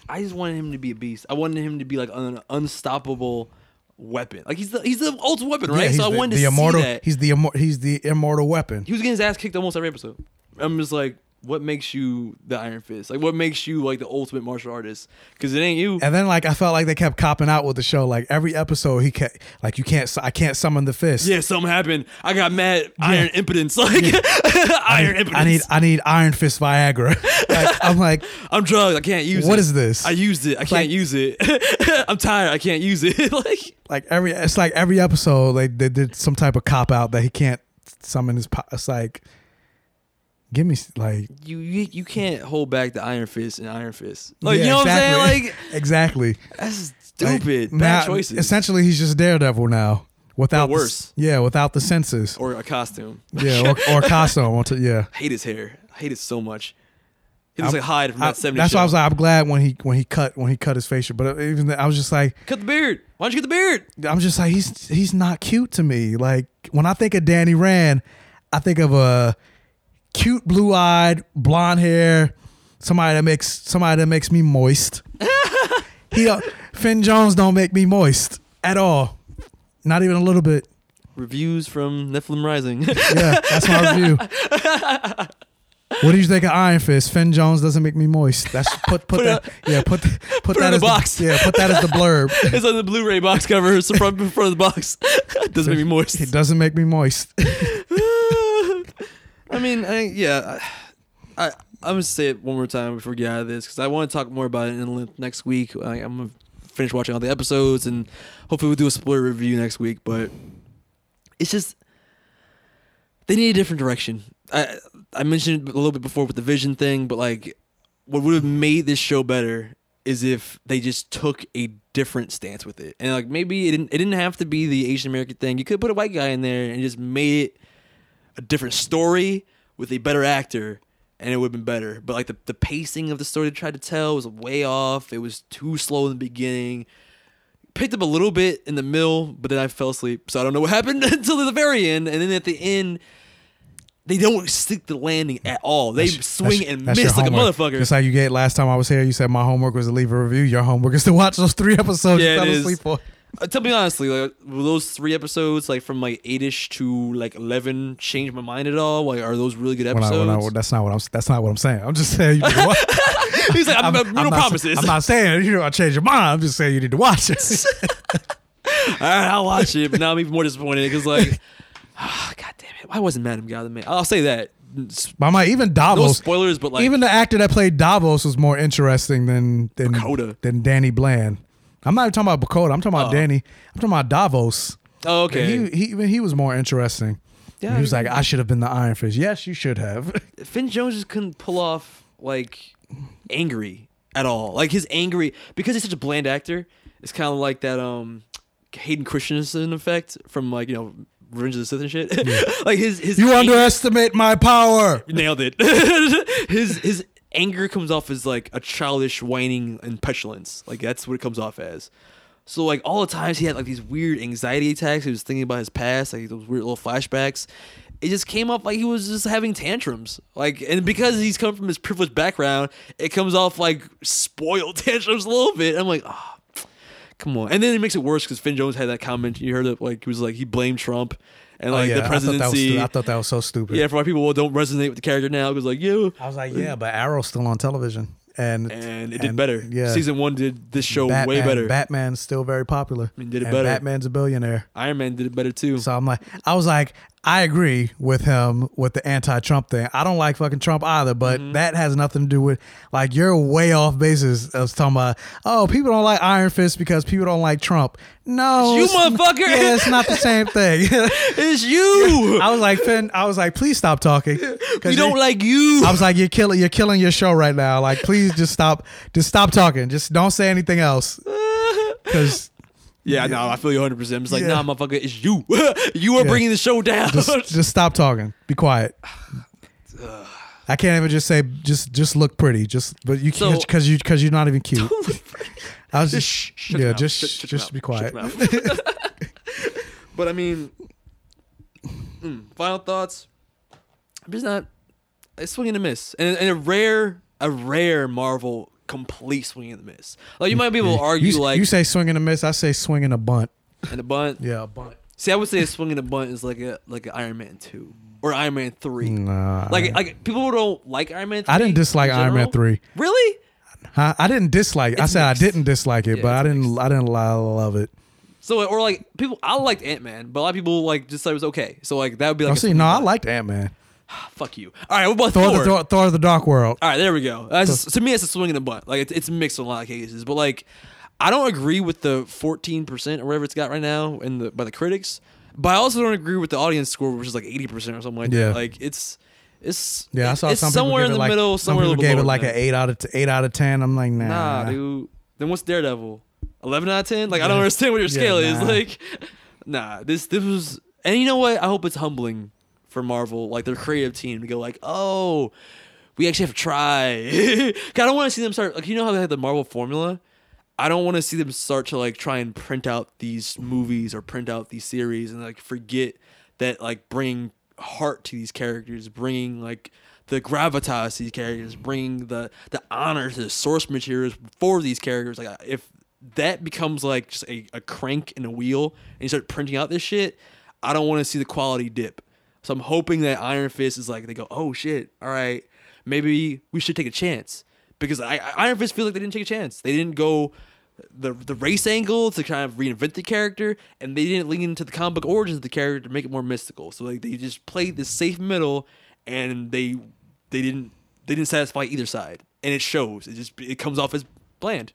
I just wanted him to be a beast. I wanted him to be like an unstoppable weapon. Like he's the he's the ultimate weapon, right? Yeah, so I the, wanted the to immortal. see that. He's the immor- he's the immortal weapon. He was getting his ass kicked almost every episode. I'm just like, what makes you the Iron Fist? Like, what makes you like the ultimate martial artist? Because it ain't you. And then like I felt like they kept copping out with the show. Like every episode, he kept like you can't. I can't summon the fist. Yeah, something happened. I got mad iron impotence. Like I iron need, impotence. I need I need Iron Fist Viagra. Like, I'm like, I'm drugged. I can't use it. What is this? I used it. I can't like- use it. I'm tired. I can't use it. like like every it's like every episode like they did some type of cop out that he can't summon his po- it's like give me s- like you, you you can't hold back the Iron Fist and Iron Fist. Like Yeah, you know what I'm saying? Like exactly that's Like, stupid. Bad now, choices. essentially he's just daredevil now without the s- worse. yeah without the senses or a costume. yeah or, or costume yeah hate his hair. I hate it so much. He looks I'm- like Hyde from I- that 70s that's show. why I was like I'm glad when he when he cut when he cut his facial but uh, even then, I was just like Cut the beard. Why don't you get the beard? I'm just like he's he's not cute to me. Like when I think of Danny Rand, I think of a cute blue-eyed, blonde hair, somebody that makes somebody that makes me moist. he don't- Finn Jones don't make me moist at all. Not even a little bit. Reviews from Nephilim Rising. Yeah, that's my review. What do you think of Iron Fist? Finn Jones doesn't make me moist. That's put put, Put that it- yeah put put, put that in the as box. yeah put that as the blurb. it's on the Blu-ray box cover. It's the front front of the box. It doesn't make me moist. It doesn't make me moist. I mean, I, yeah, I, I I'm gonna say it one more time before we get out of this because I want to talk more about it in the next week. I, I'm gonna finish watching all the episodes and hopefully we'll do a spoiler review next week. But it's just they need a different direction. I I mentioned a little bit before with the vision thing, but like what would have made this show better is if they just took a different stance with it. And like maybe it didn't it didn't have to be the Asian American thing. You could put a white guy in there and just made it a different story with a better actor and it would have been better. But like the, the pacing of the story they tried to tell was way off. It was too slow in the beginning. Picked up a little bit in the middle, but then I fell asleep. So I don't know what happened until the very end. And then at the end, they don't stick the landing at all. They swing and That's miss like a motherfucker. Just like you get last time I was here, you said my homework was to leave a review. Your homework is to watch those three episodes Yeah, you fell asleep for. Uh, tell me honestly, like those three episodes, like from like eight-ish to like eleven, change my mind at all? Like, are those really good When I- episodes? when I- that's not what I'm. That's not what I'm saying. I'm just saying. You need to watch. He's like, I'm, I'm, no not, promises. I'm not saying you know I change your mind. I'm just saying you need to watch it. All right, I'll watch it, but now I'm even more disappointed because like, ah, god damn it, why wasn't Madam the man? I'll say that. But my even Davos. No spoilers, but like, even the actor that played Davos was more interesting than than Dakota. than Danny Bland. I'm not even talking about Dakota. I'm talking about Oh. Danny. I'm talking about Davos. Oh, okay. He he even he was more interesting. Yeah, he was like, I should have been the Iron Fist. Yes, you should have. Finn Jones just couldn't pull off like angry at all. Like his angry because he's such a bland actor. It's kind of like that um Hayden Christensen effect from like you know Revenge of the Sith and shit. like his his you ang- underestimate my power. Nailed it. his his anger comes off as like a childish whining and petulance. Like that's what it comes off as. So like all the times he had like these weird anxiety attacks, he was thinking about his past, like those weird little flashbacks. It just came off like he was just having tantrums. Like and because he's come from his privileged background, it comes off like spoiled tantrums a little bit. I'm like, oh, come on. And then it makes it worse because Finn Jones had that comment. You heard it like he was like he blamed Trump and Oh, like yeah, the I thought that was presidency. stu- I thought that was so stupid. Yeah, for why people don't resonate with the character now because like you. I was like, yeah, but Arrow's still on television, and and it did better. Yeah, season one did this show Batman, way better. Batman's still very popular. mean, did it and better. Batman's a billionaire. Iron Man did it better too. So I'm like, I was like, I agree with him with the anti-Trump thing. I don't like fucking Trump either, but Mm-hmm. that has nothing to do with like you're way off basis of talking about. Oh, people don't like Iron Fist because people don't like Trump. No, You it's n- motherfucker. Yeah, it's not the same thing. it's you. I was like, Finn. I was like, please stop talking. We don't like you. I was like, you're killing, you're killing your show right now. Like, please just stop, just stop talking. Just don't say anything else. Because Yeah, no, I feel you 100. percent I'm just like, Yeah. nah, motherfucker, it's you. you are Yeah. bringing the show down. just, just stop talking. Be quiet. I can't even just say just just look pretty. Just but you can't because you because you're not even cute. I was Just just, shh, shut your yeah, mouth. just Shut- shut your just mouth. be quiet. Your mouth. but I mean, mm, final thoughts. I'm just not. It's swing and a miss, and, and a rare, a rare Marvel complete swing and a miss. Like you might be able to argue, you, like you say swing and a miss. I say swing and a bunt. in a bunt. Yeah, a bunt. See, I would say a swing and a bunt is like a like an Iron Man two or Iron Man three. Nah, Like like people who don't like Iron Man. 3 I didn't dislike Iron Man three. Really? Huh? I didn't dislike. it. I said mixed. I didn't dislike it, Yeah, but I didn't. I didn't love it. So or like people, I liked Ant Man, but a lot of people like just said it was okay. So like that would be like. I a see. No, and I bunt. liked Ant Man. Fuck you. All right, what about Thor, Thor? the Thor, Thor the Dark World. All right, there we go. That's, to me, it's a swing in the butt. Like it's, it's mixed in a lot of cases, but like I don't agree with the fourteen percent or whatever it's got right now in the by the critics. But I also don't agree with the audience score, which is like eighty percent or something like Yeah. that. Like it's it's Yeah, I saw it's some somewhere in the like, middle, somewhere people little gave it like an eight out of t- eight out of ten. I'm like, nah, Nah, dude. Then what's Daredevil? Eleven out of ten? Like I don't understand what your Yeah, scale is. Like, nah. This this was, and you know what? I hope it's humbling for Marvel, like their creative team, to go like, oh, we actually have to try. I don't want to see them start like you know how they had the Marvel formula. I don't want to see them start to like try and print out these movies or print out these series and like forget that like bring heart to these characters, bringing like the gravitas to these characters, bringing the the honor to the source materials for these characters. Like if that becomes like just a, a crank in a wheel and you start printing out this shit, I don't want to see the quality dip. So I'm hoping that Iron Fist is like they go, oh shit, all right, maybe we should take a chance because I, I- Iron Fist feels like they didn't take a chance. They didn't go the the race angle to kind of reinvent the character, and they didn't lean into the comic book origins of the character to make it more mystical. So like they just played the safe middle, and they they didn't they didn't satisfy either side, and it shows. It just it comes off as bland.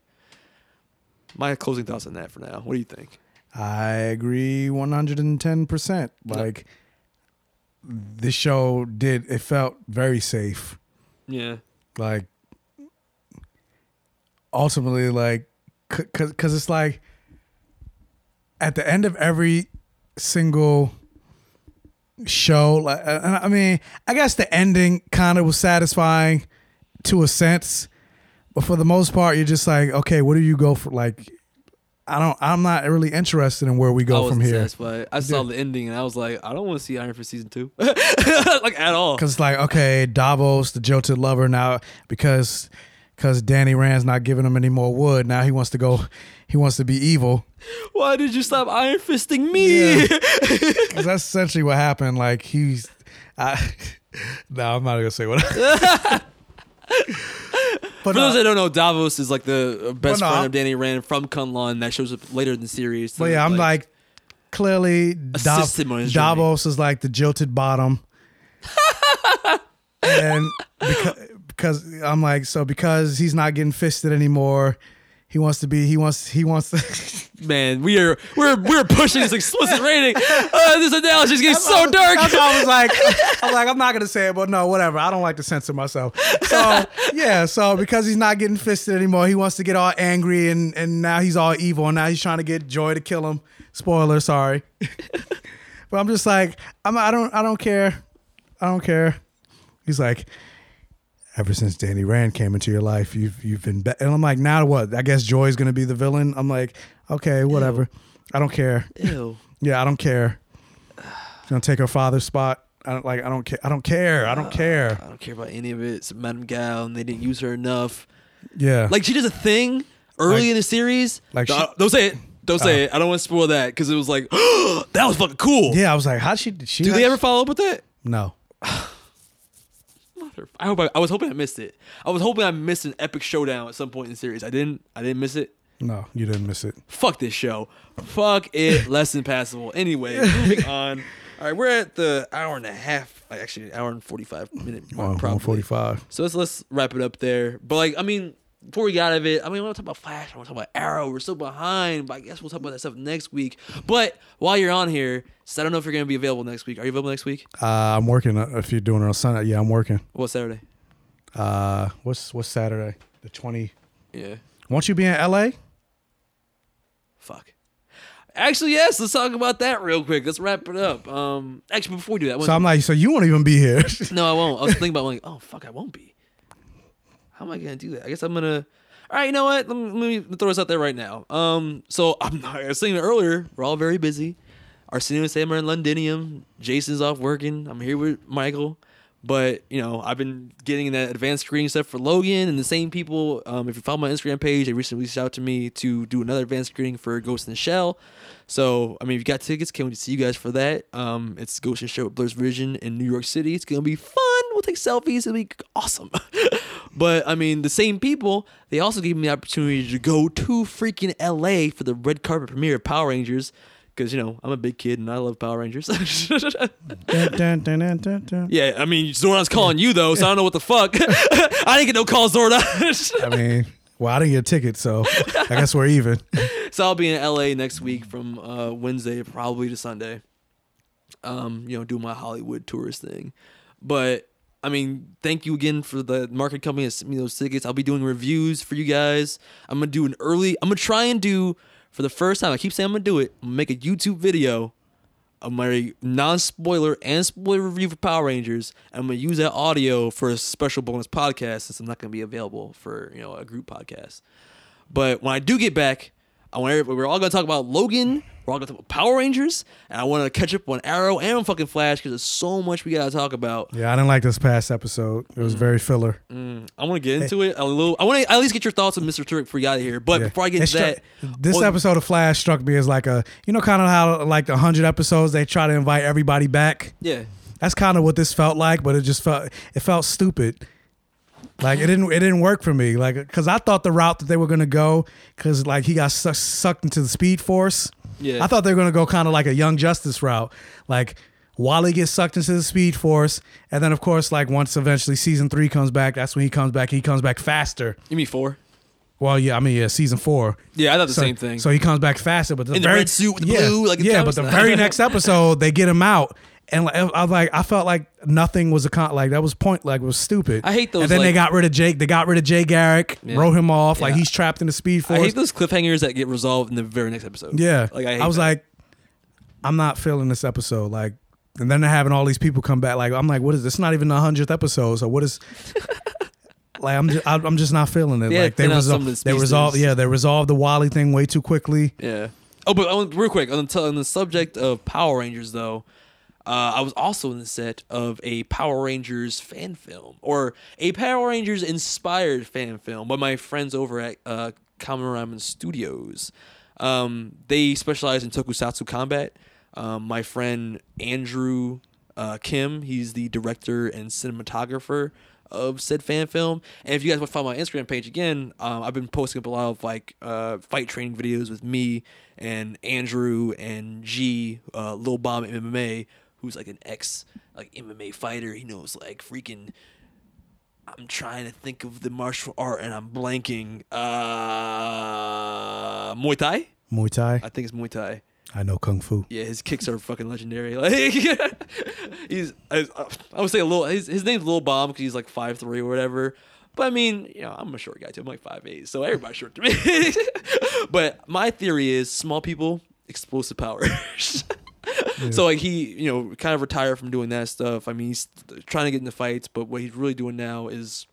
My closing thoughts on that for now. What do you think? I agree 110%. Like this show did it felt very safe. Yeah. Like ultimately like cuz cuz it's like at the end of every single show. Like, and I mean, I guess the ending kind of was satisfying to a sense, but for the most part, you're just like, okay, what do you go for? Like, I don't. I'm not really interested in where we go from here. satisfied. I saw the ending and I was like, I don't want to see Iron Fist season two, like at all. Because like, okay, Davos, the jilted lover, now because because Danny Rand's not giving him any more wood. Now he wants to go. He wants to be evil. Why did you stop Iron Fisting me? Because that's essentially what happened. Like he's, I, no, I'm not gonna say what. For those that don't know, Davos is like the uh, best no, friend of Danny Rand from Kunlun that shows up later in the series. to, But yeah, I'm like, clearly Dav- Assist him on his journey. Davos is like the jilted bottom, and because, because I'm like, so because he's not getting fisted anymore, he wants to be. He wants. He wants. To, man, we are we're we're pushing this explicit rating. Uh, this analogy is getting so dark. That's why I was like, I was like, I'm not gonna say it, but no, whatever. I don't like to censor myself. So yeah, so because he's not getting fisted anymore, he wants to get all angry and and now he's all evil and now he's trying to get Joy to kill him. Spoiler, sorry. but I'm just like, I'm I don't I don't care. I don't care. He's like, ever since Danny Rand came into your life, you've you've been be-. and I'm like, now what? I guess Joy's gonna be the villain. I'm like, okay, whatever. I don't care. Ew. Yeah, I don't care. She's gonna take her father's spot. I don't like. I don't care. I don't care. I don't care. I don't care about any of it. It's Madame Gao, and they didn't use her enough. Yeah. Like she does a thing early Like- in the series. like Don't- she- don't say it. Don't say Oh. it. I don't want to spoil that because it was like that was fucking cool. Yeah, I was like, how'd she? she Do they ever follow up with that? No. I hope I, I was hoping I missed it. I was hoping I missed an epic showdown at some point in the series. I didn't. I didn't miss it. No, you didn't miss it. Fuck this show. Fuck it. Less than passable. Anyway, moving on. All right, we're at the hour and a half. Actually, an hour and forty five minute mark. Oh, probably. 145. So let's let's wrap it up there. But like, I mean, before we get out of it, I mean, I want to talk about Flash. I want to talk about Arrow. We're still behind, but I guess we'll talk about that stuff next week. But while you're on here, so I don't know if you're gonna be available next week. Are you available next week? Uh, I'm working. uh, If you're doing it on Sunday, yeah, I'm working. What Saturday? Uh, what's what's Saturday? The 20. Yeah. Won't you be in LA? Fuck. Actually, yes. Let's talk about that real quick. Let's wrap it up. Um, actually, before we do that, So I'm like, so you won't even be here? no, I won't. I was thinking about like, oh fuck, I won't be. How am I gonna do that? I guess I'm gonna. All right, you know what? Let me, let me throw this out there right now. Um, so I'm I was saying earlier, we're all very busy. Arsenio and Sam are in Londinium. Jason's off working. I'm here with Michael. But you know, I've been getting that advanced screening stuff for Logan, and the same people. Um, if you follow my Instagram page, they recently reached out to me to do another advanced screening for Ghost in the Shell. So, I mean, if you got tickets, can't wait to see you guys for that. Um, it's Ghost in the Shell with Blerd Vision in New York City. It's gonna be fun. We'll take selfies. It'll be awesome. but I mean, the same people. They also gave me the opportunity to go to freaking LA for the red carpet premiere of Power Rangers. Because you know I'm a big kid and I love Power Rangers. Dun, dun, dun. Yeah, I mean Zordon's calling you though, so I don't know what the fuck. I didn't get no call, Zordon. I mean, well, I didn't get a ticket, so I guess we're even. so I'll be in LA next week from uh, Wednesday probably to Sunday. Um, you know, do my Hollywood tourist thing. But I mean, thank you again for the market company that sent me those tickets. I'll be doing reviews for you guys. I'm gonna do an early. I'm gonna try and do for the first time. I keep saying I'm gonna do it. I'm gonna make a YouTube video of my non-spoiler and spoiler review for Power Rangers. I'm gonna use that audio for a special bonus podcast since I'm not gonna be available for you know a group podcast. But when I do get back, I want we're all gonna talk about Logan. We're all gonna talk about Power Rangers, and I want to catch up on Arrow and on fucking Flash because there's so much we gotta talk about. Yeah, I didn't like this past episode. It was very filler. Mm, I want to get into it a little. I want to at least get your thoughts on Mr. Turk before you out of here. But Yeah. before I get It into that, this well, episode of Flash struck me as like a, you know, kind of how like the hundred episodes they try to invite everybody back. yeah, That's kind of what this felt like, but it just felt it felt stupid. Like it didn't it didn't work for me. Like because I thought the route that they were gonna go, because like he got su- sucked into the Speed Force. Yeah. I thought they were gonna go kind of like a Young Justice route, like. Wally gets sucked into the Speed Force, and then of course, like once eventually season three comes back, that's when he comes back. He comes back faster. you mean four? Well, yeah, I mean, yeah, season four. Yeah, I thought the So- same thing. So he comes back faster, but the In the very, red suit with the yeah, blue, like yeah, but the very next episode they get him out, and like, I was like, I felt like nothing was a con, like that was point, like it was stupid. I hate those, And then they got rid of Jake. They got rid of Jay Garrick, Yeah. wrote him off, like he's trapped in the Speed Force. I hate those cliffhangers that get resolved in the very next episode. Yeah, like I, hate I was that. like, I'm not feeling this episode. Like, and then they're having all these people come back. Like I'm like, what is this? Not even the hundredth episode. So what is? like I'm just I'm just not feeling it. Yeah, like they thin out some of resolve the they resolve yeah they resolved the Wally thing way too quickly. Yeah. Oh, but um, real quick on the, on the subject of Power Rangers, though, uh, I was also in the set of a Power Rangers fan film or a Power Rangers inspired fan film by my friends over at uh, Studios. Um, they specialize in tokusatsu combat. Um, my friend Andrew uh, Kim, he's the director and cinematographer of said fan film. And if you guys want to follow my Instagram page again, um, I've been posting up a lot of like uh, fight training videos with me and Andrew and G, uh, Lil Bomb MMA, who's like an ex like MMA fighter. He knows like freaking. I'm trying to think of the martial art and I'm blanking. Uh, Muay Thai. Muay Thai. I think it's Muay Thai. I know kung fu. Yeah, his kicks are fucking legendary. Like he's, I, I would say a little. His, his name's Lil Bomb because he's like five three or whatever. But I mean, you know, I'm a short guy too. I'm like five eight, so everybody's short to me. but my theory is small people, explosive powers. So like he, you know, kind of retired from doing that stuff. I mean, he's trying to get into fights, but what he's really doing now is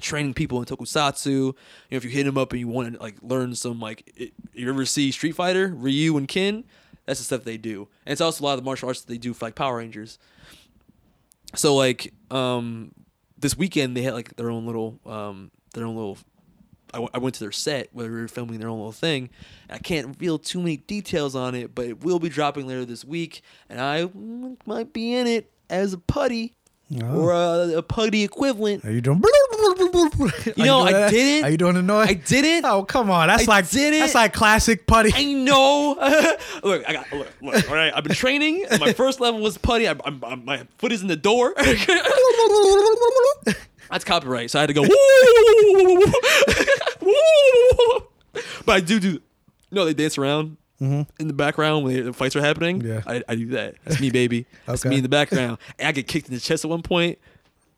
training people in tokusatsu. You know, if you hit him up and you want to like learn some like it, you ever see Street Fighter, Ryu and Ken? that's the stuff they do. And it's also a lot of the martial arts that they do for like Power Rangers. So like um this weekend they had like their own little um their own little I, w- I went to their set where they were filming their own little thing. I can't reveal too many details on it, but it will be dropping later this week, and I might be in it as a putty Oh. or a, a putty equivalent. Are you doing? You know, I didn't. Are you doing noise? I didn't. Oh come on, that's I like didn't. that's like classic putty. I know. look, I got look, look. All right, I've been training. My first level was putty. I, I'm, I'm, my foot is in the door. That's copyright, so I had to go. but I do do. No, they dance around in the background when the fights are happening. Yeah. I, I do that. That's me, baby. That's Okay. me in the background. And I get kicked in the chest at one point.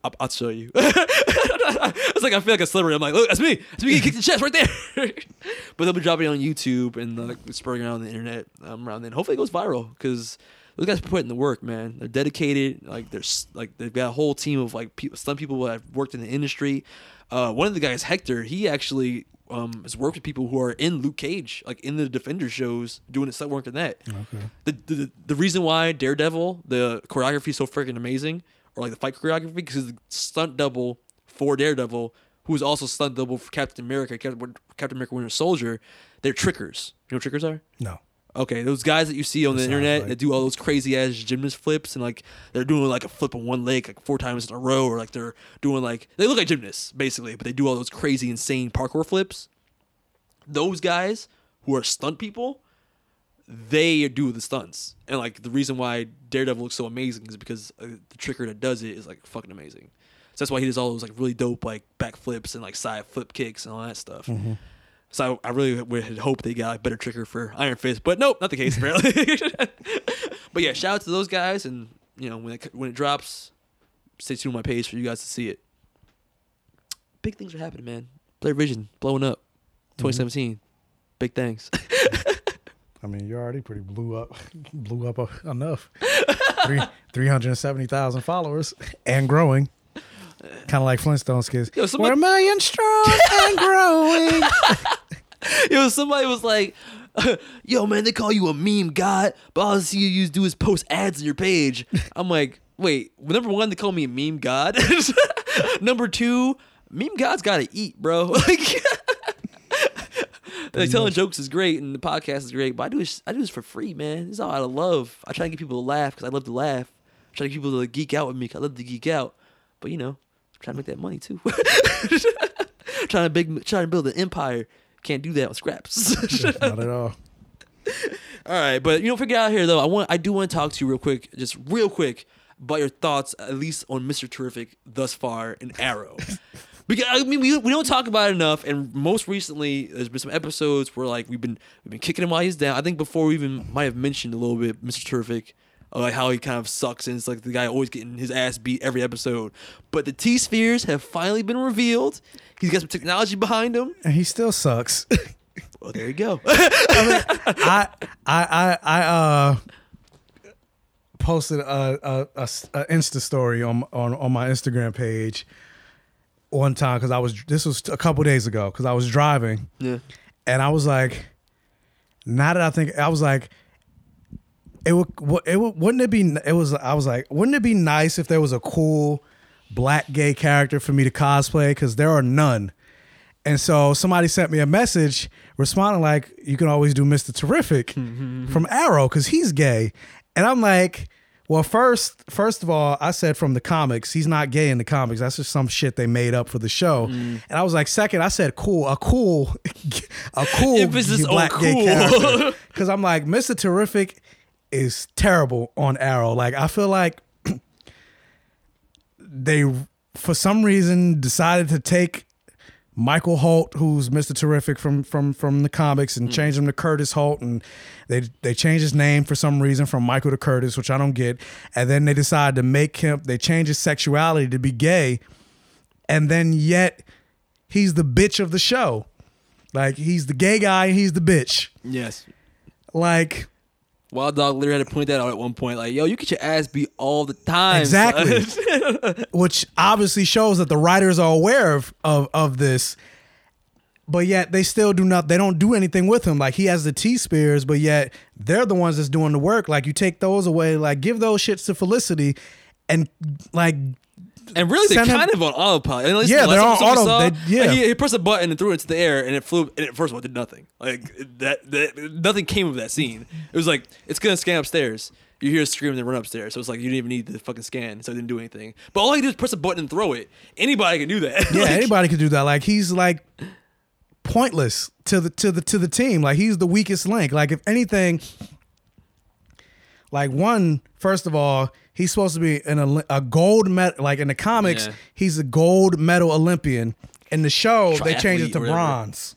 I'll, I'll show you. it's like I feel like a celebrity. I'm like, look, that's me. That's me getting kicked in the chest right there. but they'll be dropping it on YouTube and like spreading around the internet um, around then. Hopefully it goes viral because those guys put in the work, man. They're dedicated. Like they're like they've got a whole team of like people, some people that have worked in the industry. Uh, one of the guys, Hector, he actually um, has worked with people who are in Luke Cage, like in the Defender shows, doing the stunt work in that. Okay. The, the the reason why Daredevil the choreography is so freaking amazing, or like the fight choreography, because the stunt double for Daredevil, who is also stunt double for Captain America, Captain, Captain America Winter Soldier, they're trickers. You know what trickers are? No. Okay, those guys that you see on the sounds internet like- that do all those crazy ass gymnast flips and like they're doing like a flip on one leg like four times in a row, or like they're doing like they look like gymnasts basically, but they do all those crazy insane parkour flips. Those guys who are stunt people, they do the stunts, and like the reason why Daredevil looks so amazing is because uh, the tricker that does it is like fucking amazing. So that's why he does all those like really dope like back flips and like side flip kicks and all that stuff. Mhm. So I, I really would had hoped they got a better tricker for Iron Fist, but nope, not the case apparently. but yeah, shout out to those guys, and you know when it when it drops, stay tuned on my page for you guys to see it. Big things are happening, man. Blerd Vision blowing up, mm-hmm. 2017. Big things. I mean, you already pretty blew up, blew up enough. Three three hundred seventy thousand followers and growing. Kind of like Flintstones kids. Yo, somebody- We're a million strong and growing. Yo, somebody was like, "Yo, man, they call you a meme god, but all I see you use do is post ads on your page." I'm like, "Wait, number one, they call me a meme god. number two, meme gods gotta eat, bro. like, like telling jokes is great and the podcast is great, but I do this, I do this for free, man. This is all out of love. I try to get people to laugh because I love to laugh. I try to get people to geek out with me 'cause I love to geek out. But you know, trying to make that money too. trying to big, trying to build an empire. Can't do that with scraps. Not at all. All right, but you know, figure it out here though. I want, I do want to talk to you real quick, just real quick, about your thoughts, at least on Mister Terrific thus far in Arrow. because I mean, we, we don't talk about it enough, and most recently, there's been some episodes where like we've been we've been kicking him while he's down. I think before we even might have mentioned a little bit Mister Terrific. Like how he kind of sucks and it's like the guy always getting his ass beat every episode. But the T spheres have finally been revealed. He's got some technology behind him. and he still sucks. Well, there you go. I I I I uh posted a, a, a a Insta story on on on my Instagram page one time because I was this was a couple days ago because I was driving Yeah. and I was like, now that I think I was like, it would, it would, wouldn't it be it was I was like wouldn't it be nice if there was a cool black gay character for me to cosplay because there are none. And so somebody sent me a message responding like, "You can always do Mister Terrific mm-hmm. from Arrow because he's gay," and I'm like, "Well, first, first of all, I said from the comics, he's not gay in the comics. That's just some shit they made up for the show." Mm. And I was like, second, I said, "Cool, a cool, a cool black gay cool. character," because I'm like, Mister Terrific is terrible on Arrow. Like, I feel like they for some reason decided to take Michael Holt, who's Mr. Terrific from from from the comics, and mm. change him to Curtis Holt, and they they changed his name for some reason from Michael to Curtis, which I don't get. And then they decided to make him they changed his sexuality to be gay, and then yet he's the bitch of the show. Like he's the gay guy and he's the bitch. Yes. Like Wild Dog literally had to point that out at one point. Like, yo, you get your ass beat all the time. Exactly. which obviously shows that the writers are aware of, of of this but yet they still do not they don't do anything with him like he has the t spheres but yet they're the ones that's doing the work like you take those away like give those shits to felicity and like And really, they're him- kind of on autopilot. At least Yeah, the they're on episode we auto- saw, they- yeah. like, he, he pressed a button and threw it into the air, and it flew. And it first of all, did nothing. Like that, that, nothing came of that scene. It was like it's gonna scan upstairs. You hear a scream and then run upstairs. So it's like you didn't even need the fucking scan, so it didn't do anything. But all he did was press a button and throw it. Anybody can do that. yeah Like, anybody can do that like he's like pointless to the to the to the team like he's the weakest link like if anything like one first of all he's supposed to be an Oli- a gold medal like in the comics Yeah. he's a gold medal olympian in the show they changed it Triathlete to or whatever. bronze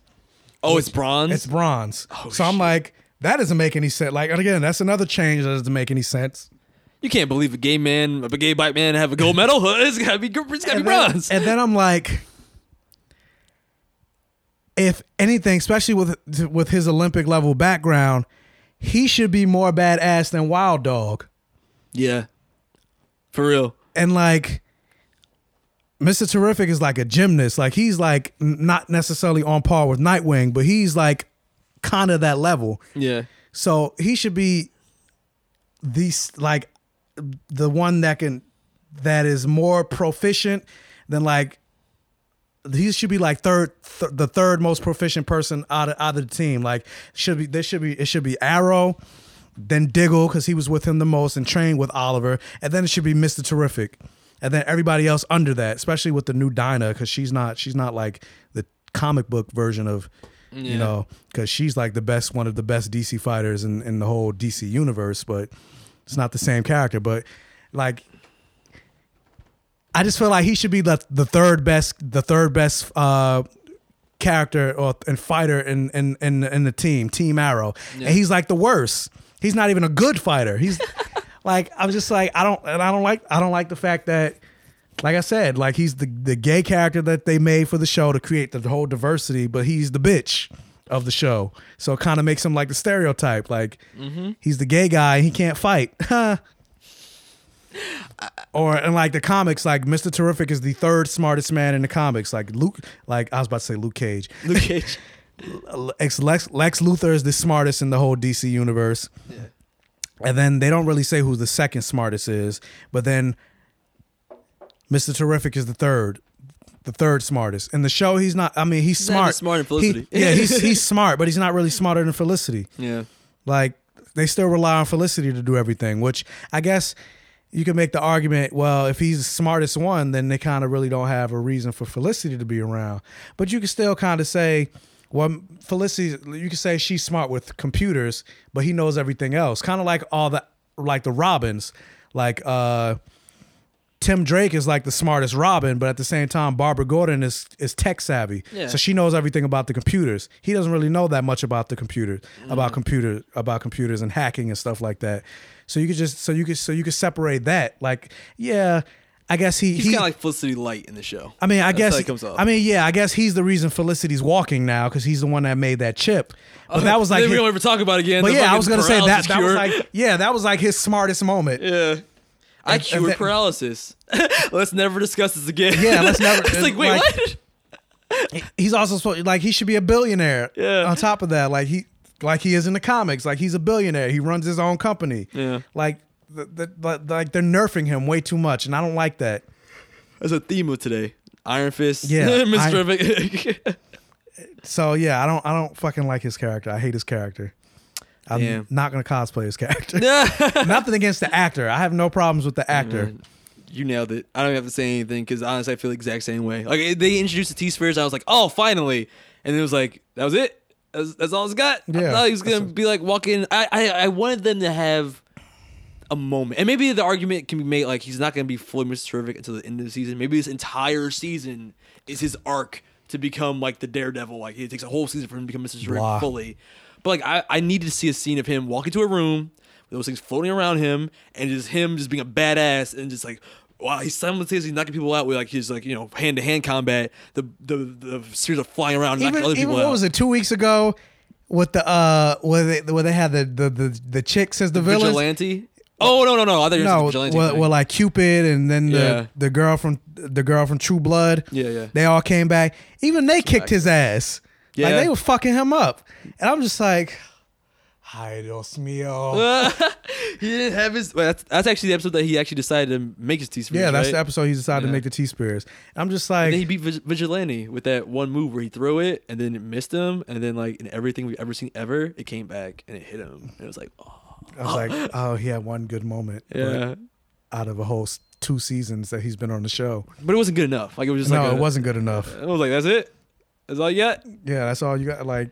Oh, it's bronze. it's bronze oh, so i'm like that doesn't make any sense like and again that's another change that doesn't make any sense You can't believe a gay man, a gay white man, have a gold medal. It's gotta be, it's gotta be then, bronze. and then I'm like, if anything, especially with with his Olympic level background, he should be more badass than Wild Dog. yeah, for real. And like, Mr. Terrific is like a gymnast. Like he's like not necessarily on par with Nightwing, but he's like kind of that level. Yeah. So he should be these like the one that can that is more proficient than like he should be like third th- the third most proficient person out of out of the team. Like should be this should be it should be Arrow, then Diggle because he was with him the most and trained with Oliver, and then it should be Mister Terrific, and then everybody else under that, especially with the new Dinah because she's not she's not like the comic book version of Yeah. you know because she's like the best one of the best DC fighters in in the whole DC universe, but it's not the same character. But like I just feel like he should be the the third best the third best uh character or and fighter in in in, in the team, Team Arrow. Yeah. And he's like the worst. He's not even a good fighter. He's like I'm just like I don't and I don't like I don't like the fact that like I said, like he's the the gay character that they made for the show to create the whole diversity, but he's the bitch of the show. So it kind of makes him like the stereotype. Like Mhm. he's the gay guy, he can't fight. or in like the comics, like Mr. Terrific is the third smartest man in the comics. Like Luke, like I was about to say Luke Cage. Luke Cage. Lex, Lex, Lex Luthor is the smartest in the whole DC universe. And then they don't really say who the second smartest is, but then Mr. Terrific is the third. The third smartest. In the show, he's not I mean, he's, He's not smart. smart than He- Felicity. yeah, he's he's smart, but he's not really smarter than Felicity. Yeah. Like they still rely on Felicity to do everything, which I guess you can make the argument, well, if he's the smartest one, then they kind of really don't have a reason for Felicity to be around. But you can still kind of say, well, Felicity, you can say she's smart with computers, but he knows everything else. Kind of like all the like the Robins, like uh Tim Drake is like the smartest Robin, but at the same time, Barbara Gordon is is tech savvy, Yeah. so she knows everything about the computers. He doesn't really know that much about the computer, about computer, about computers and hacking and stuff like that. So you could just so you could so you could separate that. Like, yeah, I guess he He's he. kind of like Felicity Light in the show. I mean, I That's guess. he comes off. I mean, yeah, I guess he's the reason Felicity's walking now because he's the one that made that chip. But that was like, we don't ever talk about it again. but yeah, I was gonna say that. That was like, yeah, that was like his smartest moment. Yeah. I And- and cured that- paralysis. let's never discuss this again. Yeah, let's never- it's like, wait, like- what? He's also supposed like he should be a billionaire. Yeah. On top of that, like he like he is in the comics, like he's a billionaire. He runs his own company. Yeah. Like like they're nerfing him way too much, and I don't like that. That's a theme of today. Iron Fist. Yeah, Mr. I- So yeah, I don't I don't fucking like his character. I hate his character. I'm Damn. not gonna cosplay his character. Nothing against the actor. I have no problems with the actor. Man, you nailed it. I don't have to say anything because honestly, I feel the exact same way. Like they introduced the T spheres, I was like, oh, finally, and it was like that was it. That's, that's all it's got. I Yeah, thought he was gonna be like walking. I, I I wanted them to have a moment, and maybe the argument can be made like he's not gonna be fully Mr. Terrific until the end of the season. Maybe this entire season is his arc to become like the Daredevil. Like it takes a whole season for him to become Mr. Terrific fully. But like I, I needed to see a scene of him walk into a room with those things floating around him and just him just being a badass and just like wow he's simultaneously knocking people out with like his like you know hand to hand combat. The the the spheres are flying around knocking Even, other even people what out. was it two weeks ago with the uh where they where they had the the the, the chicks as the, villains. Vigilante. Oh no no no! I thought you were No, vigilante. well, thing. well, like Cupid and then the, Yeah. the girl from the girl from True Blood. Yeah, yeah. They all came back. Even they kicked his ass. Like Yeah. they were fucking him up, and I'm just like, "Ay, Dios mío." he didn't have his. Well, that's, that's actually the episode that he actually decided to make his T spheres. yeah, that's right? the episode he decided to make the T spheres. I'm just like, he beat Vigilante with that one move where he threw it and then it missed him, and then like in everything we've ever seen ever, it came back and it hit him. And it was like, oh. I was like, "Oh, he had one good moment." Yeah. out of a whole s- two seasons that he's been on the show. But it wasn't good enough. Like it was just no, like a- it wasn't good enough. I was like, that's it. That's all you got. Yeah, that's all you got. Like,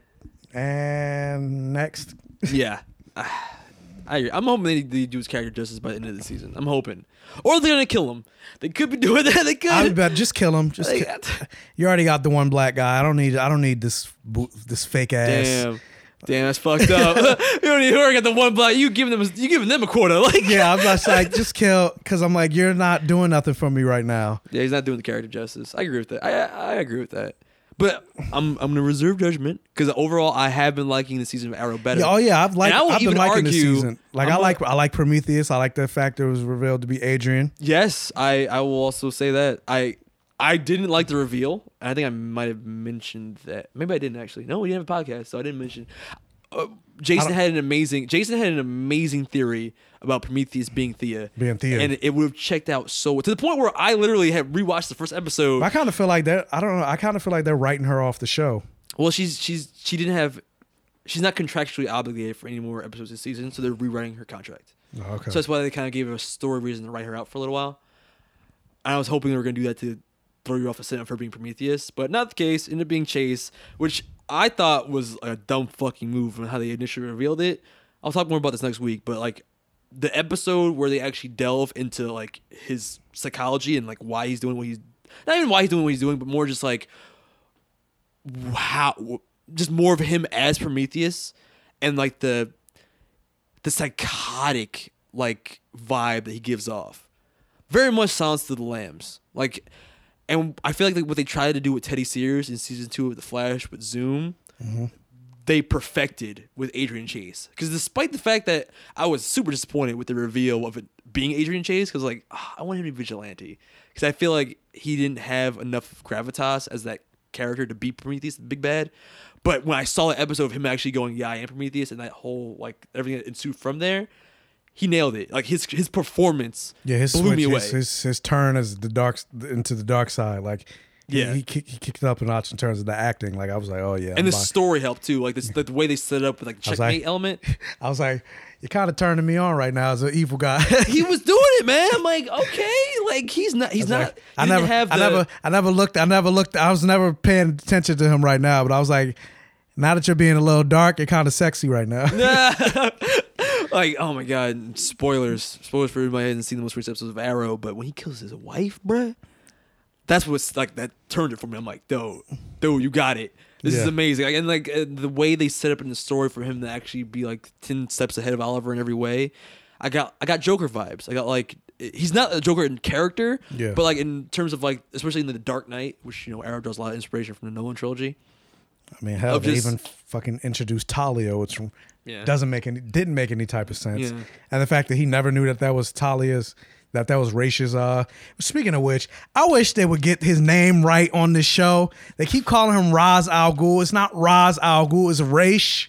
and next. yeah. I agree. I'm hoping they, they do his character justice by the end of the season. I'm hoping, or they're gonna kill him. They could be doing that. They could. I would bet just kill him. Just Like, ki- you already got the one black guy. I don't need. I don't need this bo- this fake ass. Damn. Damn, that's fucked up. you don't even already got the one black. You giving them. You giving them a quarter. Like Yeah, I'm just like just kill because I'm like you're not doing nothing for me right now. Yeah, he's not doing the character justice. I agree with that. I I agree with that. But I'm I'm gonna reserve judgment because overall I have been liking the season of Arrow better. Yeah, oh yeah, I've liked. And I will I've been even liking the argue- season. Like I'm I like. I like Prometheus. I like the fact that it was revealed to be Adrian. Yes, I I will also say that I I didn't like the reveal. I think I might have mentioned that. Maybe I didn't actually. No, we didn't have a podcast, so I didn't mention. Uh, Jason had an amazing. Jason had an amazing theory about Prometheus being Thea. Being Thea. and it would have checked out so to the point where I literally had rewatched the first episode. I kind of feel like they're. I don't know. I kind of feel like they're writing her off the show. Well, she's she's she didn't have. She's not contractually obligated for any more episodes this season, so they're rewriting her contract. Oh, okay. So that's why they kind of gave her a story reason to write her out for a little while. And I was hoping they were going to do that to throw you off a scent for being Prometheus, but not the case. Ended up being Chase, which I thought was a dumb fucking move on how they initially revealed it. I'll talk more about this next week, but like the episode where they actually delve into like his psychology and like why he's doing what he's not even why he's doing what he's doing, but more just like how just more of him as Prometheus and like the the psychotic like vibe that he gives off. Very much Silence to the Lambs. Like and I feel like what they tried to do with Teddy Sears in season two of The Flash with Zoom, they perfected with Adrian Chase. Because despite the fact that I was super disappointed with the reveal of it being Adrian Chase, because like ah, I want him to be vigilante. Because I feel like he didn't have enough gravitas as that character to be Prometheus, the big bad. But when I saw the episode of him actually going, "Yeah, I am Prometheus," and that whole like everything that ensued from there, he nailed it. Like his his performance, Yeah, his blew switch, me away. his, his his turn as the dark into the dark side. Like, Yeah. he, kick- he kicked it up a notch in terms of the acting. Like, I was like, oh yeah, and I'm the buying- story helped too. Like this, like the way they set it up with like I checkmate like- element. I was like, you're kind of turning me on right now as an evil guy. he was doing it, man. I'm like, okay, like he's not, he's not. like, he I never, have I the, never, I never looked, I never looked, I was never paying attention to him right now. But I was like, now that you're being a little dark, you're kind of sexy right now. Like, oh my god, spoilers, spoilers for everybody who hasn't seen the most recent episodes of Arrow. But when he kills his wife, bruh, that's what's like that turned it for me. I'm like, dude, dude, you got it. This is amazing. Like, and like uh, the way they set up in the story for him to actually be like ten steps ahead of Oliver in every way. I got I got Joker vibes. I got like he's not a Joker in character, Yeah. but like in terms of like especially in the Dark Knight, which you know Arrow draws a lot of inspiration from the Nolan trilogy. I mean, hell, Of they just- even fucking introduced Talia, which Yeah. doesn't make any didn't make any type of sense. Yeah. And the fact that he never knew that that was Talia's, that that was Raish's. Uh, speaking of which, I wish they would get his name right on this show. They keep calling him Raz Al Ghul. It's not Raz Al Ghul. It's Raish.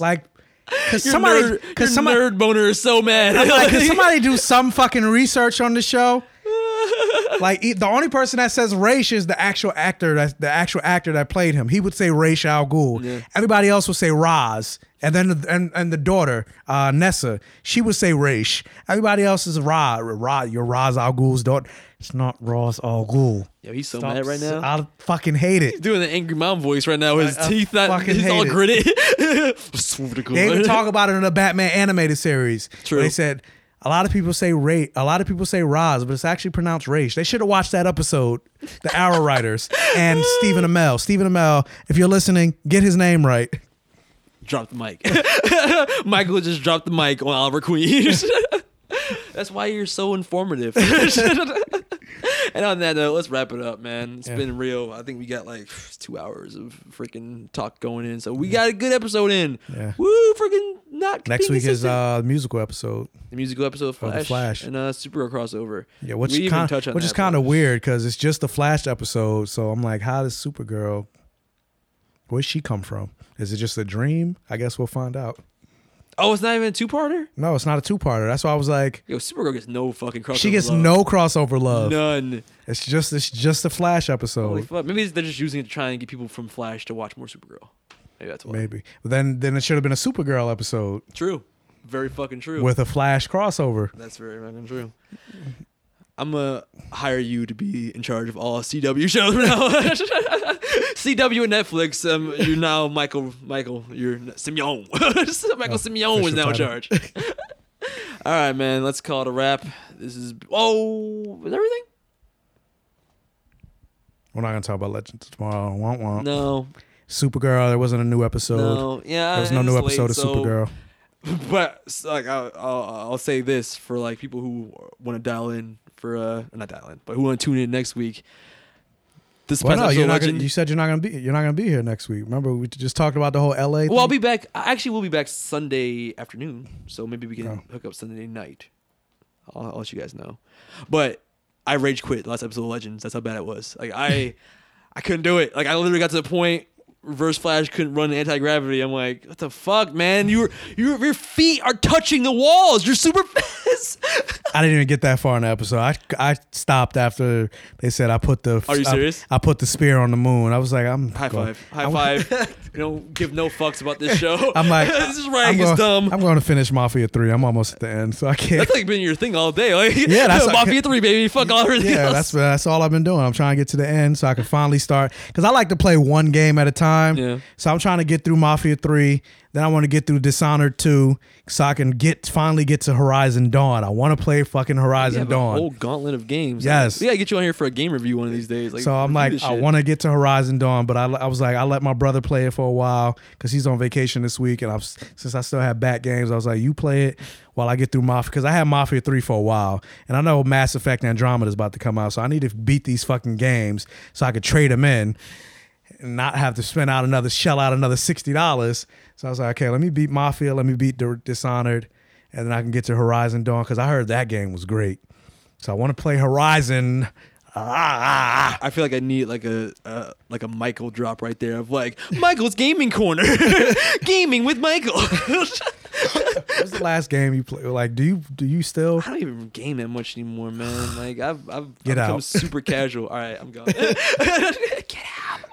Like, because Your somebody, nerd, your because somebody, nerd boner is so mad. Like, can somebody do some fucking research on the show? like e- the only person that says Raish is the actual actor that the actual actor that played him. He would say Raish Al Ghul. Everybody else would say Raz. And then the, and, and the daughter, uh, Nyssa, she would say Raish. Everybody else is Ra. Ra you're Raz Al Ghul's daughter. It's not Raz Al Ghul. Yo, he's so Stop mad right now. I fucking hate it. He's doing the angry mom voice right now. His I- I teeth, not, fucking he's hate all it. gritted. They even talk about it in the Batman animated series. True. They said a lot of people say rate. a lot of people say Raz, but it's actually pronounced Raish. They should have watched that episode, the Arrow writers and Stephen Amell. Stephen Amell, if you're listening, get his name right. Drop the mic. Michael just dropped the mic on Oliver Queen. That's why you're so informative. and on that note, let's wrap it up, man. It's Yeah. been real. I think we got like two hours of freaking talk going in, so we got a good episode in. Yeah. Woo! Freaking not Next week is uh musical episode. the musical episode of Flash, The Flash. and uh, Supergirl crossover. Yeah, which we kind touch on which is kind of weird because it's just the Flash episode. So I'm like, how does Supergirl? Where'd she come from? Is it just a dream? I guess we'll find out. Oh, it's not even a two-parter. No, it's not a two-parter. That's why I was like, Yo, Supergirl gets no fucking crossover. she gets love. no crossover love. None. It's just it's just a Flash episode. Holy fuck. Maybe they're just using it to try and get people from Flash to watch more Supergirl. Maybe that's why. Maybe. But then then it should have been a Supergirl episode True. Very fucking true. with a Flash crossover. That's very fucking true. I'm gonna hire you to be in charge of all CW shows now. CW and Netflix. Um, you're now Michael. Michael. You're Simeon. Michael Simeon is now in charge. all right, man. Let's call it a wrap. This is. Oh, is everything? We're not gonna talk about Legends tomorrow. Womp womp. No. Supergirl. There wasn't a new episode. No. Yeah. There was no new it's episode of so- Supergirl. But like I'll, I'll, I'll say this for like people who want to dial in for uh not dial in but who want to tune in next week. This Well, no, you're not gonna, you said you're not gonna be you're not gonna be here next week. Remember we just talked about the whole LA. well, I'll be back. Actually, we'll be back Sunday afternoon, so maybe we can Oh. hook up Sunday night. I'll, I'll let you guys know. But I rage quit last episode of Legends. That's how bad it was. Like I, I couldn't do it. Like I literally got to the point. Reverse Flash couldn't run anti gravity. I'm like, what the fuck, man? Your your your feet are touching the walls. You're super fast. I didn't even get that far in the episode. I I stopped after they said I put the. Are you I- serious? I, put the spear on the moon. I was like, I'm High going- five. High I'm- five. you don't give no fucks about this show. I'm like, this is rank. It's dumb. I'm going to finish Mafia Three. I'm almost at the end, so I can't. That's like been your thing all day. Like, Yeah, that's like- Mafia 3, baby. Fuck all everything yeah, else. that's that's all I've been doing. I'm trying to get to the end so I can finally start because I like to play one game at a time. Yeah. So I'm trying to get through Mafia Three. Then I want to get through Dishonored Two so I can get finally get to Horizon Dawn. I want to play fucking Horizon Dawn. a whole gauntlet of games. Yes. we gotta get you on here for a game review one of these days. Like, so I'm like, I want to get to Horizon Dawn, but I, I was like, I let my brother play it for a while because he's on vacation this week, and I've since I still have back games, I was like, you play it while I get through Mafia because I had Mafia Three for a while, and I know Mass Effect Andromeda is about to come out, so I need to beat these fucking games so I could trade them in and not have to spend out another shell out another sixty dollars. So I was like, okay, let me beat Mafia, let me beat Dishonored, and then I can get to Horizon Dawn because I heard that game was great. So I want to play Horizon. Ah, I feel like I need like a uh, like a Michael drop right there of like Michael's gaming corner, gaming with Michael. What's the last game you play? Like, do you do you still? I don't even game that much anymore, man. Like I've I've, I've Get become out. super casual. All right, I'm gone. Get out.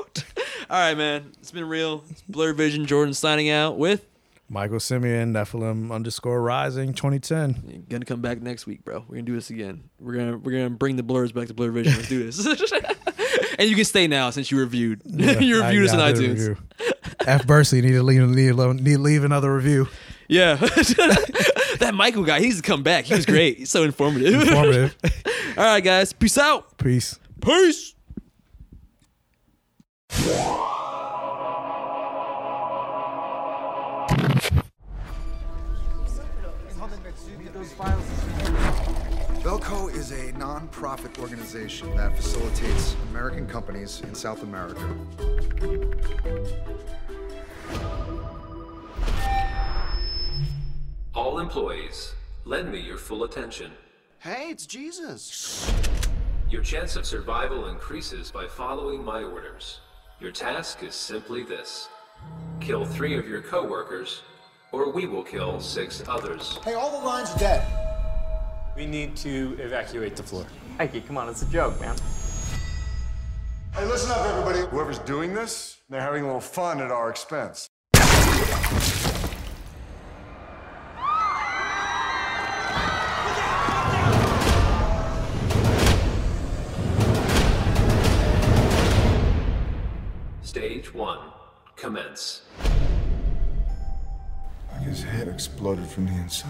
All right, man. It's been real. It's Blerd Vision. Jordan signing out with. Michael Simeon, Nephilim underscore Rising, 2010. You're gonna come back next week, bro. We're gonna do this again. We're gonna we're gonna bring the blerds back to Blerd Vision. Let's do this. and you can stay now since you reviewed. you I- reviewed us yeah, on iTunes. F. Bursey need to leave need to need leave another review. Yeah. that Michael guy, he's to come back. He was great. He's so informative. Informative. All right, guys. Peace out. Peace. Peace. Those files. Belko is a non-profit organization that facilitates American companies in South America. All employees, lend me your full attention. Hey, it's Jesus. Your chance of survival increases by following my orders. Your task is simply this kill three of your coworkers, or we will kill six others. Hey, all the lines are dead. We need to evacuate the floor. Mikey, come on, it's a joke, man. Hey, listen up, everybody. Whoever's doing this, they're having a little fun at our expense. Stage one, commence. Like His head exploded from the inside.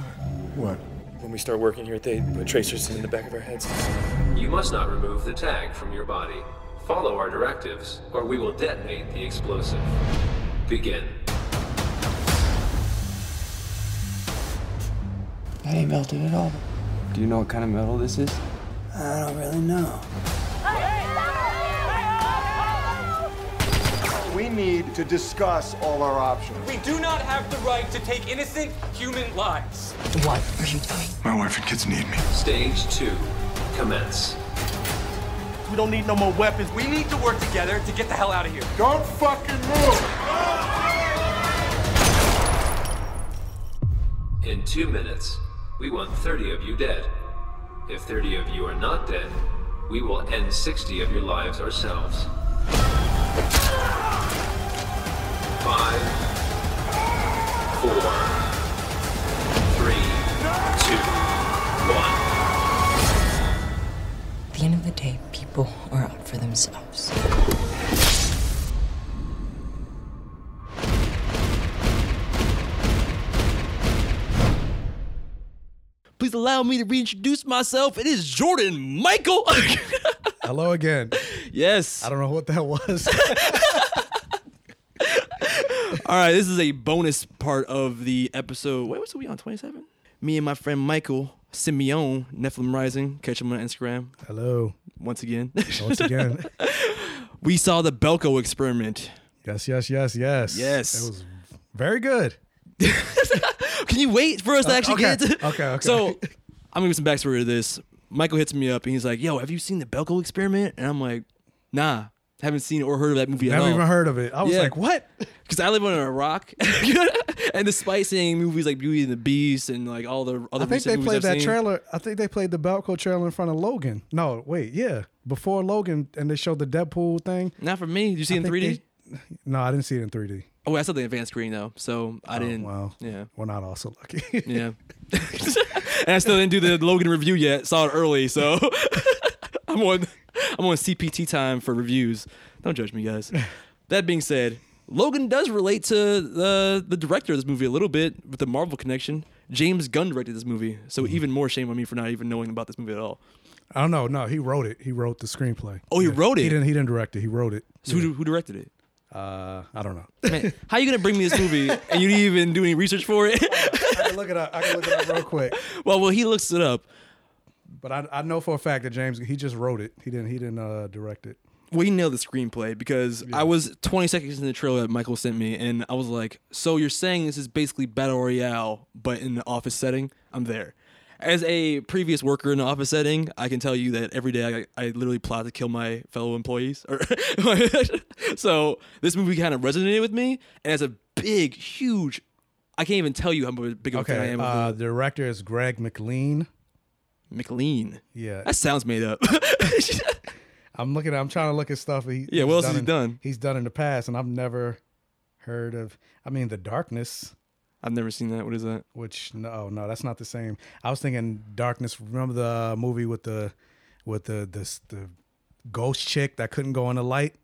What? When we start working here, they put tracers in the back of our heads. You must not remove the tag from your body. Follow our directives, or we will detonate the explosive. Begin. That ain't melted at all. Do you know what kind of metal this is? I don't really know. We need to discuss all our options. We do not have the right to take innocent human lives. What are you doing? My wife and kids need me. Stage two, commence. We don't need no more weapons. We need to work together to get the hell out of here. Don't fucking move! In two minutes, we want 30 of you dead. If 30 of you are not dead, we will end 60 of your lives ourselves. Five, four, three, two, one. At the end of the day, people are out for themselves. Please allow me to reintroduce myself. It is Jordan Michael. Hello again. Yes. I don't know what that was. All right, this is a bonus part of the episode. Wait, what's we on? 27? Me and my friend Michael Simeon, Nephilim Rising. Catch him on Instagram. Hello. Once again. Once again. we saw the Belko experiment. Yes, yes, yes, yes. Yes. It was very good. Can you wait for us to Uh, actually okay, get into okay, okay. So I'm gonna give some backstory to this. Michael hits me up and he's like, "Yo, have you seen the Belko experiment?" And I'm like, "Nah, haven't seen or heard of that movie at Never all." even heard of it. I was Yeah. like, what? Because I live under a rock, and despite seeing movies like Beauty and the Beast and like all the other I think recent they movies played I've that seen- trailer. I think they played the Belko trailer in front of Logan. No, wait, yeah, before Logan, and they showed the Deadpool thing. Not for me. Did you see I it in think 3D? they- no, I didn't see it in 3D. Oh, I saw the advanced screen though, so I Oh, didn't. Wow. Yeah. We're not also lucky. Yeah. and I still didn't do the Logan review yet. Saw it early, so I'm on I'm on CPT time for reviews. Don't judge me, guys. That being said, Logan does relate to the the director of this movie a little bit with the Marvel connection. James Gunn directed this movie, so Mm-hmm. even more shame on me for not even knowing about this movie at all. I don't know. No, he wrote it. He wrote the screenplay. Oh, he wrote it. He didn't. He didn't direct it. He wrote it. So who, who directed it? Uh, I don't know. Man, how you gonna bring me this movie and you didn't even do any research for it? I can look it up. I can look it up real quick. well, well, he looks it up. But I, I know for a fact that James he just wrote it. He didn't. He didn't uh, direct it. Well, he nailed the screenplay because I was 20 seconds in the trailer that Michael sent me, and I was like, "So you're saying this is basically battle royale, but in the office setting?" I'm there. As a previous worker in the office setting, I can tell you that every day I, I literally plot to kill my fellow employees. So this movie kind of resonated with me, and it's a big, huge. I can't even tell you how big of a fan I am. Uh, the director is Greg McLean. McLean. Yeah. That sounds made up. I'm looking. I'm trying to look at stuff. He, Yeah, he's what else has he in- done? He's done in the past, and I've never heard of. I mean, The Darkness. I've never seen that. What is that? Which no, oh, no, that's not the same. I was thinking Darkness. Remember the movie with the with the the, the ghost chick that couldn't go in the light?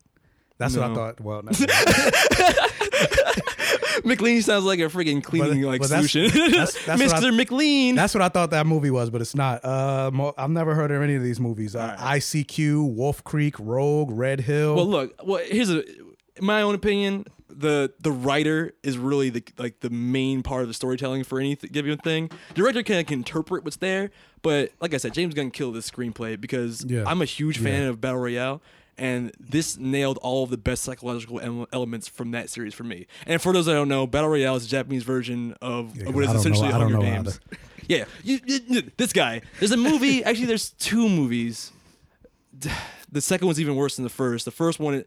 That's what I thought. Well, McLean sounds like a freaking cleaning like but solution. that's- that's what I- Mr. McLean. That's what I thought that movie was, but it's not. Uh, I've never heard of any of these movies. Uh, ICQ, Wolf Creek, Rogue, Red Hill. Well, look. Well, here's a my own opinion. the the writer is really the like the main part of the storytelling for any th- given thing. The director can, can interpret what's there, but like I said, James Gunn killed this screenplay because Yeah. I'm a huge fan Yeah. of battle royale. And this nailed all of the best psychological elements from that series for me. And for those that don't know, Battle Royale is a Japanese version of Yeah, what is essentially know- Hunger Games. Yeah, you, you- this guy. There's a movie. actually, there's two movies. The second one's even worse than the first. The first one, it,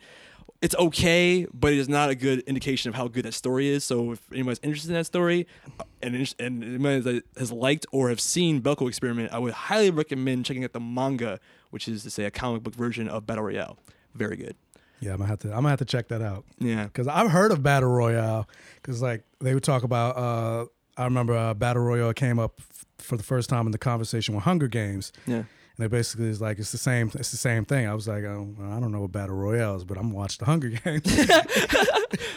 it's okay, but it is not a good indication of how good that story is. So if anybody's interested in that story, uh, and and anybody that has liked or have seen Belko Experiment, I would highly recommend checking out the manga, which is to say a comic book version of Battle Royale. Very good. Yeah, I'm gonna have to. I'm gonna have to check that out. Yeah. because I've heard of battle royale. Because like they would talk about. uh I remember uh, battle royale came up f- for the first time in the conversation with Hunger Games. Yeah. And it basically is like it's the same. It's the same thing. I was like, oh, I don't know what battle royale is, but I'm gonna watch the Hunger Games.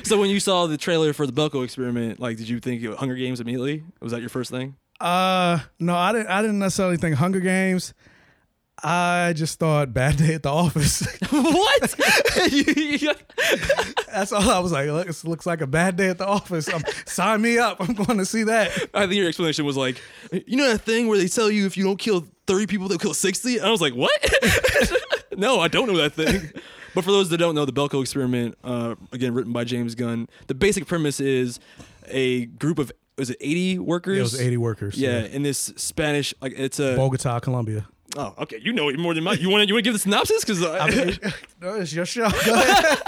So when you saw the trailer for the Belko Experiment, like, did you think it was Hunger Games immediately? Was that your first thing? uh, no, I didn't. I didn't necessarily think Hunger Games. I just thought Bad Day at the Office. what? That's all I was like. Look, it looks like a bad day at the office. Um sign me up. I'm going to see that. I think your explanation was like, you know that thing where they tell you if you don't kill 30 people, they'll kill 60? I was like, what? no, I don't know that thing. But for those that don't know, the Belko experiment, uh, again, written by James Gunn, the basic premise is a group of, was it 80 workers? Yeah, it was 80 workers, Yeah, yeah. in this Spanish, like it's a. Bogota, Colombia. Oh, okay. You know it more than mine. You want to you want to give the synopsis? Because I mean, no, it's your show. Go ahead.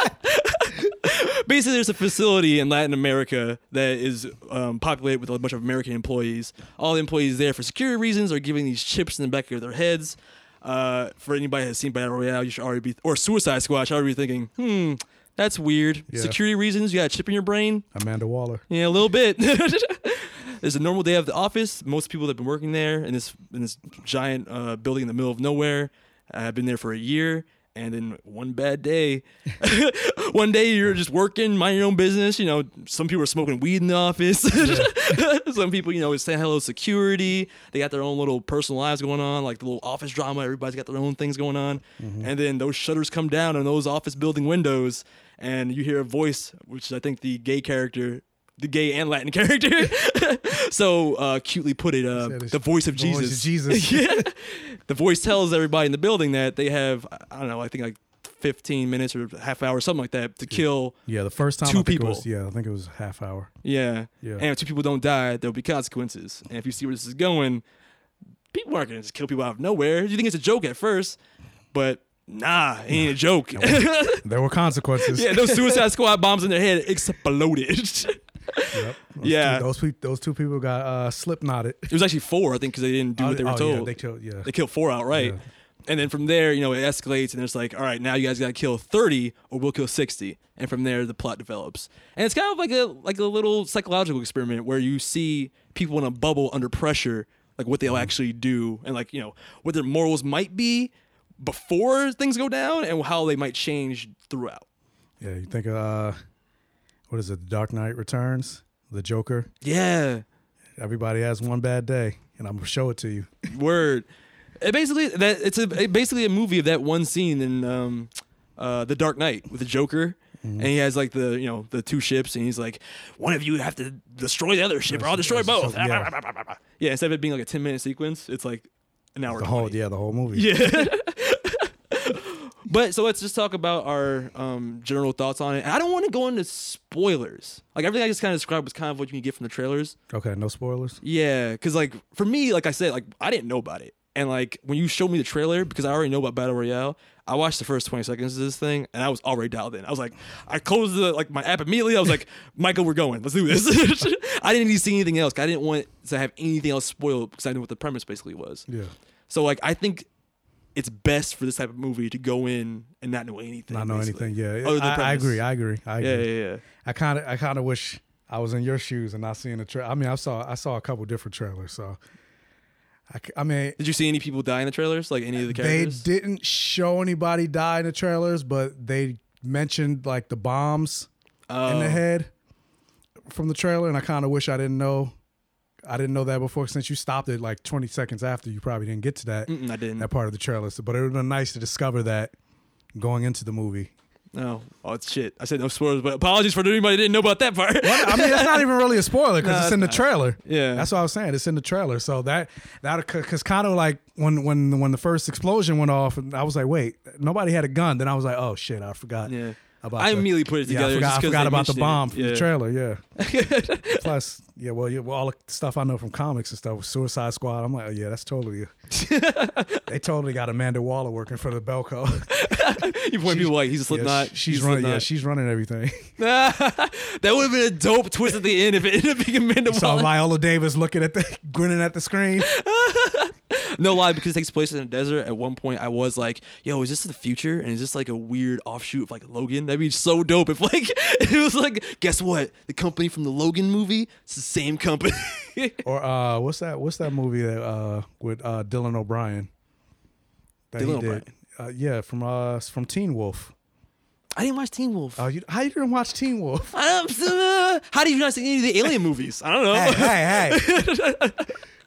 basically there's a facility in Latin America that is um, populated with a bunch of American employees. All the employees there for security reasons are giving these chips in the back of their heads. Uh, for anybody that's seen Battle Royale, you should already be or Suicide Squad, you should already be thinking, hmm, that's weird. Yeah. Security reasons, you got a chip in your brain. Amanda Waller. Yeah, a little bit. There's a normal day of the office. Most people that have been working there in this in this giant uh, building in the middle of nowhere I've been there for a year. And then one bad day, one day you're just working, mind your own business. You know, some people are smoking weed in the office. some people, you know, saying hello to security. They got their own little personal lives going on, like the little office drama. Everybody's got their own things going on. And then those shutters come down on those office building windows, and you hear a voice, which I think the gay character the gay and Latin character. so uh, cutely put it, uh, the voice of the voice of Jesus. Jesus. yeah. The voice tells everybody in the building that they have, I don't know, I think like 15 minutes or half hour, something like that, to kill. Yeah, the first time two people. Was, yeah, I think it was half hour. Yeah. Yeah. And if two people don't die, there'll be consequences. And if you see where this is going, people aren't going to just kill people out of nowhere. You think it's a joke at first, but nah, it ain't a joke. There were consequences. yeah, those Suicide Squad bombs in their head exploded. Yep. Those Yeah. two, those pe- those two people got uh, slip knotted. It was actually four, I think, because they didn't do Oh, what they were oh, yeah, told. they killed- yeah. They killed four outright. Yeah. And then from there, you know, it escalates, and it's like, all right, now you guys got to kill thirty, or we'll kill sixty. And from there, the plot develops, and it's kind of like a like a little psychological experiment where you see people in a bubble under pressure, like what they'll actually do, and like you know what their morals might be before things go down, and how they might change throughout. Yeah, you think uh, what is it? The Dark Knight Returns, the Joker. Yeah. Everybody has one bad day, and I'm gonna show it to you. Word. It basically that it's a it basically a movie of that one scene in um, uh, the Dark Knight with the Joker. And he has like the you know the two ships, and he's like, one of you have to destroy the other ship, or I'll destroy both. Yeah. Yeah, instead of it being like a ten minute sequence, it's like an hour. The 20. whole yeah, the whole movie. Yeah. but so let's just talk about our um, general thoughts on it. And I don't want to go into spoilers. Like everything I just kind of described was kind of what you can get from the trailers. Okay, no spoilers. Yeah, because like for me, like I said, like I didn't know about it, and like when you showed me the trailer, because I already know about Battle Royale, I watched the first twenty seconds of this thing, and I was already dialed in. I was like, I closed the like my app immediately. I was like, Michael, we're going. Let's do this. I didn't need to see anything else. I didn't want to have anything else spoiled because I knew what the premise basically was. Yeah. So like I think it's best for this type of movie to go in and not know anything. Not know basically, anything. Yeah, I, I agree. I agree. I Yeah, agree. yeah, yeah. I kind of, I kind of wish I was in your shoes and not seeing the trailer. I mean, I saw, I saw a couple different trailers. So, I mean, Did you see any people die in the trailers? Like any of the characters? they didn't show anybody die in the trailers, but they mentioned like the bombs in Oh. the head from the trailer, and I kind of wish I didn't know. I didn't know that before. Since you stopped it like 20 seconds after, you probably didn't get to that. Mm-mm, I didn't. That part of the trailer. So, but it would have been nice to discover that going into the movie. No, oh it's shit. I said no spoilers, but apologies for anybody didn't know about that part. I mean, that's not even really a spoiler because Nah, it's in the trailer. Yeah. that's what I was saying. It's in the trailer. So that that because kind of like when when when the first explosion went off, and I was like, wait, nobody had a gun. Then I was like, oh shit, I forgot. Yeah. About I the- immediately put it Yeah, together I forgot, just I forgot about the it. bomb from Yeah. the trailer. Yeah. Plus, yeah, well, yeah, well, all the stuff I know from comics and stuff with Suicide Squad. I'm like, oh yeah, that's totally. they totally got Amanda Waller working for the Belko. you point people like he's Slipknot. Yeah, she's he's running. Yeah, she's running everything. that would have been a dope twist at the end if it ended up being Amanda Waller. Saw Viola Davis looking at the grinning at the screen. No lie, because it takes place in a desert. At one point, I was like, "Yo, is this the future? And is this like a weird offshoot of like Logan? That'd be so dope if like it was like, guess what? The company from the Logan movie, it's the same company. Or uh, what's that? What's that movie that uh with uh Dylan O'Brien? That Dylan did. Uh, yeah, from uh from Teen Wolf. I didn't watch Teen Wolf. Oh, you how you didn't watch Teen Wolf? Uh, how do you not see any of the alien movies? I don't know. hey, hey, hey.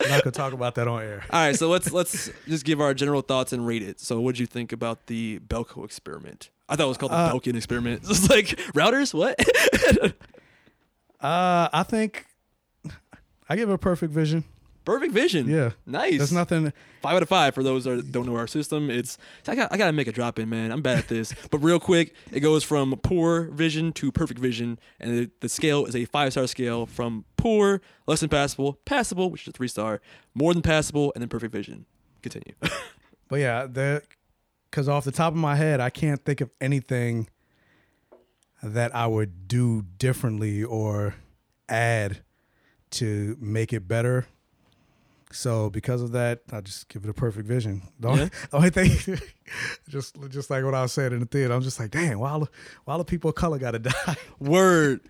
I'm not gonna talk about that on air. All right, so let's let's just give our general thoughts and rate it. So, what did you think about the Belko experiment? I thought it was called the Uh, Belkin experiment. It's like routers. What? Uh, I think I give a perfect vision. Perfect vision. Yeah, Nice. There's nothing. Five out of five for those that don't know our system. It's I got I gotta make a drop in, man. I'm bad at this. but real quick, it goes from poor vision to perfect vision, and the, the scale is a five star scale from poor, less than passable, passable, which is a three star, more than passable, and then perfect vision. Continue. But yeah, the because off the top of my head, I can't think of anything that I would do differently or add to make it better. So because of that, I just give it a perfect vision. The only, Yeah. the only thing, just just like what I was saying in the theater, I'm just like, damn, why all the, why all the people of color got to die? Word.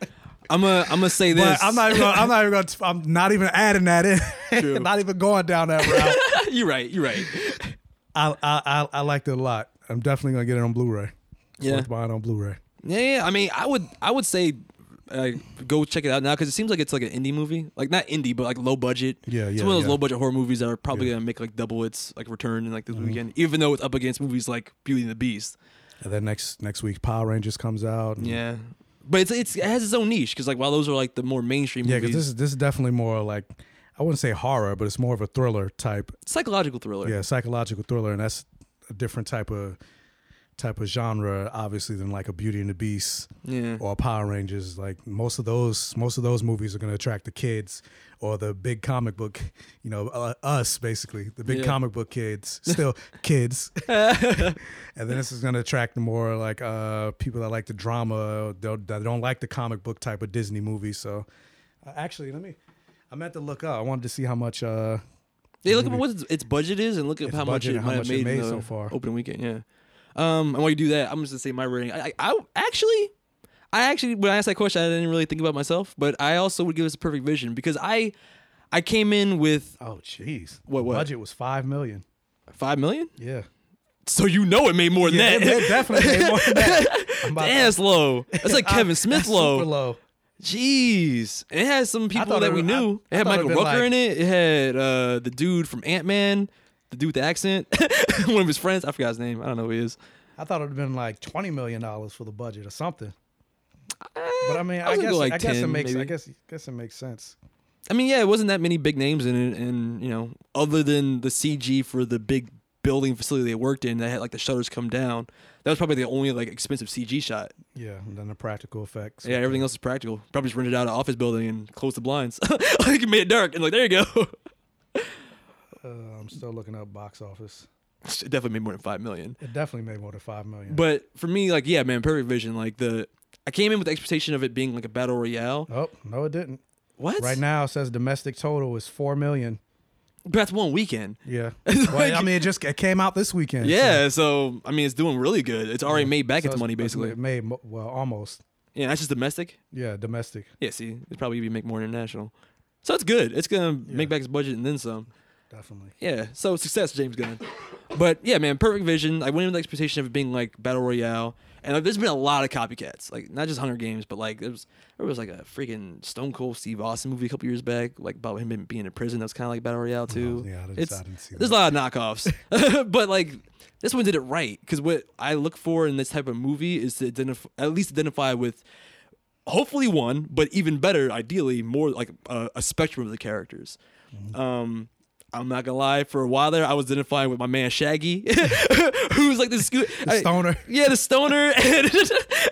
I'm gonna I'm gonna say this. But I'm not even. Gonna, I'm not even. Gonna, I'm not even adding that in. not even going down that route. you're right. You're right. I, I I I liked it a lot. I'm definitely gonna get it on Blu-ray. It's Yeah. worth buying on Blu-ray. Yeah, yeah. I mean, I would, I would say, uh, go check it out now because it seems like it's like an indie movie, like not indie, but like low budget. Yeah, yeah. It's one of those yeah. low budget horror movies that are probably gonna make like double its like return in like this weekend, even though it's up against movies like Beauty and the Beast. And then next next week, Power Rangers comes out. Yeah, but it's, it's it has its own niche because like while those are like the more mainstream movies. yeah. Because this is this is definitely more like I wouldn't say horror, but it's more of a thriller type. psychological thriller. Yeah, psychological thriller, and that's a different type of type of genre, obviously, than like a Beauty and the Beast Yeah. or Power Rangers. Like most of those most of those movies are going to attract the kids or the big comic book, you know, uh, us basically, the big Yeah. comic book kids, still kids. and then this is going to attract the more like uh, people that like the drama, that don't like the comic book type of Disney movie. So, uh, actually, let me. I meant to look up. I wanted to see how much. Uh, Yeah, look at what its, its budget is, and look at Its how much budget it and how might have much it made, in made the so far. Opening weekend, yeah. Um, and while you do that, I'm just gonna say my rating. I, I, I actually, I actually, when I asked that question, I didn't really think about myself, but I also would give us a perfect vision because I, I came in with Oh, jeez. What- what? budget was five million? five million. Yeah. So you know it made more than Yeah, that. it- it definitely made more than that. I'm about Damn, to- that's low. That's like Kevin That's Smith low. Super low. Jeez, and it had some people that it we I- knew. I it had Michael Rooker like- in it. It had uh, the dude from Ant Man, the dude with the accent, one of his friends. I forgot his name. I don't know who he is. I thought it would have been like twenty million dollars for the budget or something. but I mean, I I, guess like I guess it 10 makes I maybe. guess guess it makes sense. I mean, yeah, it wasn't that many big names in it, and you know, other than the CG for the big building facility they worked in, that had like the shutters come down. That was probably the only like expensive CG shot. Yeah, and then the practical effects. Yeah, everything else is practical. Probably just rented out an office building and closed the blinds, like it made it dark, and like there you go. Uh, I'm still looking up box office. it definitely made more than five million. It definitely made more than five million. But for me, like, yeah, man, Perfect Vision, like the I came in with the expectation of it being like a battle royale. oh no, it didn't. What? Right now it says domestic total is four million. But that's one weekend. Yeah. It's well, I mean, it just it came out this weekend. Yeah, so I mean, it's doing really good. It's already made back So its money, basically. It made well almost. Yeah, that's just domestic. Yeah, domestic. Yeah, see, it's probably gonna make more international. So it's good. It's gonna make back its budget and then some. definitely. Yeah, so success, James Gunn. But yeah, man, Perfect Vision. I went in with the expectation of it being like battle royale, and like, there's been a lot of copycats, like not just Hunger Games, but like there was there was like a freaking Stone Cold Steve Austin movie a couple years back, like about him being in prison. That was kind of like battle royale too. Oh, yeah, I didn't- it's, I didn't see There's a lot of knockoffs, but like this one did it right because what I look for in this type of movie is to identify at least identify with hopefully one, but even better, ideally, more like a, a spectrum of the characters. Mm-hmm. Um, I'm not gonna lie. For a while there, I was identifying with my man Shaggy, who's like the, sco- The stoner. yeah, the stoner, and,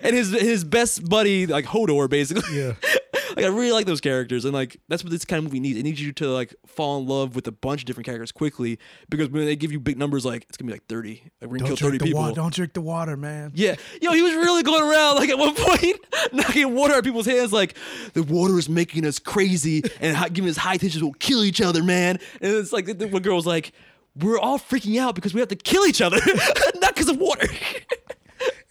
and his his best buddy, like Hodor, basically. Yeah. like I really like those characters, and like that's what this kind of movie needs. It needs you to like fall in love with a bunch of different characters quickly because when they give you big numbers, like it's gonna be like 30, like we're gonna Don't kill 30 drink the people. water. Don't drink the water, man. Yeah, yo, he was really going around like at one point knocking water at people's hands, like the water is making us crazy and giving us high tensions. We'll kill each other, man. And it's like the, the one girl was like, "We're all freaking out because we have to kill each other, not because of water."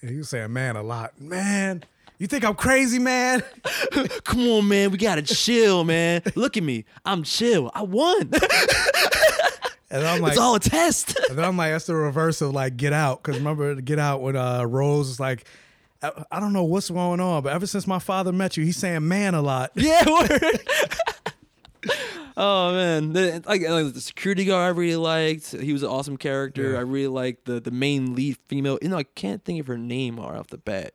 Was saying man a lot. Man, you think I'm crazy, man? Come on, man, we gotta chill, man. Look at me, I'm chill. I won. And I'm like, it's all a test. and then I'm like, that's the reverse of like Get Out. Because remember Get Out when uh, Rose was like, I, I don't know what's going on, but ever since my father met you, he's saying man a lot. Yeah, oh man, the, like, like, the security guard I really liked. He was an awesome character. Yeah. I really liked the the main lead female. You know, I can't think of her name off the bat,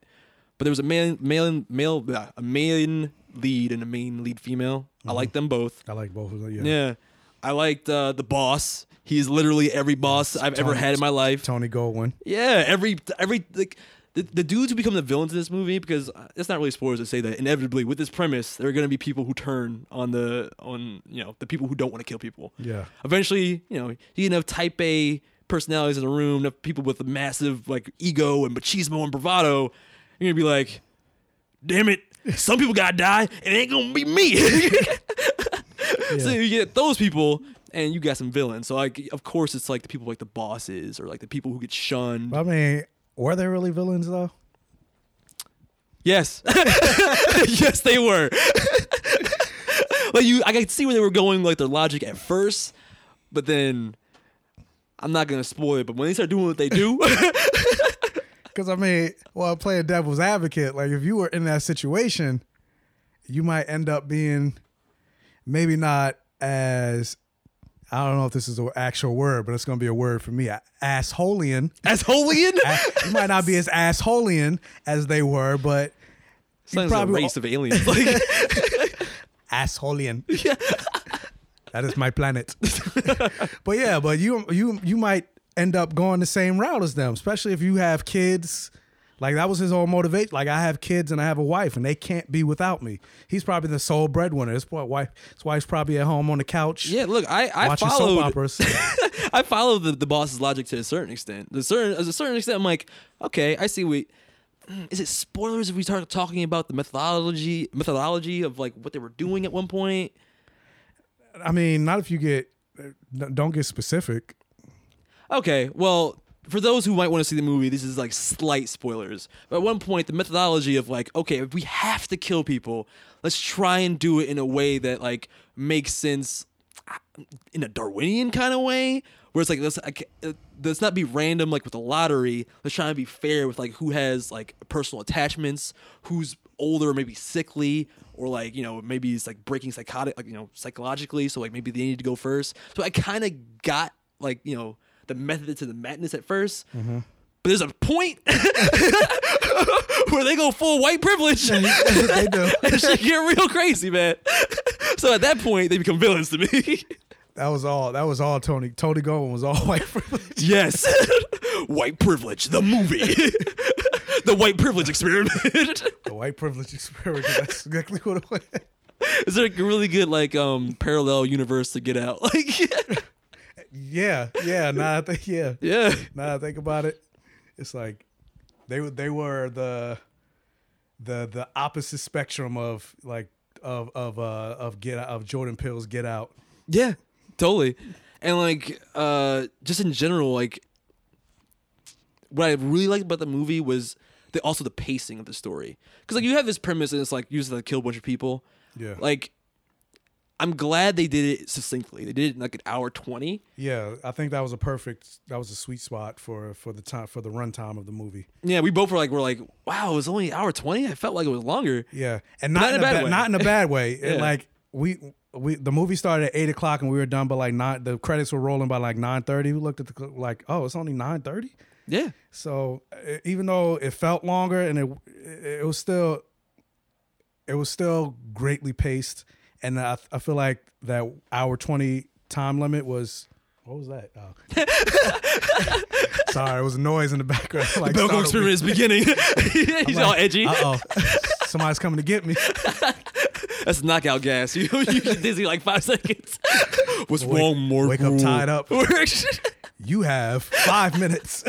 but there was a man, male, male, blah, a main lead and a main lead female. I like them both. I like both of them. Yeah. Yeah, I liked uh, the boss. He's literally every boss I've ever Tony- had in my life. Tony Goldwyn. Yeah, every every like the, the dudes who become the villains in this movie because uh, it's not really spoilers to say that inevitably with this premise there are going to be people who turn on the on you know the people who don't want to kill people. Yeah. Eventually, you know, you can have type A personalities in a room, enough people with a massive like ego and machismo and bravado. You're gonna be like, damn it, some people gotta die, and it ain't gonna be me. So you get those people, and you got some villains. So like, of course, it's like the people like the bosses or like the people who get shunned. I mean, were they really villains though? Yes, yes, they were. like you, I could see where they were going, like their logic at first, but then I'm not gonna spoil it. But when they start doing what they do, Because I mean, well, playing devil's advocate, like if you were in that situation, you might end up being maybe not as I don't know if this is an actual word, but it's going to be a word for me. Assholian. Assholian? you might not be as assholian as they were, but sounds like a race of aliens. Like, assholian. that is my planet. but yeah, but you you you might end up going the same route as them, especially if you have kids. Like that was his whole motivation. Like I have kids and I have a wife, and they can't be without me. He's probably the sole breadwinner. His wife, his wife's probably at home on the couch. yeah, look, I I followed operas. I follow the, the boss's logic to a certain extent. The certain as a certain extent, I'm like, okay, I see. We mm, is it spoilers if we start talking about the methodology methodology of like what they were doing at one point? I mean, not if you get uh, don't get specific. Okay, well, for those who might want to see the movie, this is like slight spoilers. But at one point, the methodology of like, okay, if we have to kill people, let's try and do it in a way that like makes sense uh, in a Darwinian kind of way, where it's like let's uh, let's not be random like with the lottery. Let's try and be fair with like who has like personal attachments, who's older, maybe sickly, or like you know maybe it's like breaking psychotic, like you know psychologically. So like maybe they need to go first. So I kind of got like you know the method to the madness at 1st Mm-hmm. but there's a point where they go full white privilege. they do. and shit get real crazy, man. so at that point, they become villains to me. That was all. That was all. Tony Tony Goldwyn was all white privilege. yes, white privilege, the movie, the white privilege experiment. The white privilege experiment. That's exactly what it was. Is there a really good like um parallel universe to get out? Like, Yeah, yeah. Now I think, yeah, yeah. Now I think about it, it's like they were they were the the the opposite spectrum of like of of uh of get of Jordan Peele's Get Out. Yeah, totally. And like uh just in general, like what I really liked about the movie was the also the pacing of the story. Cuz like you have this premise and it's like you just to kill a bunch of people. Yeah. Like I'm glad they did it succinctly. They did it in like an hour twenty. Yeah, I think that was a perfect. That was a sweet spot for for the time for the runtime of the movie. Yeah, we both were like, we're like, wow, it was only hour twenty. I felt like it was longer. Yeah, and But not, in a bad way. not in a bad way. It, Yeah. like we we the movie started at eight o'clock and we were done by like nine. The credits were rolling by like nine thirty. We looked at the like, oh, it's only nine thirty. Yeah. So even though it felt longer and it it was still it was still greatly paced, and I I feel like that hour twenty time limit was. What was that? Oh. Sorry, it was a noise in the background. Like startled experiment me. is beginning. He's I'm all edgy. Uh-oh. Somebody's coming to get me. That's knockout gas. You you get dizzy like five seconds. What's Wake- wrong? Wake up tied up. You have five minutes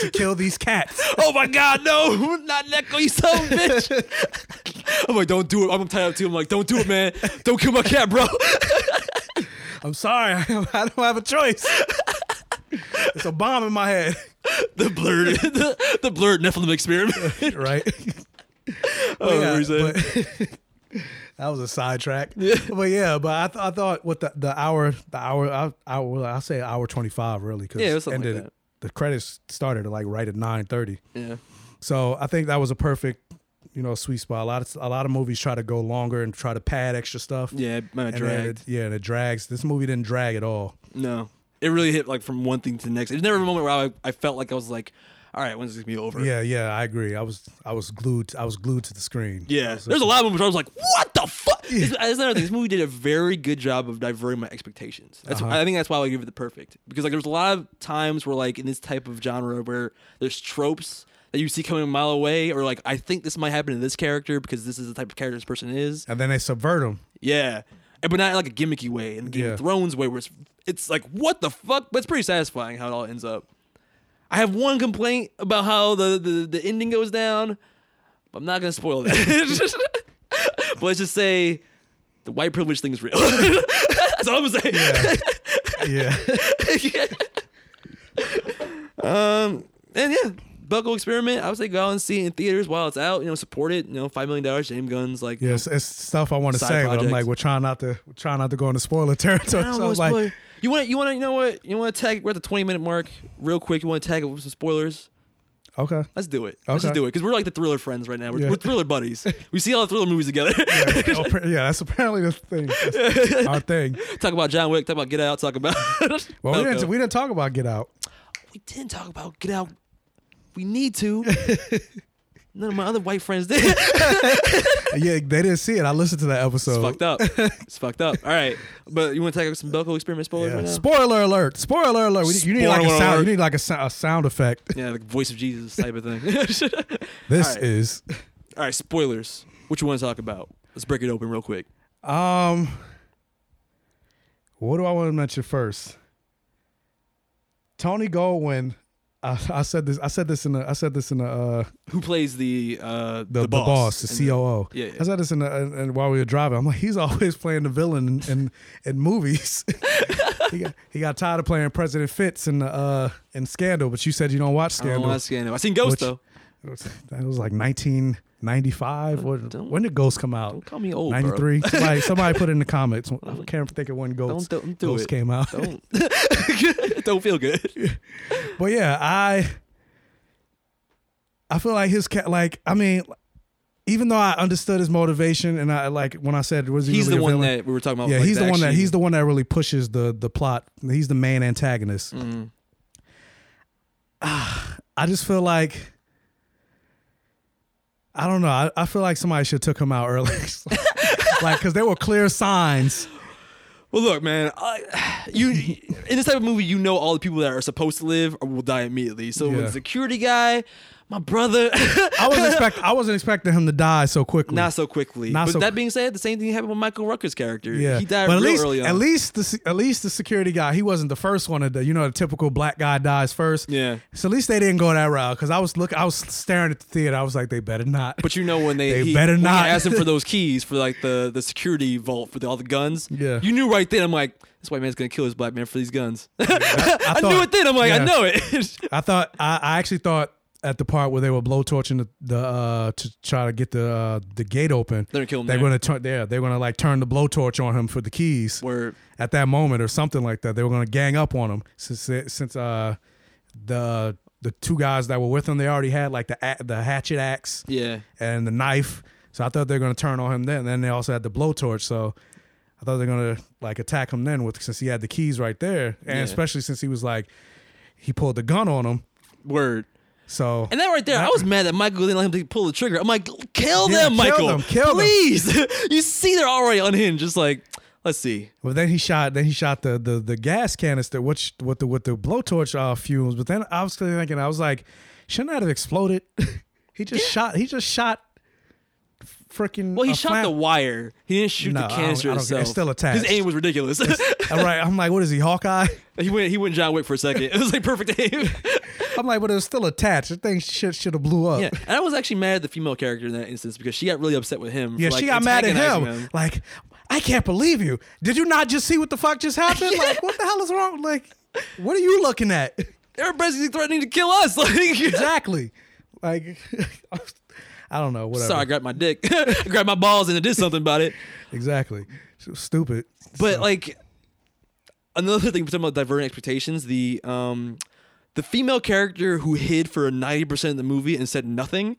to kill these cats. oh my god, no! Not Neko, you son of a bitch. I'm like, don't do it. I'm tied up too. I'm like, don't do it, man. Don't kill my cat, bro. I'm sorry, I don't have a choice. It's a bomb in my head. the blerd, the, the blerd Nephilim experiment. right? Oh, yeah, what were you saying? but- that was a sidetrack. But yeah, but I, th- I thought what the, the hour the hour I, I well, I'll say hour twenty five really because Yeah, it was something like the credits started like right at nine thirty. Yeah. So I think that was a perfect you know sweet spot. A lot of a lot of movies try to go longer and try to pad extra stuff. Yeah, it might have And it- yeah, and it drags. This movie didn't drag at all. No, it really hit like from one thing to the next. There's never a moment where I, I felt like I was like, all right, when's this gonna be over? Yeah, yeah, I agree. I was I was glued I was glued to the screen. Yeah, there's a lot of moments where I was like, "What the fuck?" This- That's another thing. This movie did a very good job of diverting my expectations. That's Uh-huh. I think that's why I give it the perfect because like there's a lot of times where like in this type of genre where there's tropes that you see coming a mile away, or like I think this might happen to this character because this is the type of character this person is. and then they subvert them. Yeah, but not in, like a gimmicky way, in the Game Yeah. of Thrones way, where it's, it's like what the fuck, but it's pretty satisfying how it all ends up. I have one complaint about how the the, the ending goes down. But I'm not gonna spoil that. but let's just say the white privilege thing is real. That's all I'm gonna say. Yeah. Um, and yeah, Belko Experiment. I would say go out and see it in theaters while it's out. You know, support it. You know, five million dollars, James Gunn's like. Yes, it's stuff I want to say, but I'm like, we're trying not to, we're trying not to go into spoiler territory. So I know, was like. You want you want to you know what you want to tag. We're at the 20 minute mark. Real quick, you want to tag it with some spoilers. okay, Let's do it. Let's just Okay. do it because we're like the thriller friends right now. We're, Yeah. we're thriller buddies. we see all the thriller movies together. Oh, appar- yeah, that's apparently the thing, That's our thing. talk about John Wick. Talk about Get Out. Talk about. Well, we didn't, we didn't talk about Get Out. we didn't talk about Get Out. We need to. None of my other white friends did. Yeah, they didn't see it. I listened to that episode. It's fucked up. It's fucked up. All right, but you want to take up some Belko experiment spoilers Yeah. right? Spoiler alert! Spoiler alert! You need like a sound. You need like a, sou- a sound effect. yeah, like voice of Jesus type of thing. This All right. is All right, spoilers. What you want to talk about? Let's break it open real quick. um. What do I want to mention first? Tony Goldwyn. I, I said this. I said this in the. I said this in the. Uh, Who plays the uh, the, the boss, the in COO. Yeah, yeah. I said this in the, and, while we were driving. I'm like, he's always playing the villain in in, in movies. he got he got tired of playing President Fitz in the uh in Scandal, but you said you don't watch Scandal. I don't watch Scandal. I seen Ghost Which- though. It was, that was like 1995. What, when did Ghost come out? Don't call me old, bro. 93. somebody, somebody put it in the comments. I can't think of when Ghost, Don't- don't do Ghost it. came out. Don't. don't feel good. But yeah, I I feel like his cat. Like I mean, even though I understood his motivation, and I like when I said was he He's really the one villain? that we were talking about. Yeah, like, he's the one that he's the one that really pushes the the plot. He's the main antagonist. Ah, I just feel like I don't know. I, I feel like somebody should have took him out early, like because there were clear signs. Well, look, man. I, you in this type of movie, you know all the people that are supposed to live or will die immediately. So Yeah. the security guy, my brother, I wasn't expect I wasn't expecting him to die so quickly. not so quickly. Not but so- that being said, the same thing happened with Michael Rooker's character. Yeah, he died but at least early on. at least the at least the security guy he wasn't the first one to die. You know, the typical black guy dies first. Yeah. So at least they didn't go that route because I was look I was staring at the theater. I was like, they better not. But you know when they, They he, better not. asked him for those keys for like the the security vault for the, all the guns. Yeah. you knew right then. I'm like, this white man's gonna kill his black man for these guns. I, I knew thought- it then. I'm like, I know it. I thought I, I actually thought at the part where they were blowtorching the, the uh to try to get the uh, the gate open. They're gonna kill him They're there. gonna turn there. They're gonna like turn the blowtorch on him for the keys. Word. At that moment or something like that, they were gonna gang up on him since since uh the the two guys that were with him they already had like the the hatchet axe Yeah. and the knife. So I thought they were gonna turn on him then. And then they also had the blowtorch. So I thought they were gonna like attack him then with since he had the keys right there, and Yeah. especially since he was like he pulled the gun on him. Word. So And that right there, I was mad that Michael didn't let him to pull the trigger. I'm like, kill Yeah, them, kill Michael. them, kill them. Please. you see they're already unhinged. Just like, let's see. Well, then he shot. Then he shot the the, the gas canister, which with the with the blowtorch uh, fumes. But then I was thinking, I was like, shouldn't that have exploded? he just shot. He just shot. Freaking. Well, he shot flam- the wire. He didn't shoot No, the I don't- canister I don't itself. It's still attached. His aim was ridiculous. All right, I'm like, what is he, Hawkeye? he went. He went John Wick for a second. It was like perfect aim. I'm like, but it was still attached. The thing should should have blew up. yeah, and I was actually mad at the female character in that instance because she got really upset with him. Yeah, for, like, she got mad at him. antagonizing Like, I can't believe you. Did you not just see what the fuck just happened? Like, what the hell is wrong? Like, what are you looking at? They're basically threatening to kill us. Like, exactly. Like, I don't know. Whatever. sorry, I grabbed my dick, grabbed my balls, and it did something about it. Exactly. So stupid. But like another thing, talking about diverting expectations, the um the female character who hid for ninety percent of the movie and said nothing.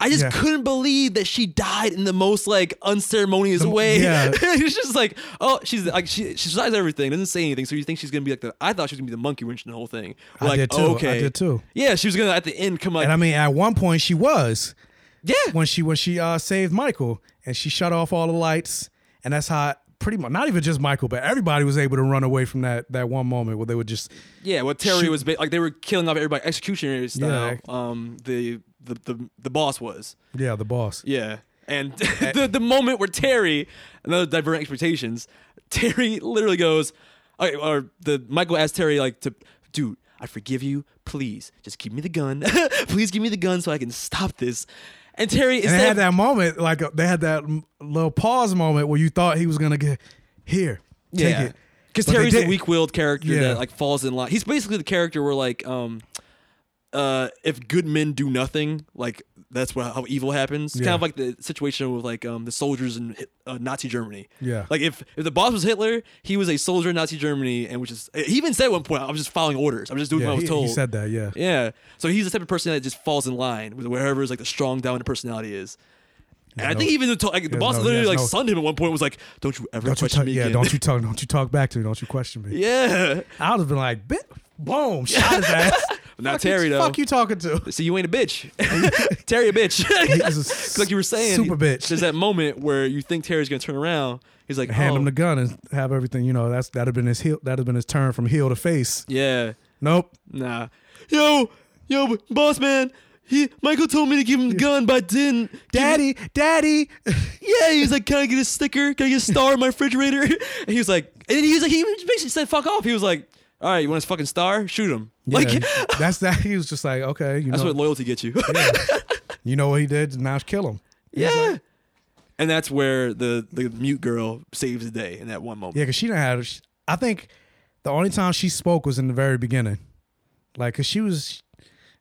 I just Yeah. couldn't believe that she died in the most like unceremonious The- way. yeah. it's just like, oh, she's like she she decides everything, doesn't say anything. So you think she's gonna be like the? I thought she was gonna be the monkey wrench in the whole thing. I like, did too. Okay, I did too. Yeah, she was gonna at the end come like, and I mean, at one point she was. Yeah. When she when she uh, saved Michael and she shut off all the lights, and that's how pretty much not even just Michael, but everybody was able to run away from that that one moment where they would just Yeah, what Terry Shoot. was like they were killing off everybody executionary style. Yeah. Um, the, the the the boss was. yeah the boss. Yeah, and the the moment where Terry, another divergent expectations, Terry literally goes, okay, or the Michael asked Terry like to, dude, I forgive you, please, just give me the gun, please give me the gun so I can stop this. And Terry And they had that moment, like uh, they had that m- little pause moment where you thought he was gonna get here, take yeah, it. because But they Terry's a didn't. weak-willed character Yeah. that like falls in line. He's basically the character where like um, uh, if good men do nothing, like that's what how evil happens. Kind Yeah. of like the situation with like um the soldiers in uh, Nazi Germany. Yeah. Like if if the boss was Hitler, he was a soldier in Nazi Germany, and which is he even said at one point, "I was just following orders. I'm just doing Yeah, what I was told." he said that, yeah. Yeah. So he's the type of person that just falls in line with wherever is like the strong dominant personality is. And I no- think even the, like, the boss no- literally like no- sunned him at one point. Was like, "Don't you ever Don't you question me yeah, again." don't you talk, don't you talk back to me, don't you question me. Yeah. I would have been like, boom, shot his ass. Not Fuck Terry you, though. Fuck you talking to? So you ain't a bitch. Terry a bitch. A like you were saying, super bitch. There's that moment where you think Terry's gonna turn around. He's like, Hand oh, him the gun and have everything. You know, that's that'd have been his heel. That'd have been his turn from heel to face. yeah, Nope. nah, yo, yo, boss man. He Michael told me to give him the gun, but I didn't. Daddy, daddy. Yeah, he was like, "Can I get a sticker? Can I get a star in my refrigerator?" And he was like, and he was like, he basically said, "Fuck off." He was like, "All right, you want his fucking star? Shoot him." Yeah, Like, that's that. He was just like, okay, you that's know, what loyalty gets you. you know what he did. Now kill him. yeah. And that's where the the mute girl saves the day in that one moment. Yeah, because she didn't have. I think the only time she spoke was in the very beginning, like because she was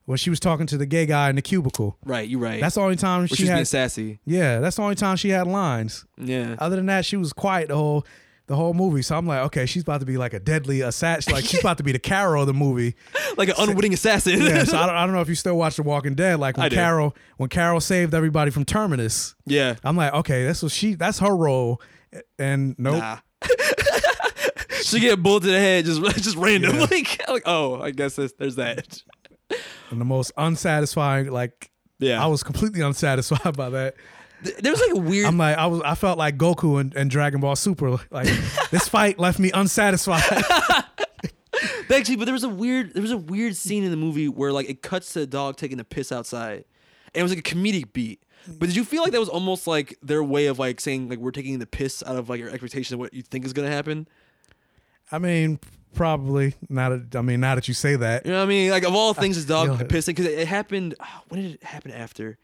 when she was talking to the gay guy in the cubicle. Right, you're right. That's the only time she had. being sassy. Yeah, that's the only time she had lines. Yeah. Other than that, she was quiet the whole the whole movie. So I'm like, okay, she's about to be like a deadly assassin. Like she's about to be the Carol of the movie. like an unwitting assassin. yeah. So I don't, I don't know if you still watch The Walking Dead. Like when. Carol when Carol saved everybody from Terminus. Yeah. I'm like, okay, that's what she. That's her role. And nope. Nah. she get bullet to the head, just just random. Yeah. Like, like, oh, I guess there's, there's that. And the most unsatisfying, like, Yeah. I was completely unsatisfied by that. There was like a weird. I'm like, I was, I felt like Goku and, and Dragon Ball Super. Like, this fight left me unsatisfied. Actually, but there was a weird there was a weird scene in the movie where like it cuts to a dog taking a piss outside. And it was like a comedic beat. But did you feel like that was almost like their way of like saying like we're taking the piss out of like your expectation of what you think is gonna happen? I mean, probably not. That, I mean, now that you say that, You know what I mean? Like of all things, this dog Yeah. pissing because it, it happened. ah, when did it happen after?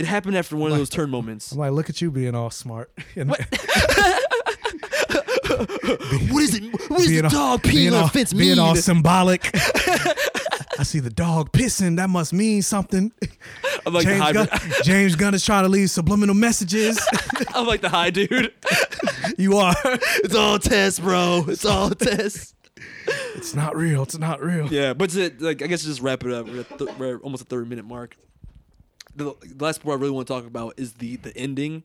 It happened after one of those turn moments. I'm like, look at you being all smart. And what is it? What is being the all- dog peeing being on all, fence being mean? all symbolic. I see the dog pissing. That must mean something. I'm like the James, Gunn. James Gunn is trying to leave subliminal messages. I'm like the high dude. you are. It's all tests, bro. It's all tests. It's not real. It's not real. Yeah, but to, like I guess to just wrap it up. We're, at th- we're almost a thirty minute mark. The, the last part I really want to talk about is the the ending.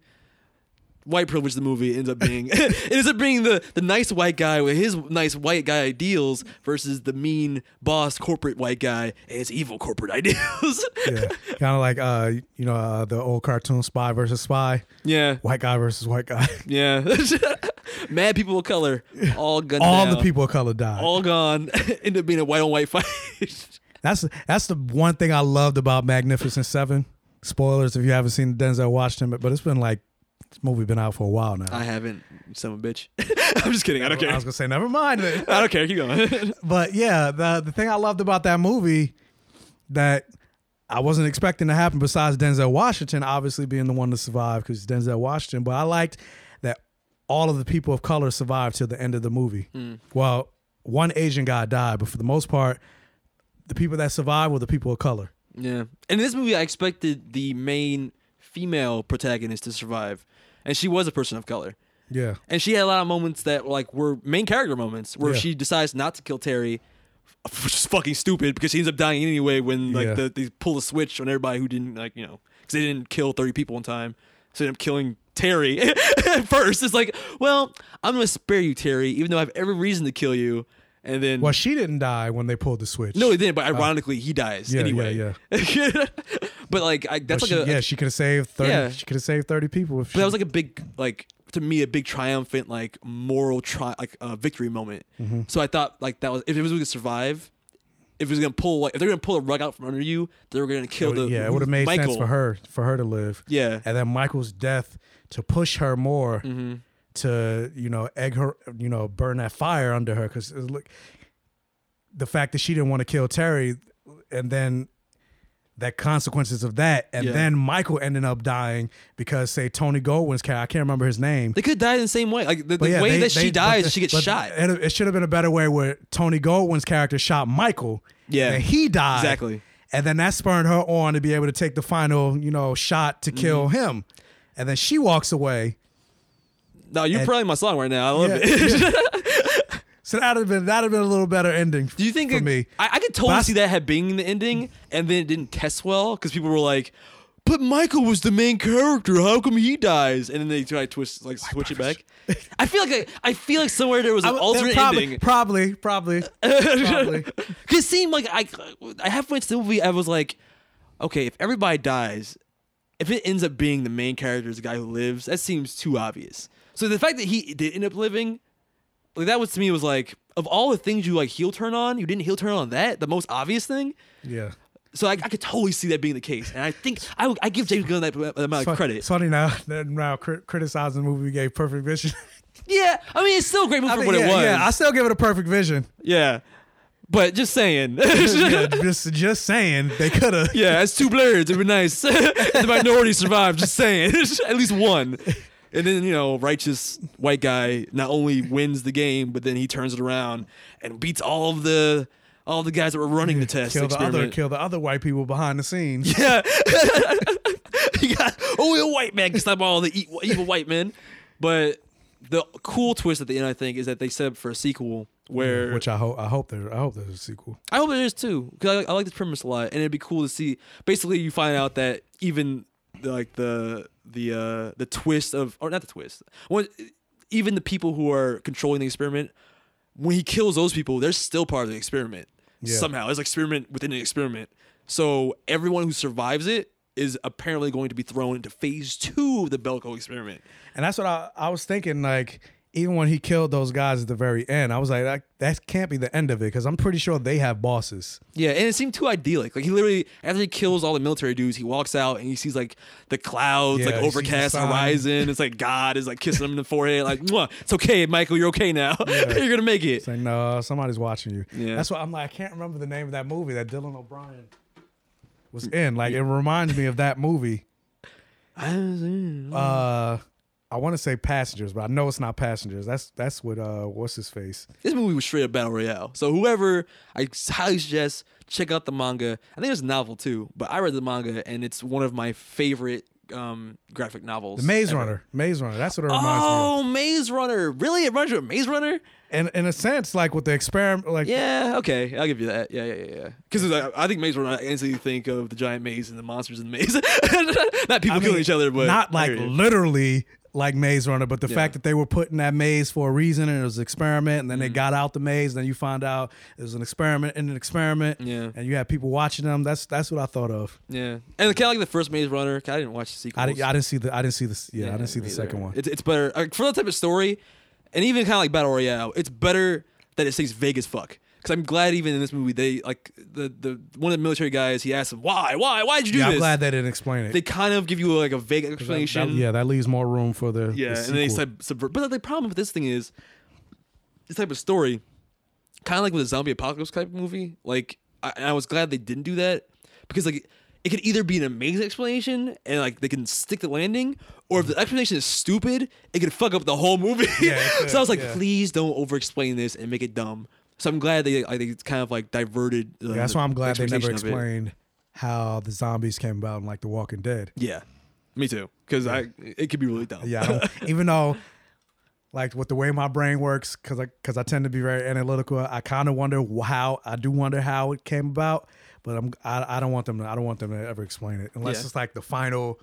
White privilege. The movie ends up being it ends up being the the nice white guy with his nice white guy ideals versus the mean boss corporate white guy and his evil corporate ideals. Yeah, kind of like uh, you know, uh, the old cartoon Spy versus Spy. Yeah, white guy versus white guy. yeah. Mad people of color, all gunned All down. the people of color died. all gone. End up being a white on white fight. That's that's the one thing I loved about Magnificent Seven. Spoilers if you haven't seen Denzel Washington, but, but it's been like this movie been out for a while now. I haven't, son of a bitch. I'm just kidding. I don't care. I was gonna say never mind. I don't care. Keep going. but yeah, the the thing I loved about that movie that I wasn't expecting to happen, besides Denzel Washington obviously being the one to survive because Denzel Washington, but I liked that all of the people of color survived till the end of the movie. Mm. Well, one Asian guy died, but for the most part, the people that survived were the people of color. Yeah. And in this movie, I expected the main female protagonist to survive, and she was a person of color. Yeah. And she had a lot of moments that like were main character moments where Yeah. she decides not to kill Terry, which is fucking stupid because she ends up dying anyway when like Yeah. the, they pull the switch on everybody who didn't like you know because they didn't kill thirty people in time, so they end up killing Terry first. It's like, well, I'm gonna spare you, Terry, even though I have every reason to kill you. And then Well, she didn't die when they pulled the switch. no, he didn't. But ironically, he dies yeah, anyway. yeah, yeah. but like I, that's But like she- a yeah, she could have saved thirty. Yeah. She could have saved thirty people. If But she, that was like a big, like to me, a big triumphant, like moral tri- like uh, victory moment. Mhm. So I thought like that was if it was going to survive, if it was going to pull like if they're going to pull a rug out from under you, they were going to kill It the yeah, it would have made Michael. sense for her for her to live. Yeah. and then Michael's death to push her more Mhm. To you know egg her, you know, burn that fire under her because look, the fact that she didn't want to kill Terry, and then that consequences of that, and Yeah. then Michael ended up dying because say Tony Goldwyn's character, I can't remember his name. They could die in the same way. Like the, the yeah, way they- that she dies, but- she gets shot. It, it should have been a better way where Tony Goldwyn's character shot Michael. Yeah. and he died Exactly. and then that spurred her on to be able to take the final, you know, shot to kill Mm-hmm. him, and then she walks away. No, you're And- playing my song right now. I love Yeah, it. So that'd have been that'd have been a little better ending. Do you think for it- me? I, I could totally I- see that had being the ending, and then it didn't test well because people were like, "But Michael was the main character. How come he dies?" And then they try to twist, like switch it back. I feel like I, I feel like somewhere there was an I- alternate probably, ending. Probably, probably, probably. Cause it seemed like I, I halfway through the movie, I was like, okay, if everybody dies, if it ends up being the main character is the guy who lives, that seems too obvious. So the fact that he did end up living, like that was to me was like, of all the things you like heel turn on, you didn't heel turn on that, the most obvious thing. Yeah. So I, I could totally see that being the case, and I think I, I give James Gunn that, amount It's of credit. It's funny now. that Now cri- criticizing the movie we gave Perfect Vision. Yeah, I mean it's still a great movie I for what yeah, it was. yeah, I still give it a Perfect Vision. yeah, but just saying. yeah, just just saying they could have. Yeah, it's two blerds. It'd be nice. the minority survived. Just saying, at least one. And then you know, righteous white guy not only wins the game, but then he turns it around and beats all of the all the guys that were running the test Kill the other, kill the other white people behind the scenes. Yeah, got only a white man can stop all the evil white men. But the cool twist at the end, I think, is that they set up for a sequel where mm, which I hope I hope there I hope there's a sequel. I hope there is too, because I, I like this premise a lot, and it'd be cool to see. Basically, you find out that even the, like the the uh the twist of, or not the twist, when even the people who are controlling the experiment, when he kills those people, they're still part of the experiment Yeah. somehow. It's like experiment within an experiment. So everyone who survives it is apparently going to be thrown into phase two of the Belko experiment. And that's what I, I was thinking. Like even when he killed those guys at the very end, I was like, that, that can't be the end of it because I'm pretty sure they have bosses. Yeah, and it seemed too idyllic. Like he literally, after he kills all the military dudes, he walks out and he sees like the clouds, Yeah, like he sees the overcast horizon. It's like God is like kissing him in the forehead, like, Mwah, "It's okay, Michael, you're okay now. you're gonna make it." It's like no, somebody's watching you. Yeah. that's why I'm like I can't remember the name of that movie that Dylan O'Brien was in. Like it reminds me of that movie. Uh, I want to say passengers, but I know it's not passengers. That's that's what uh what's his face. This movie was straight up battle royale. So whoever, I highly suggest check out the manga. I think it's a novel too, but I read the manga and it's one of my favorite um graphic novels. The Maze ever. Runner. Maze Runner. That's what it reminds me of. Oh, Maze Runner! Really, it reminds you of Maze Runner? And in a sense, like with the experiment, like Yeah, okay, I'll give you that. Yeah, yeah, yeah, yeah. Because I, I think Maze Runner, I instantly think of the giant maze and the monsters in the maze. Not people I killing mean, each other, but not like literally like Maze Runner, but the Yeah. fact that they were put in that maze for a reason and it was an experiment, and then Mm-hmm. they got out the maze, and then you find out it was an experiment in an experiment, Yeah. and you had people watching them. That's that's what I thought of. Yeah, and kind of like the first Maze Runner. I didn't watch the sequel. I didn't, I didn't see the I didn't see the yeah, I didn't see the me second one. It's, it's better like, for that type of story, and even kind of like battle royale. It's better that it stays vague as fuck. Because I'm glad even in this movie they like the the one of the military guys. He asked him why why why did you do yeah, this? I'm glad they didn't explain it. They kind of give you like a vague explanation. that- yeah, that leaves more room for the Yeah, the and then they sub- subvert. But the problem with this thing is, this type of story, kind of like with a zombie apocalypse type movie. Like, I, I was glad they didn't do that because like it could either be an amazing explanation and like they can stick the landing, or if the explanation is stupid, it could fuck up the whole movie. Yeah, so I was like, yeah. please don't over-explain this and make it dumb. So I'm glad they like, they kind of like diverted. Uh, Yeah, that's why I'm glad they never expectation of it. explained how the zombies came about in like The Walking Dead. Yeah, me too. Because I it could be really dumb. Yeah, even though like with the way my brain works, because I because I tend to be very analytical, I kind of wonder how I do wonder how it came about, but I'm I, I don't want them to I don't want them to ever explain it unless Yeah. it's like the final.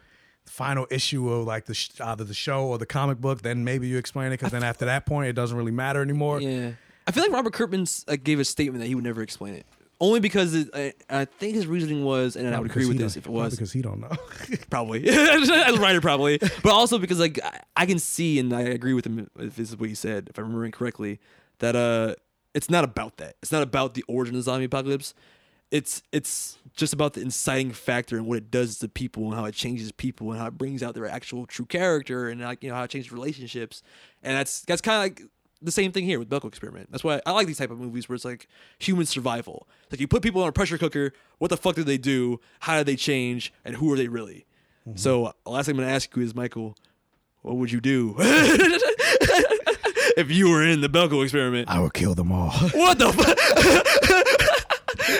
Final issue of like the sh- either the show or the comic book, then maybe you explain it because then after that point it doesn't really matter anymore. Yeah, I feel like Robert Kirkman gave a statement that he would never explain it, only because it, I, I think his reasoning was, and I would agree with this if it was because he don't know. probably as a writer probably, but also because like I, I can see and I agree with him if this is what he said, if I'm remembering correctly, that uh it's not about that. It's not about the origin of the zombie apocalypse. It's it's just about the inciting factor and what it does to people and how it changes people and how it brings out their actual true character and like you know how it changes relationships. And that's that's kind of like the same thing here with Belko Experiment. That's why I like these type of movies where it's like human survival. It's like you put people in a pressure cooker. What the fuck did they do? How did they change? And who are they really? So uh, last thing I'm gonna ask you is Michael, what would you do if you were in the Belko Experiment? I would kill them all. What the fuck?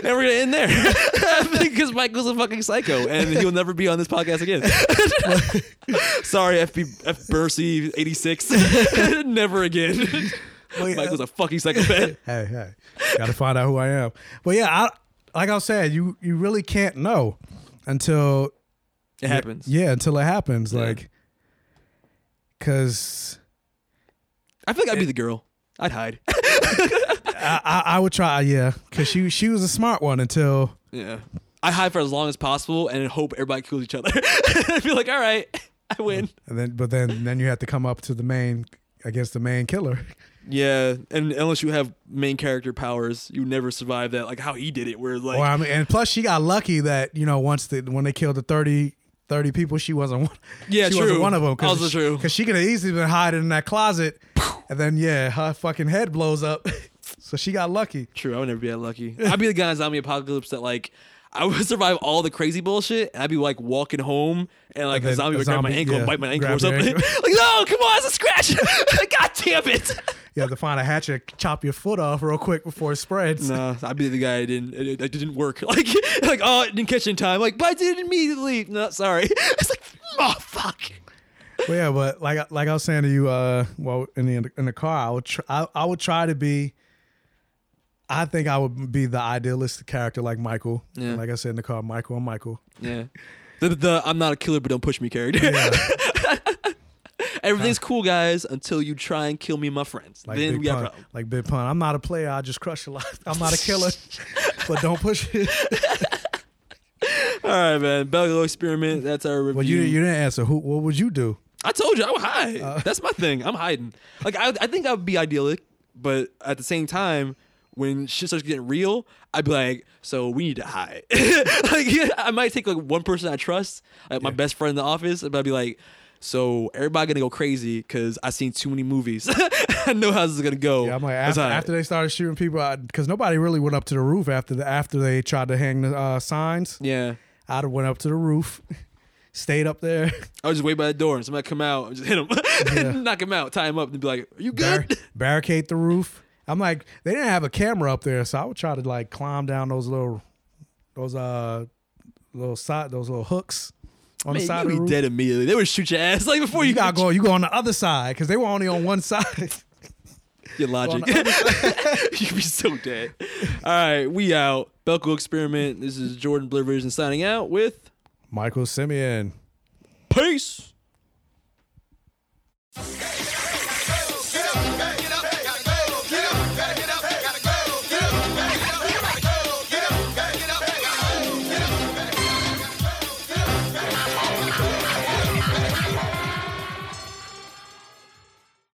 and we're gonna end there because Michael's a fucking psycho and he'll never be on this podcast again. Sorry, FB F Bercy eighty six. never again. Michael's a fucking psychopath. hey, hey, got to find out who I am. But yeah, I, like I said, you you really can't know until It happens. Yeah, until it happens. Like, cause I feel like I'd be the girl. I'd hide. I, I, I would try. Uh, yeah, cause she she was a smart one until Yeah. I hide for as long as possible and hope everybody kills each other. I feel like, all right, I win. and then but then then you have to come up to the main against the main killer. Yeah, and unless you have main character powers, you never survive that. Like how he did it, where like or I mean, and plus she got lucky that you know once the when they killed the 30, 30 people, she wasn't one. Yeah, she true. wasn't one of them. Also true. Because she could have easily been hiding in that closet, and then yeah, her fucking head blows up. so she got lucky. True, I would never be that lucky. I'd be the guy in zombie apocalypse that like I would survive all the crazy bullshit. And I'd be like walking home and like And a zombie a would grab my ankle yeah, and bite my ankle or something. ankle. like, no, come on, it's a scratch. God damn it. You have to find a hatchet, chop your foot off real quick before it spreads. No, I'd be the guy that didn't it, it didn't work. Like like oh it didn't catch in time. Like but I did it immediately. No, sorry. It's like oh fuck. Well, yeah, but like like I was saying to you, uh, well, in the in the car, I would tr- I, I would try to be. I think I would be the idealist character like Michael. Yeah. Like I said in the car, Michael and Michael. Yeah. The, the I'm not a killer, but don't push me character. Everything's cool, guys, until you try and kill me and my friends. Like then Big we Pun. problem. Like Big Pun. I'm not a player. I just crush a lot. I'm not a killer, but don't push it. All right, man. Belko experiment. That's our review. Well, you you didn't answer. Who? What would you do? I told you I would hide. Uh. That's my thing. I'm hiding. Like I, I think I would be idyllic, but at the same time, when shit starts getting real, I'd be like, so we need to hide. like yeah, I might take like one person I trust, like my best friend in the office, but I'd be like, so everybody gonna go crazy because I seen too many movies. I know how this is gonna go. Yeah, I'm like after, after they started shooting people, because nobody really went up to the roof after the after they tried to hang the uh, signs. Yeah, I'd have went up to the roof, stayed up there. I was just wait by the door and somebody come out and just hit him, Yeah. knock him out, tie him up, and be like, "Are you Bar- good?" barricade the roof. I'm like, they didn't have a camera up there, so I would try to like climb down those little, those uh, little side, those little hooks on Man, the side. You'd be dead immediately. They would shoot your ass like before you, you got going. go. You go on the other side because they were only on one side. Your logic. You'd be so dead. All right, we out. Belko Experiment. This is Jordan Blerd Vision signing out with Michael Simeon. Peace.